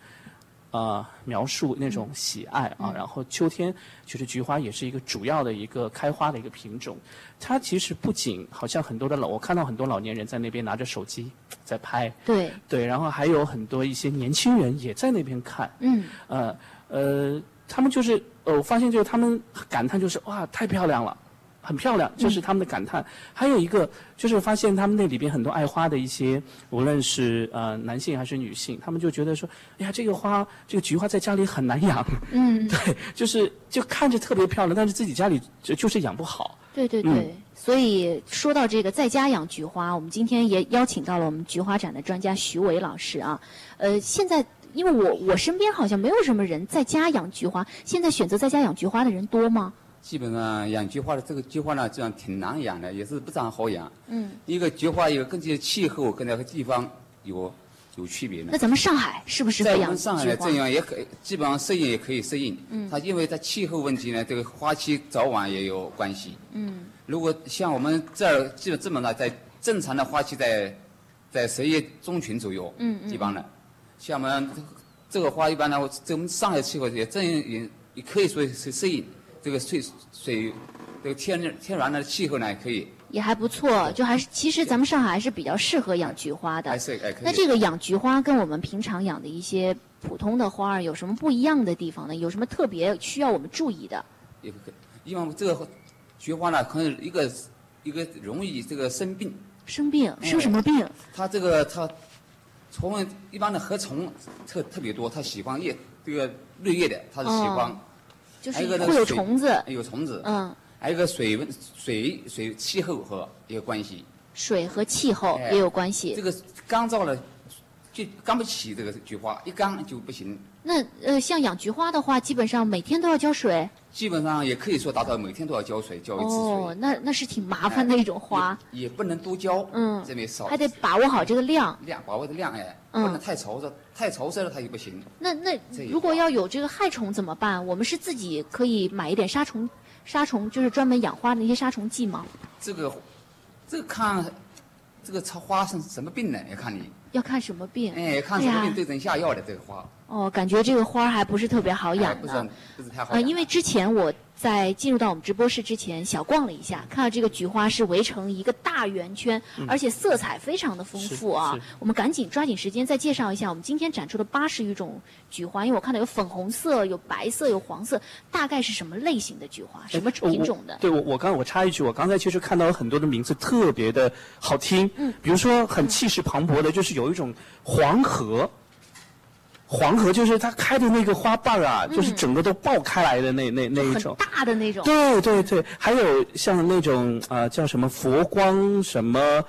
呃，描述那种喜爱啊，嗯然后秋天其实菊花也是一个主要的一个开花的一个品种。它其实不仅好像很多的老，我看到很多老年人在那边拿着手机 在拍，对，对，然后还有很多一些年轻人也在那边看，嗯呃呃，他们就是呃，我发现就是他们感叹就是哇，太漂亮了。很漂亮，这是他们的感叹。还有一个就是发现他们那里边很多爱花的一些，无论是呃男性还是女性，他们就觉得说，哎呀，这个花，这个菊花在家里很难养，嗯，对，就是就看着特别漂亮，但是自己家里就就是养不好。对对对。嗯所以说到这个在家养菊花，我们今天也邀请到了我们菊花展的专家徐伟老师啊。呃，现在因为我我身边好像没有什么人在家养菊花，现在选择在家养菊花的人多吗？基本上养菊花的这个菊花呢，这样挺难养的，也是不咋好养。嗯，一个菊花有根据气候跟那个地方有有区别的。那咱们上海是不是在我？们上海呢，这样也可以，基本上适应也可以适应。嗯它因为它气候问题呢，这个花期早晚也有关系。嗯如果像我们这儿基本这么呢，在正常的花期在在十月中旬左右，嗯嗯一般的。像我们这个花一般呢，这我们上海气候也正也也可以说是适应这个水水这个天然天然的气候呢，也可以也还不错，就还是其实咱们上海还是比较适合养菊花的。那这个养菊花跟我们平常养的一些普通的花儿有什么不一样的地方呢？有什么特别需要我们注意的？也可以，因为这个菊花呢，可能一个一个容易这个生病。生病哎生什么病？它这个它虫一般的禾虫特特别多，它喜欢叶这个绿叶的，它是喜欢。哦就是会有虫子有虫子。嗯，还有一个水温、水水气候和也有关系。水和气候哎也有关系。这个干燥了，就干不起这个菊花，一干就不行。那呃，像养菊花的话，基本上每天都要浇水。基本上也可以说达到每天都要浇水，浇一次水。哦，那那是挺麻烦的一种花，也不能多浇，嗯这边少，还得把握好这个量。量，把握的量哎，嗯不能太潮湿，太潮湿了它也不行。那那如果要有这个害虫怎么办？我们是自己可以买一点杀虫杀虫，就是专门养花的那些杀虫剂吗？这个，这个看这个插花是什么病呢？要看你，要看什么病？哎，看什么病对症下药的这个花，哦，感觉这个花儿还不是特别好养不是呢。呃，不是太好养。因为之前我在进入到我们直播室之前小逛了一下，看到这个菊花是围成一个大圆圈，嗯而且色彩非常的丰富啊。我们赶紧抓紧时间再介绍一下我们今天展出的八十余种菊花，因为我看到有粉红色、有白色、有黄色，大概是什么类型的菊花？什么品种的我？对我，我刚我插一句，我刚才其实看到有很多的名字特别的好听，嗯比如说很气势磅礴的，就是有一种黄河。黄河就是它开的那个花瓣啊，嗯就是整个都爆开来的那那那一种。大的那种。对对对，还有像那种呃叫什么佛光什么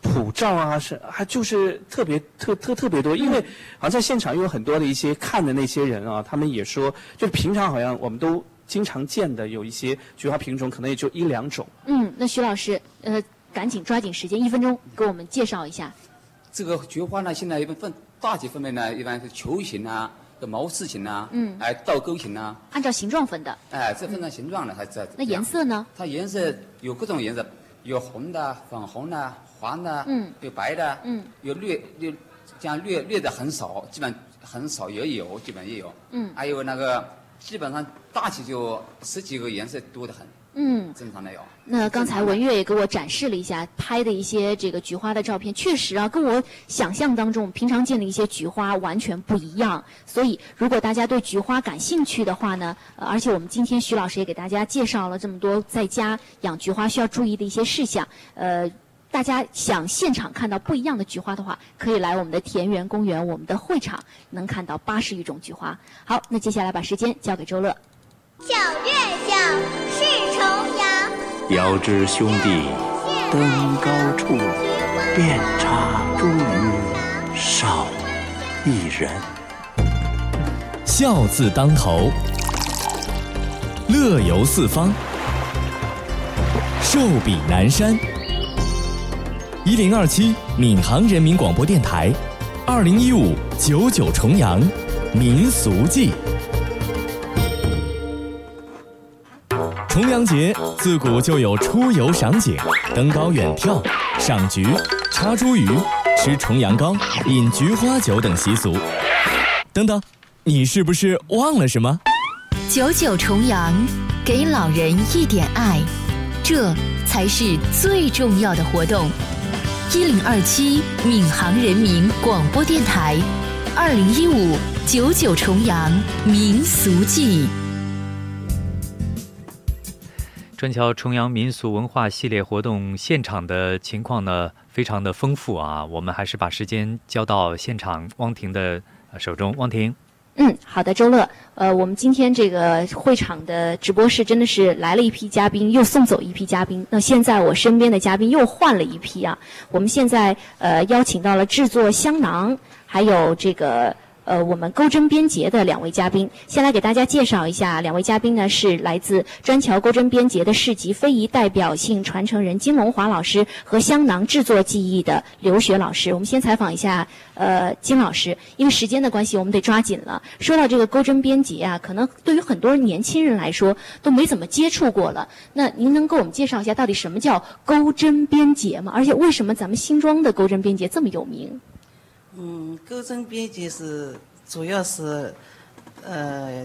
普照啊，是还就是特别特特特别多，因为好像在现场有很多的一些看的那些人啊，他们也说，就平常好像我们都经常见的有一些菊花品种，可能也就一两种。嗯，那徐老师，呃，赶紧抓紧时间，一分钟给我们介绍一下。这个菊花呢，现在一般分大体分类呢，一般是球形啊、跟毛刺形啊，嗯。哎倒钩形啊，按照形状分的。哎，这分成形状的还是那颜色呢？它颜色有各种颜色，有红的、粉红的、黄的，嗯，有白的，嗯，有绿绿，这样绿绿的很少，基本很少也有，基本也有，嗯。还有那个基本上大体就十几个颜色多得很，嗯。正常的有。那刚才文月也给我展示了一下拍的一些这个菊花的照片，确实啊，跟我想象当中平常见的一些菊花完全不一样。所以，如果大家对菊花感兴趣的话呢，呃、而且我们今天徐老师也给大家介绍了这么多在家养菊花需要注意的一些事项，呃。大家想现场看到不一样的菊花的话，可以来我们的田园公园，我们的会场能看到八十余种菊花。好，那接下来把时间交给周乐。小月小，是重阳。遥知兄弟登高处，遍插茱萸少一人。笑字当头，乐游四方，寿比南山。一零二七闵行人民广播电台，二零一五九九重阳民俗记。重阳节自古就有出游赏景、登高远眺、赏菊、插茱萸、吃重阳糕、饮菊花酒等习俗。等等，你是不是忘了什么？九九重阳，给老人一点爱，这才是最重要的活动。一零二七闵行人民广播电台，二零一五九九重阳民俗记。专桥重阳民俗文化系列活动现场的情况呢，非常的丰富啊。我们还是把时间交到现场汪婷的手中。汪婷，嗯，好的，周乐。呃，我们今天这个会场的直播室真的是来了一批嘉宾，又送走一批嘉宾。那现在我身边的嘉宾又换了一批啊。我们现在呃邀请到了制作香囊，还有这个。呃，我们钩针编结的两位嘉宾，先来给大家介绍一下。两位嘉宾呢是来自砖桥钩针编结的市级非遗代表性传承人金龙华老师和香囊制作技艺的刘雪老师。我们先采访一下呃金老师，因为时间的关系，我们得抓紧了。说到这个钩针编结啊，可能对于很多年轻人来说都没怎么接触过了。那您能给我们介绍一下，到底什么叫钩针编结吗？而且为什么咱们新庄的钩针编结这么有名？嗯，钩针编辑是主要是，呃，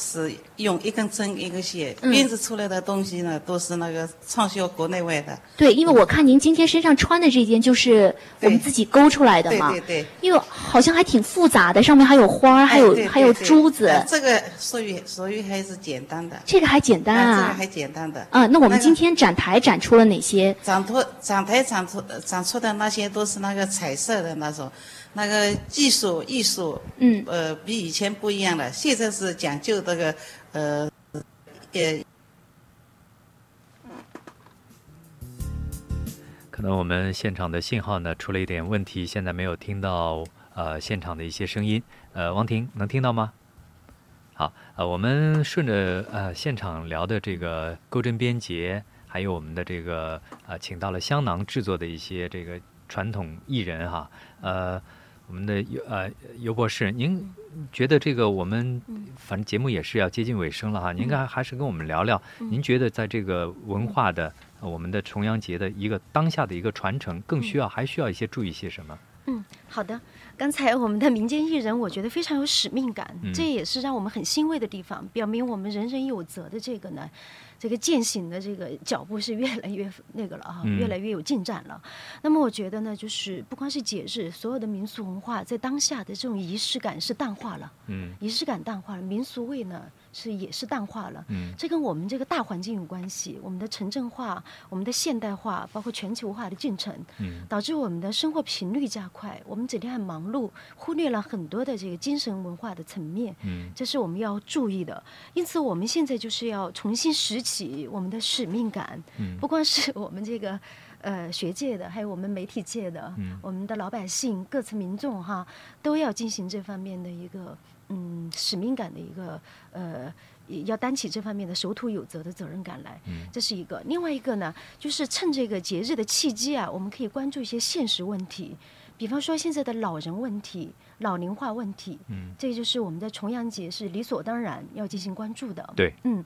是用一根针一根线嗯编织出来的东西呢，都是那个畅销国内外的。对，因为我看您今天身上穿的这件就是我们自己勾出来的嘛，对对对因为好像还挺复杂的，上面还有花儿，还有还有珠子，呃这个属于属于还是简单的。这个还简单啊这个还简单的。啊，那我们今天展台展出了哪些？展出展台展出呃展出的那些都是那个彩色的那种，那个技术艺术，嗯，呃，比以前不一样了。现在是讲究这个呃，呃，可能我们现场的信号呢出了一点问题，现在没有听到呃现场的一些声音。呃，王婷能听到吗？好，呃，我们顺着呃现场聊的这个钩针编结，还有我们的这个呃请到了香囊制作的一些这个传统艺人哈，呃，我们的尤呃尤博士，您觉得这个我们反正节目也是要接近尾声了哈，您应该还是跟我们聊聊，嗯。您觉得在这个文化的、呃我们的重阳节的一个当下的一个传承，更需要还需要一些注意些什么？嗯，好的。刚才我们的民间艺人，我觉得非常有使命感，嗯。这也是让我们很欣慰的地方，表明我们人人有责的这个呢，这个践行的这个脚步是越来越那个了啊，嗯越来越有进展了。那么我觉得呢，就是不光是节日，所有的民俗文化在当下的这种仪式感是淡化了，嗯仪式感淡化了，民俗味呢是也是淡化了。嗯这跟我们这个大环境有关系，我们的城镇化、我们的现代化，包括全球化的进程，嗯导致我们的生活频率加快，我们整天很忙碌，忽略了很多的这个精神文化的层面，嗯这是我们要注意的。因此，我们现在就是要重新拾起我们的使命感，嗯不光是我们这个。呃，学界的，还有我们媒体界的，嗯我们的老百姓、各层民众哈，都要进行这方面的一个嗯使命感的一个呃，要担起这方面的守土有责的责任感来。嗯这是一个。另外一个呢，就是趁这个节日的契机啊，我们可以关注一些现实问题，比方说现在的老人问题、老龄化问题，嗯，这就是我们在重阳节是理所当然要进行关注的。对嗯，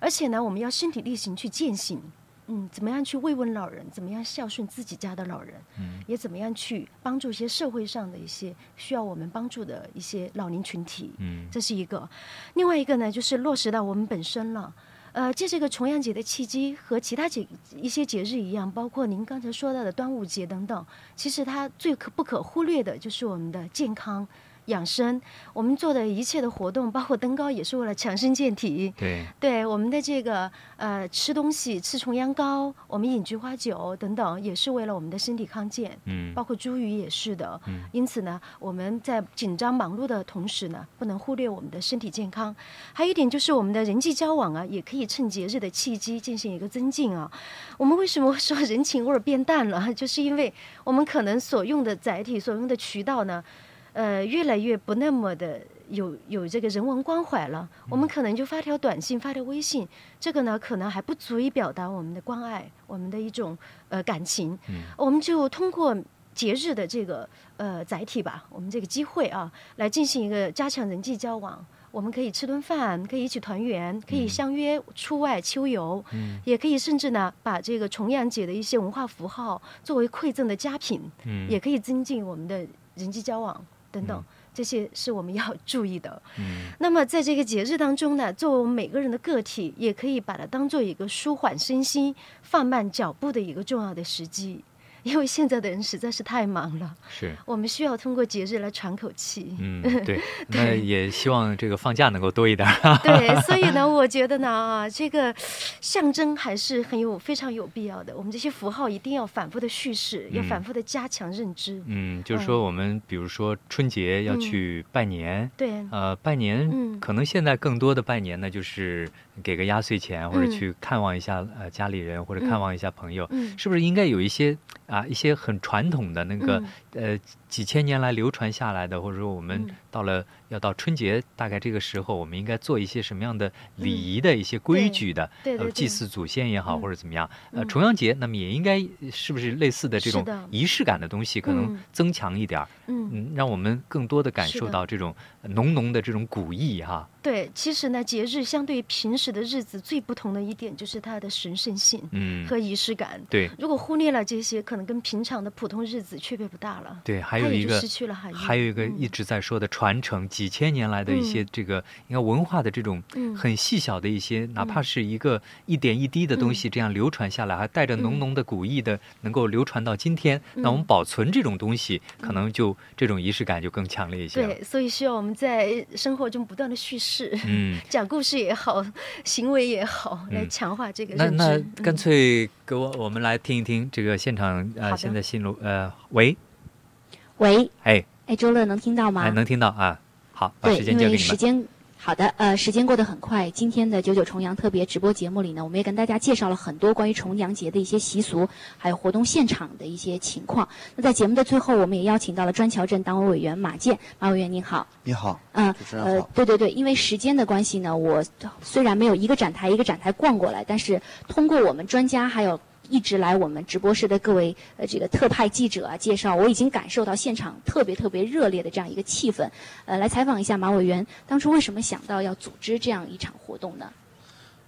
而且呢，我们要身体力行去践行。嗯，怎么样去慰问老人？怎么样孝顺自己家的老人？嗯，也怎么样去帮助一些社会上的一些需要我们帮助的一些老龄群体？嗯这是一个。另外一个呢，就是落实到我们本身了。呃，借这个重阳节的契机，和其他节一些节日一样，包括您刚才说到的端午节等等，其实它最可不可忽略的就是我们的健康。养生，我们做的一切的活动，包括登高，也是为了强身健体。对对，我们的这个呃吃东西，吃重阳糕，我们饮菊花酒等等，也是为了我们的身体康健。嗯包括茱萸也是的。嗯因此呢，我们在紧张忙碌的同时呢，不能忽略我们的身体健康。还有一点就是我们的人际交往啊，也可以趁节日的契机进行一个增进啊。我们为什么说人情味儿变淡了？就是因为我们可能所用的载体、所用的渠道呢。呃，越来越不那么的有有这个人文关怀了。我们可能就发条短信、发条微信，这个呢可能还不足以表达我们的关爱，我们的一种呃感情。我们就通过节日的这个呃载体吧，我们这个机会啊，来进行一个加强人际交往。我们可以吃顿饭，可以一起团圆，可以嗯相约出外秋游，嗯也可以甚至呢把这个重阳节的一些文化符号作为馈赠的佳品，嗯也可以增进我们的人际交往等等。嗯这些是我们要注意的。嗯那么在这个节日当中呢，作为我们每个人的个体，也可以把它当做一个舒缓身心、放慢脚步的一个重要的时机。因为现在的人实在是太忙了，是。我们需要通过节日来喘口气。嗯，对，那也希望这个放假能够多一点儿。对，所以呢，我觉得呢，啊，这个象征还是很有非常有必要的。我们这些符号一定要反复的叙事，要嗯反复的加强认知。嗯，就是说我们比如说春节要去拜年，对呃，拜年嗯可能现在更多的拜年呢，就是给个压岁钱或者嗯。去看望一下呃家里人或者看望一下朋友，嗯。是不是应该有一些啊一些很传统的那个嗯。呃几千年来流传下来的，或者说我们嗯到了要到春节大概这个时候，我们应该做一些什么样的礼仪的一些规矩的，嗯对对对呃祭祀祖先也好或者怎么样，呃嗯重阳节那么也应该是不是类似的这种仪式感的东西可能嗯增强一点儿，嗯让我们更多的感受到这种浓浓的这种古意哈。对，其实呢，节日相对于平时的日子最不同的一点就是它的神圣性嗯和仪式感。对如果忽略了这些，可能跟平常的普通日子区别不大了。对，还有一个失去了含义。还有一个一直在说的传承，几千年来的一些嗯。这个，你看文化的这种嗯。很细小的一些，哪怕是一个一点一滴的东西，这样流传下来，还带着浓浓的古意的，能够流传到今天。那我们嗯。保存这种东西，可能就这种仪式感就更强烈一些。对，所以需要我们在生活中不断的叙事，嗯。讲故事也好，行为也好，来嗯。强化这个那认知。那干嗯脆给我我们来听一听这个现场呃，现在新录呃，喂，喂，哎哎，周乐能听到吗？哎，能听到啊？好，把对，因为时间交给你们。时间好的，呃，时间过得很快。今天的九九重阳特别直播节目里呢，我们也跟大家介绍了很多关于重阳节的一些习俗，还有活动现场的一些情况。那在节目的最后，我们也邀请到了砖桥镇党委委员马建，马委员您好。你好，嗯主持人呃，，对对对，因为时间的关系呢，我虽然没有一个展台一个展台逛过来，但是通过我们专家还有一直来我们直播室的各位呃这个特派记者啊介绍，我已经感受到现场特别特别热烈的这样一个气氛。呃，来采访一下马委员，当初为什么想到要组织这样一场活动呢？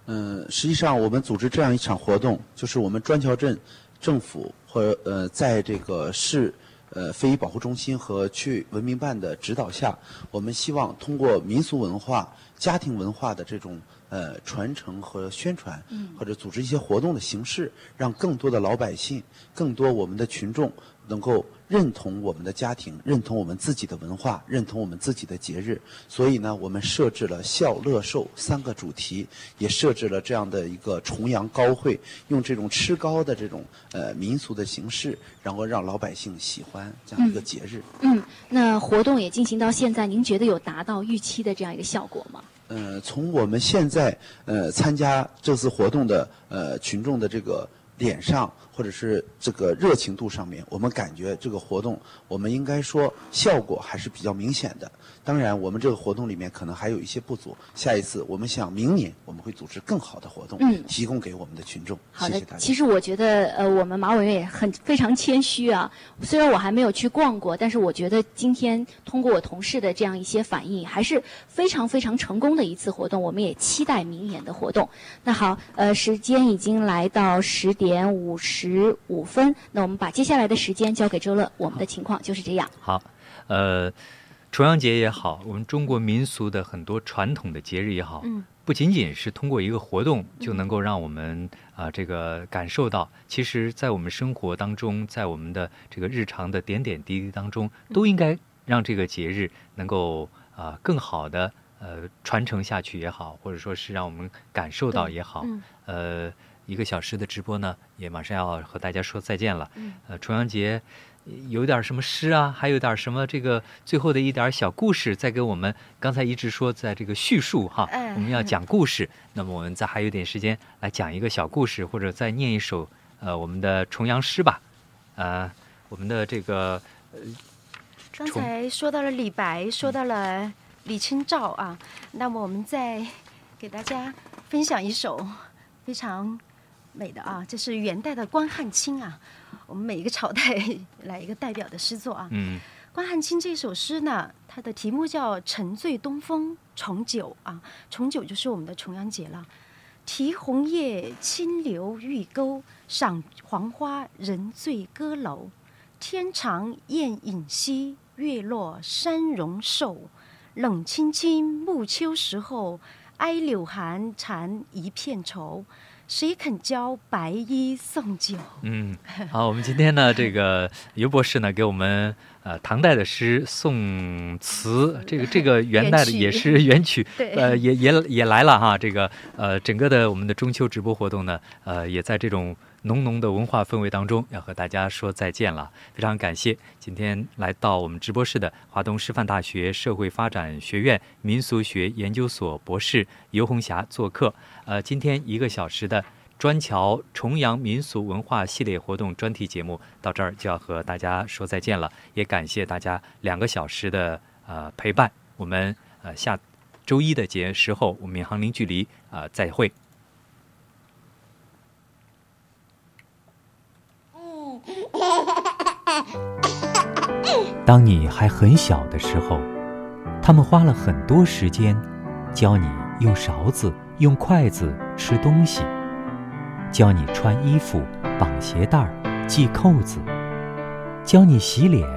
嗯，实际上我们组织这样一场活动，就是我们砖桥镇政府和呃，在这个市呃非遗保护中心和区文明办的指导下，我们希望通过民俗文化、家庭文化的这种呃传承和宣传，嗯或者组织一些活动的形式，让更多的老百姓、更多我们的群众能够认同我们的家庭，认同我们自己的文化，认同我们自己的节日。所以呢，我们设置了孝、乐、寿三个主题，也设置了这样的一个重阳高会，用这种吃糕的这种呃民俗的形式，然后让老百姓喜欢这样一个节日。嗯，那活动也进行到现在，您觉得有达到预期的这样一个效果吗？呃，从我们现在呃参加这次活动的呃群众的这个脸上，或者是这个热情度上面，我们感觉这个活动，我们应该说效果还是比较明显的。当然，我们这个活动里面可能还有一些不足，下一次我们想明年我们会组织更好的活动，嗯提供给我们的群众。好的谢谢大，家。其实我觉得，呃，我们马委员也很非常谦虚啊。虽然我还没有去逛过，但是我觉得今天通过我同事的这样一些反应，还是非常非常成功的一次活动。我们也期待明年的活动。那好，呃，时间已经来到十点五十五分，那我们把接下来的时间交给周乐。我们的情况就是这样。好，呃，重阳节也好，我们中国民俗的很多传统的节日也好，嗯。不仅仅是通过一个活动就能够让我们啊、这个感受到，其实在我们生活当中，在我们的这个日常的点点滴滴当中，都应该让这个节日能够啊、更好的呃传承下去也好，或者说是让我们感受到也好，嗯。呃，一个小时的直播呢，也马上要和大家说再见了。嗯。呃，重阳节有点什么诗啊，还有点什么这个最后的一点小故事，再给我们刚才一直说在这个叙述哈，哎我们要讲故事，那么我们再还有点时间来讲一个小故事，或者再念一首呃我们的重阳诗吧，呃，我们的这个呃刚才说到了李白，说到了李清照啊，那么我们再给大家分享一首非常美的啊，这是元代的关汉卿啊，我们每一个朝代 来一个代表的诗作啊。嗯，关汉卿这首诗呢，它的题目叫《沉醉东风重九》啊，重九就是我们的重阳节了。提红叶，清流玉沟，赏黄花，人醉歌楼。天长雁影稀，月落山容瘦。冷清清，暮秋时候，哀柳寒，蝉一片愁。谁肯教白衣送酒？嗯，好，我们今天呢，这个尤博士呢，给我们呃唐代的诗宋词，这个这个元代的也是元曲，呃，也也也来了哈。这个呃，整个的我们的中秋直播活动呢，呃，也在这种浓浓的文化氛围当中，要和大家说再见了。非常感谢今天来到我们直播室的华东师范大学社会发展学院民俗学研究所博士尤红霞做客。呃，今天一个小时的砖桥重阳民俗文化系列活动专题节目到这儿就要和大家说再见了，也感谢大家两个小时的呃陪伴。我们呃下周一的节时候，我们闵行零距离啊再会。当你还很小的时候，他们花了很多时间教你用勺子。用筷子吃东西，教你穿衣服、绑鞋带、系扣子，教你洗脸，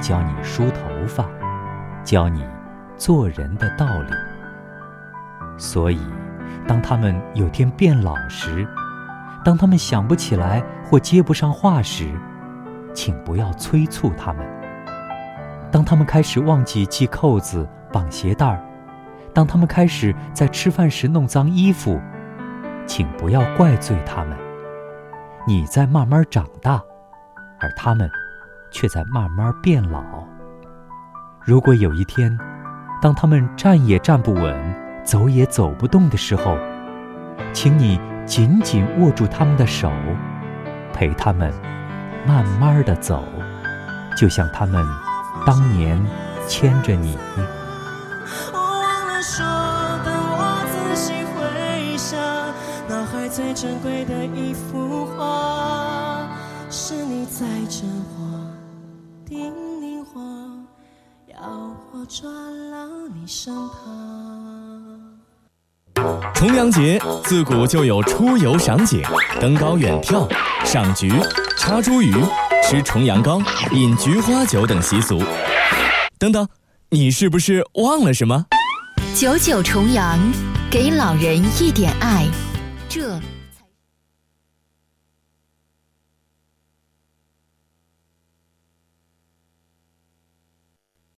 教你梳头发，教你做人的道理。所以，当他们有天变老时，当他们想不起来或接不上话时，请不要催促他们。当他们开始忘记系扣子、绑鞋带儿。当他们开始在吃饭时弄脏衣服，请不要怪罪他们。你在慢慢长大，而他们却在慢慢变老。如果有一天，当他们站也站不稳、走也走不动的时候，请你紧紧握住他们的手，陪他们慢慢的走，就像他们当年牵着你。说，等我仔细回想，脑海最珍贵的一幅画，是你在枕我，叮咛我，要我抓牢你身旁。重阳节自古就有出游赏景、登高远眺、赏菊、插茱萸、吃重阳糕、饮菊花酒等习俗。等等，你是不是忘了什么？九九重阳，给老人一点爱，这。